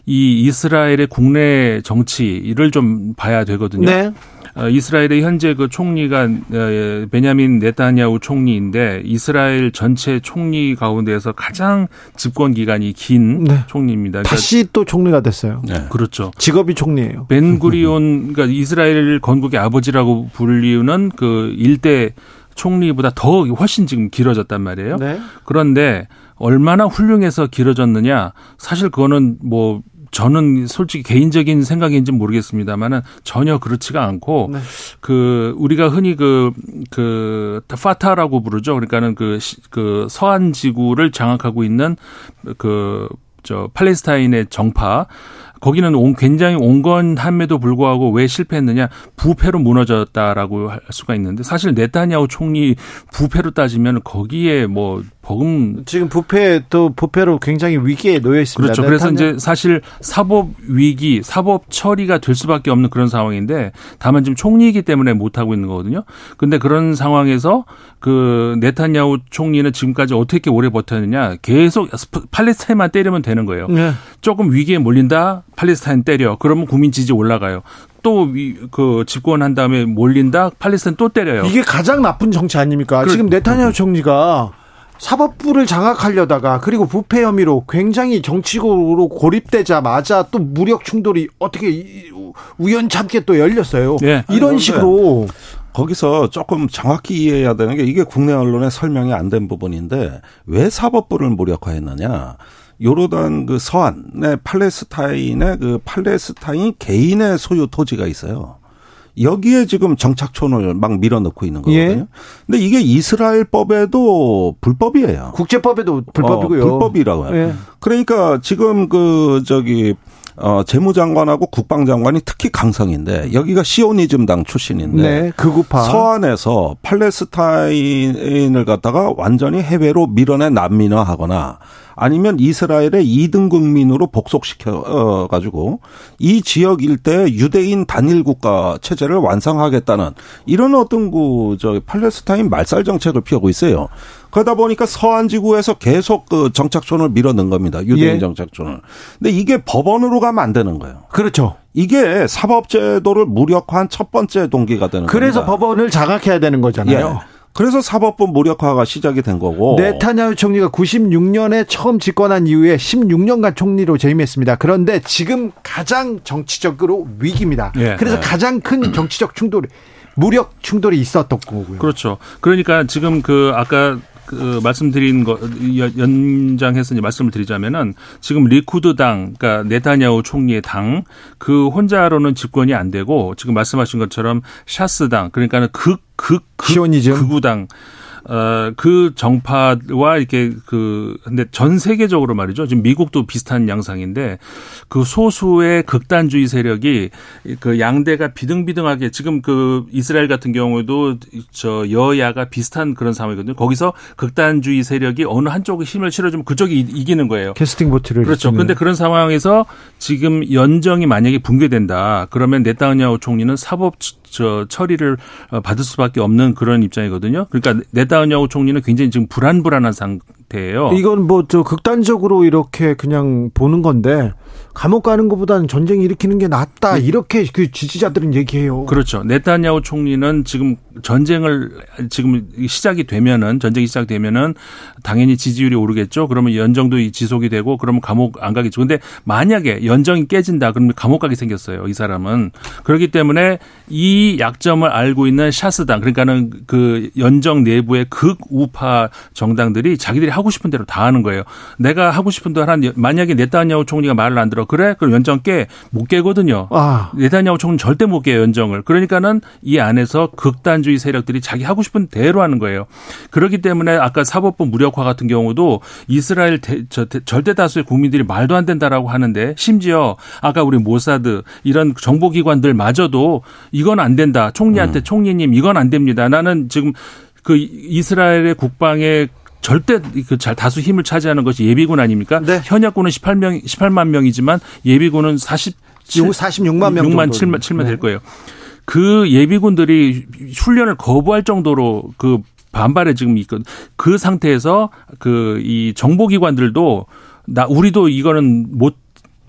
Speaker 11: 이 이스라엘의 국내 정치를 좀 봐야 되거든요.
Speaker 6: 네.
Speaker 11: 어, 이스라엘의 현재 그 총리가 어, 베냐민 네타냐후 총리인데 이스라엘 전체 총리 가운데에서 가장 집권 기간이 긴
Speaker 6: 네.
Speaker 11: 총리입니다. 그러니까
Speaker 6: 다시 또 총리가 됐어요.
Speaker 10: 네.
Speaker 11: 그렇죠.
Speaker 6: 직업이 총리예요.
Speaker 11: 벤구리온 그러니까 이스라엘 건국의 아버지라고 불리우는 그 일대 총리보다 더 훨씬 지금 길어졌단 말이에요.
Speaker 6: 네.
Speaker 11: 그런데 얼마나 훌륭해서 길어졌느냐 사실 그거는 뭐 저는 솔직히 개인적인 생각인지 모르겠습니다만은 전혀 그렇지가 않고
Speaker 6: 네.
Speaker 11: 그 우리가 흔히 그그 파타라고 부르죠. 그러니까는 그, 시- 그 서한 지구를 장악하고 있는 그 저 팔레스타인의 정파 거기는 온, 굉장히 온건함에도 불구하고 왜 실패했느냐 부패로 무너졌다라고 할 수가 있는데 사실 네타냐후 총리 부패로 따지면 거기에 뭐 버금
Speaker 6: 지금 부패 또 부패로 굉장히 위기에 놓여 있습니다.
Speaker 11: 그렇죠. 그래서 이제 사실 사법 위기, 사법 처리가 될 수밖에 없는 그런 상황인데 다만 지금 총리이기 때문에 못 하고 있는 거거든요. 근데 그런 상황에서 그 네타냐후 총리는 지금까지 어떻게 오래 버텼느냐? 계속 팔레스타인만 때리면 되는 거예요.
Speaker 6: 네.
Speaker 11: 조금 위기에 몰린다. 팔레스타인 때려. 그러면 국민 지지 올라가요. 또 그 집권한 다음에 몰린다. 팔레스타인 또 때려요.
Speaker 6: 이게 가장 나쁜 정치 아닙니까?
Speaker 11: 그-
Speaker 6: 지금 네타냐후 총리가 사법부를 장악하려다가 그리고 부패 혐의로 굉장히 정치적으로 고립되자마자 또 무력 충돌이 어떻게 이- 우연찮게 또 열렸어요.
Speaker 11: 네.
Speaker 6: 이런
Speaker 10: 아니,
Speaker 6: 식으로
Speaker 10: 거기서 조금 정확히 이해해야 되는 게 이게 국내 언론에 설명이 안 된 부분인데 왜 사법부를 무력화했느냐? 요르단 그 서안의 팔레스타인의 그 팔레스타인 개인의 소유 토지가 있어요. 여기에 지금 정착촌을 막 밀어넣고 있는 거거든요.
Speaker 6: 예.
Speaker 10: 근데 이게 이스라엘 법에도 불법이에요.
Speaker 6: 국제법에도 불법이고요.
Speaker 10: 어, 불법이라고요.
Speaker 6: 예.
Speaker 10: 그러니까 지금 그 저기 어, 재무장관하고 국방장관이 특히 강성인데 여기가 시오니즘당 출신인데
Speaker 1: 네, 극우파.
Speaker 10: 서안에서 팔레스타인을 갖다가 완전히 해외로 밀어내 난민화하거나 아니면 이스라엘의 2등 국민으로 복속시켜 어, 가지고 이 지역 일대에 유대인 단일 국가 체제를 완성하겠다는 이런 어떤 그저 팔레스타인 말살 정책을 피우고 있어요. 그러다 보니까 서한 지구에서 계속 그 정착촌을 밀어넣은 겁니다. 유대인
Speaker 1: 예.
Speaker 10: 정착촌을. 근데 이게 법원으로 가면 안 되는 거예요.
Speaker 1: 그렇죠.
Speaker 10: 이게 사법제도를 무력화한 첫 번째 동기가 되는
Speaker 1: 그래서
Speaker 10: 겁니다.
Speaker 1: 법원을 장악해야 되는 거잖아요.
Speaker 10: 예. 그래서 사법부 무력화가 시작이 된 거고.
Speaker 1: 네타냐후 총리가 96년에 처음 집권한 이후에 16년간 총리로 재임했습니다. 그런데 지금 가장 정치적으로 위기입니다.
Speaker 11: 예.
Speaker 1: 그래서
Speaker 11: 네.
Speaker 1: 가장 큰 정치적 충돌, 무력 충돌이 있었던 거고요.
Speaker 11: 그렇죠. 그러니까 지금 그 아까 그 말씀드린 거 연- 연장해서 이제 말씀을 드리자면은 지금 리쿠드 당 그러니까 네타냐후 총리의 당 그 혼자로는 집권이 안 되고 지금 말씀하신 것처럼 샤스 당 그러니까는 극극
Speaker 1: 시오니즘?
Speaker 11: 극우당 어, 그 정파와 이렇게 그, 근데 전 세계적으로 말이죠. 지금 미국도 비슷한 양상인데 그 소수의 극단주의 세력이 그 양대가 비등비등하게 지금 그 이스라엘 같은 경우에도 저 여야가 비슷한 그런 상황이거든요. 거기서 극단주의 세력이 어느 한쪽에 힘을 실어주면 그쪽이 이- 이기는 거예요.
Speaker 1: 캐스팅 보트를
Speaker 11: 그렇죠.
Speaker 1: 쓰는.
Speaker 11: 근데 그런 상황에서 지금 연정이 만약에 붕괴된다. 그러면 네타냐후 총리는 사법 처- 저 처리를 어, 받을 수밖에 없는 그런 입장이거든요. 그러니까 네 타냐후 총리는 굉장히 지금 불안불안한 상태예요.
Speaker 1: 이건 뭐 저 극단적으로 이렇게 그냥 보는 건데 감옥 가는 것보다는 전쟁 일으키는 게 낫다 이렇게 그 지지자들은 얘기해요.
Speaker 11: 그렇죠. 네타냐후 총리는 지금 전쟁을 지금 시작이 되면은 전쟁이 시작되면은 당연히 지지율이 오르겠죠. 그러면 연정도 지속이 되고 그러면 감옥 안 가겠죠. 근데 만약에 연정이 깨진다 그러면 감옥 가게 생겼어요. 이 사람은 그렇기 때문에 이 약점을 알고 있는 샤스당 그러니까는 그 연정 내부의 극우파 정당들이 자기들이 하고 싶은 대로 다 하는 거예요. 내가 하고 싶은 대로 하는 만약에 네타냐후 총리가 말을 안 들어 그래 그럼 연정 깨못 깨거든요.
Speaker 1: 아.
Speaker 11: 네타냐후 총리는 절대 못 깨요 연정을. 그러니까는 이 안에서 극단주의 세력들이 자기 하고 싶은 대로 하는 거예요. 그렇기 때문에 아까 사법부 무력화 같은 경우도 이스라엘 대, 저, 대- 절대 다수의 국민들이 말도 안 된다라고 하는데 심지어 아까 우리 모사드 이런 정보기관들마저도 이건 안 된다. 총리한테 총리님 이건 안 됩니다. 나는 지금 그 이스라엘의 국방에 절대 그잘 다수 힘을 차지하는 것이 예비군 아닙니까?
Speaker 1: 네.
Speaker 11: 현역군은 18명 18만 명이지만 예비군은 40
Speaker 1: 46만 명
Speaker 11: 6만
Speaker 1: 정도.
Speaker 11: 7만 7만
Speaker 1: 네.
Speaker 11: 될 거예요. 그 예비군들이 훈련을 거부할 정도로 그 반발에 지금 있거든. 그 상태에서 그 이 정보기관들도 나 우리도 이거는 못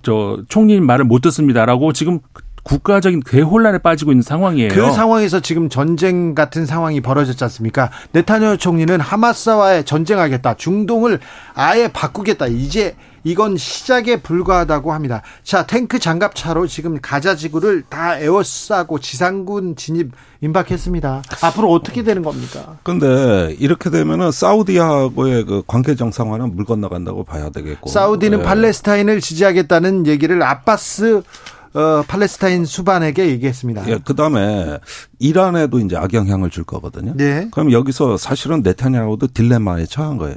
Speaker 11: 저 총리님 말을 못 듣습니다라고 지금 국가적인 대혼란에 빠지고 있는 상황이에요.
Speaker 1: 그 상황에서 지금 전쟁 같은 상황이 벌어졌지 않습니까? 네타냐후 총리는 하마스와의 전쟁하겠다. 중동을 아예 바꾸겠다. 이제 이건 시작에 불과하다고 합니다. 자, 탱크 장갑차로 지금 가자 지구를 다 에워싸고 지상군 진입 임박했습니다. 앞으로 어떻게 되는 겁니까?
Speaker 10: 근데 이렇게 되면은 사우디하고의 그 관계 정상화는 물 건너간다고 봐야 되겠고.
Speaker 1: 사우디는
Speaker 10: 예.
Speaker 1: 팔레스타인을 지지하겠다는 얘기를 아바스 어, 팔레스타인 수반에게 얘기했습니다.
Speaker 10: 예, 그 다음에 이란에도 이제 악영향을 줄 거거든요.
Speaker 1: 네.
Speaker 10: 그럼 여기서 사실은 네타냐후도 딜레마에 처한 거예요.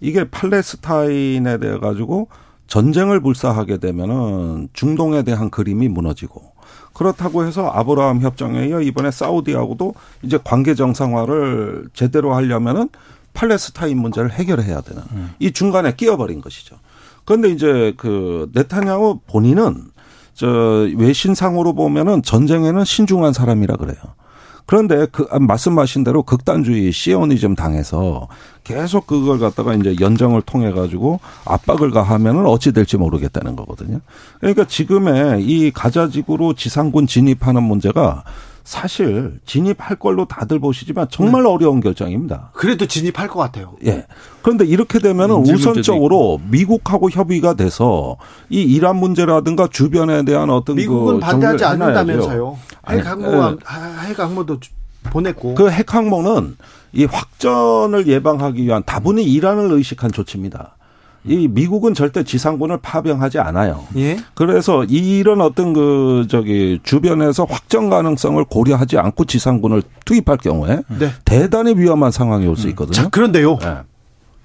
Speaker 10: 이게 팔레스타인에 대해 가지고 전쟁을 불사하게 되면은 중동에 대한 그림이 무너지고 그렇다고 해서 아브라함 협정에 이어 이번에 사우디하고도 이제 관계 정상화를 제대로 하려면은 팔레스타인 문제를 해결해야 되는 이 중간에 끼어버린 것이죠. 그런데 이제 그 네타냐후 본인은 저 외신상으로 보면은 전쟁에는 신중한 사람이라 그래요. 그런데 그 말씀하신 대로 극단주의 시오니즘 당에서 계속 그걸 갖다가 이제 연정을 통해 가지고 압박을 가하면은 어찌 될지 모르겠다는 거거든요. 그러니까 지금의 이 가자지구로 지상군 진입하는 문제가 사실 진입할 걸로 다들 보시지만 정말 어려운 결정입니다.
Speaker 1: 그래도 진입할 것 같아요.
Speaker 10: 예. 그런데 이렇게
Speaker 11: 문제도
Speaker 10: 우선적으로 미국하고 협의가 돼서 이 이란 문제라든가 주변에 대한 어떤
Speaker 1: 미국은
Speaker 10: 그
Speaker 1: 반대하지 않는다면서요. 핵 항모
Speaker 10: 예.
Speaker 1: 핵 항모도 보냈고.
Speaker 10: 그 핵 항모는 이 확전을 예방하기 위한 다분히 이란을 의식한 조치입니다. 이 미국은 절대 지상군을 파병하지 않아요.
Speaker 1: 예.
Speaker 10: 그래서 이런 어떤 그 저기 주변에서 확전 가능성을 고려하지 않고 지상군을 투입할 경우에
Speaker 1: 네.
Speaker 10: 대단히 위험한 상황이 올 수 있거든요.
Speaker 1: 자, 그런데요.
Speaker 10: 예.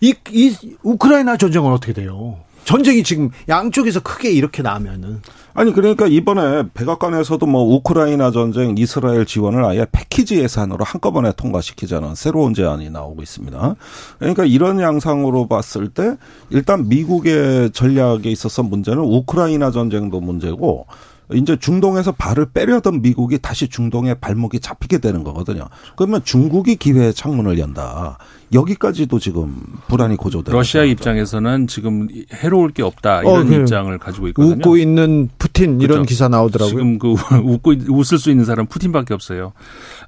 Speaker 1: 이, 이 우크라이나 전쟁은 어떻게 돼요?
Speaker 6: 전쟁이 지금 양쪽에서 크게 이렇게 나면은
Speaker 10: 아니 그러니까 이번에 백악관에서도 뭐 우크라이나 전쟁 이스라엘 지원을 아예 패키지 예산으로 한꺼번에 통과시키자는 새로운 제안이 나오고 있습니다. 그러니까 이런 양상으로 봤을 때 일단 미국의 전략에 있어서 문제는 우크라이나 전쟁도 문제고 이제 중동에서 발을 빼려던 미국이 다시 중동에 발목이 잡히게 되는 거거든요. 그러면 중국이 기회의 창문을 연다. 여기까지도 지금 불안이 고조되고
Speaker 11: 러시아 입장에서는 지금 해로울 게 없다 이런
Speaker 6: 어, 그
Speaker 11: 입장을 가지고 있거든요.
Speaker 6: 웃고 있는 푸틴 이런
Speaker 11: 그렇죠.
Speaker 6: 기사 나오더라고요.
Speaker 11: 지금 그 웃고 웃을 수 있는 사람 푸틴밖에 없어요.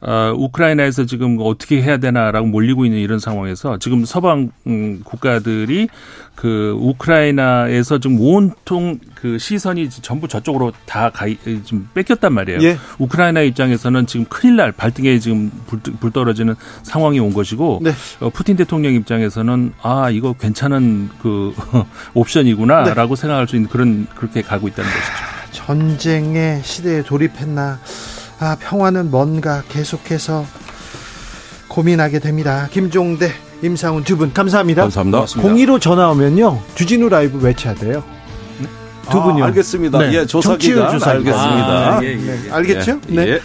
Speaker 11: 어, 우크라이나에서 지금 어떻게 해야 되나라고 몰리고 있는 이런 상황에서 지금 서방 음, 국가들이 그 우크라이나에서 지금 온통 그 시선이 전부 저쪽으로 다 가, 좀 뺏겼단 말이에요.
Speaker 6: 예.
Speaker 11: 우크라이나 입장에서는 지금 큰일 날 발등에 지금 불, 불 떨어지는 상황이 온 것이고
Speaker 6: 네.
Speaker 11: 어, 푸틴 대통령 입장에서는 아 이거 괜찮은 그 옵션이구나라고 생각할 수 있는 그런 그렇게 가고 있다는 것이죠.
Speaker 1: 전쟁의 시대에 돌입했나? 아, 평화는 뭔가 계속해서 고민하게 됩니다. 김종대, 임상훈 두 분 감사합니다.
Speaker 10: 감사합니다.
Speaker 6: 02로 전화 오면요. 주진우 라이브 외쳐야 돼요. 두
Speaker 10: 아,
Speaker 6: 분요.
Speaker 10: 알겠습니다.
Speaker 6: 네.
Speaker 10: 예, 조사
Speaker 6: 정치율
Speaker 10: 기간
Speaker 6: 조사.
Speaker 10: 알겠습니다.
Speaker 11: 아, 예, 예, 예.
Speaker 6: 알겠죠?
Speaker 10: 예.
Speaker 6: 네.
Speaker 10: 예.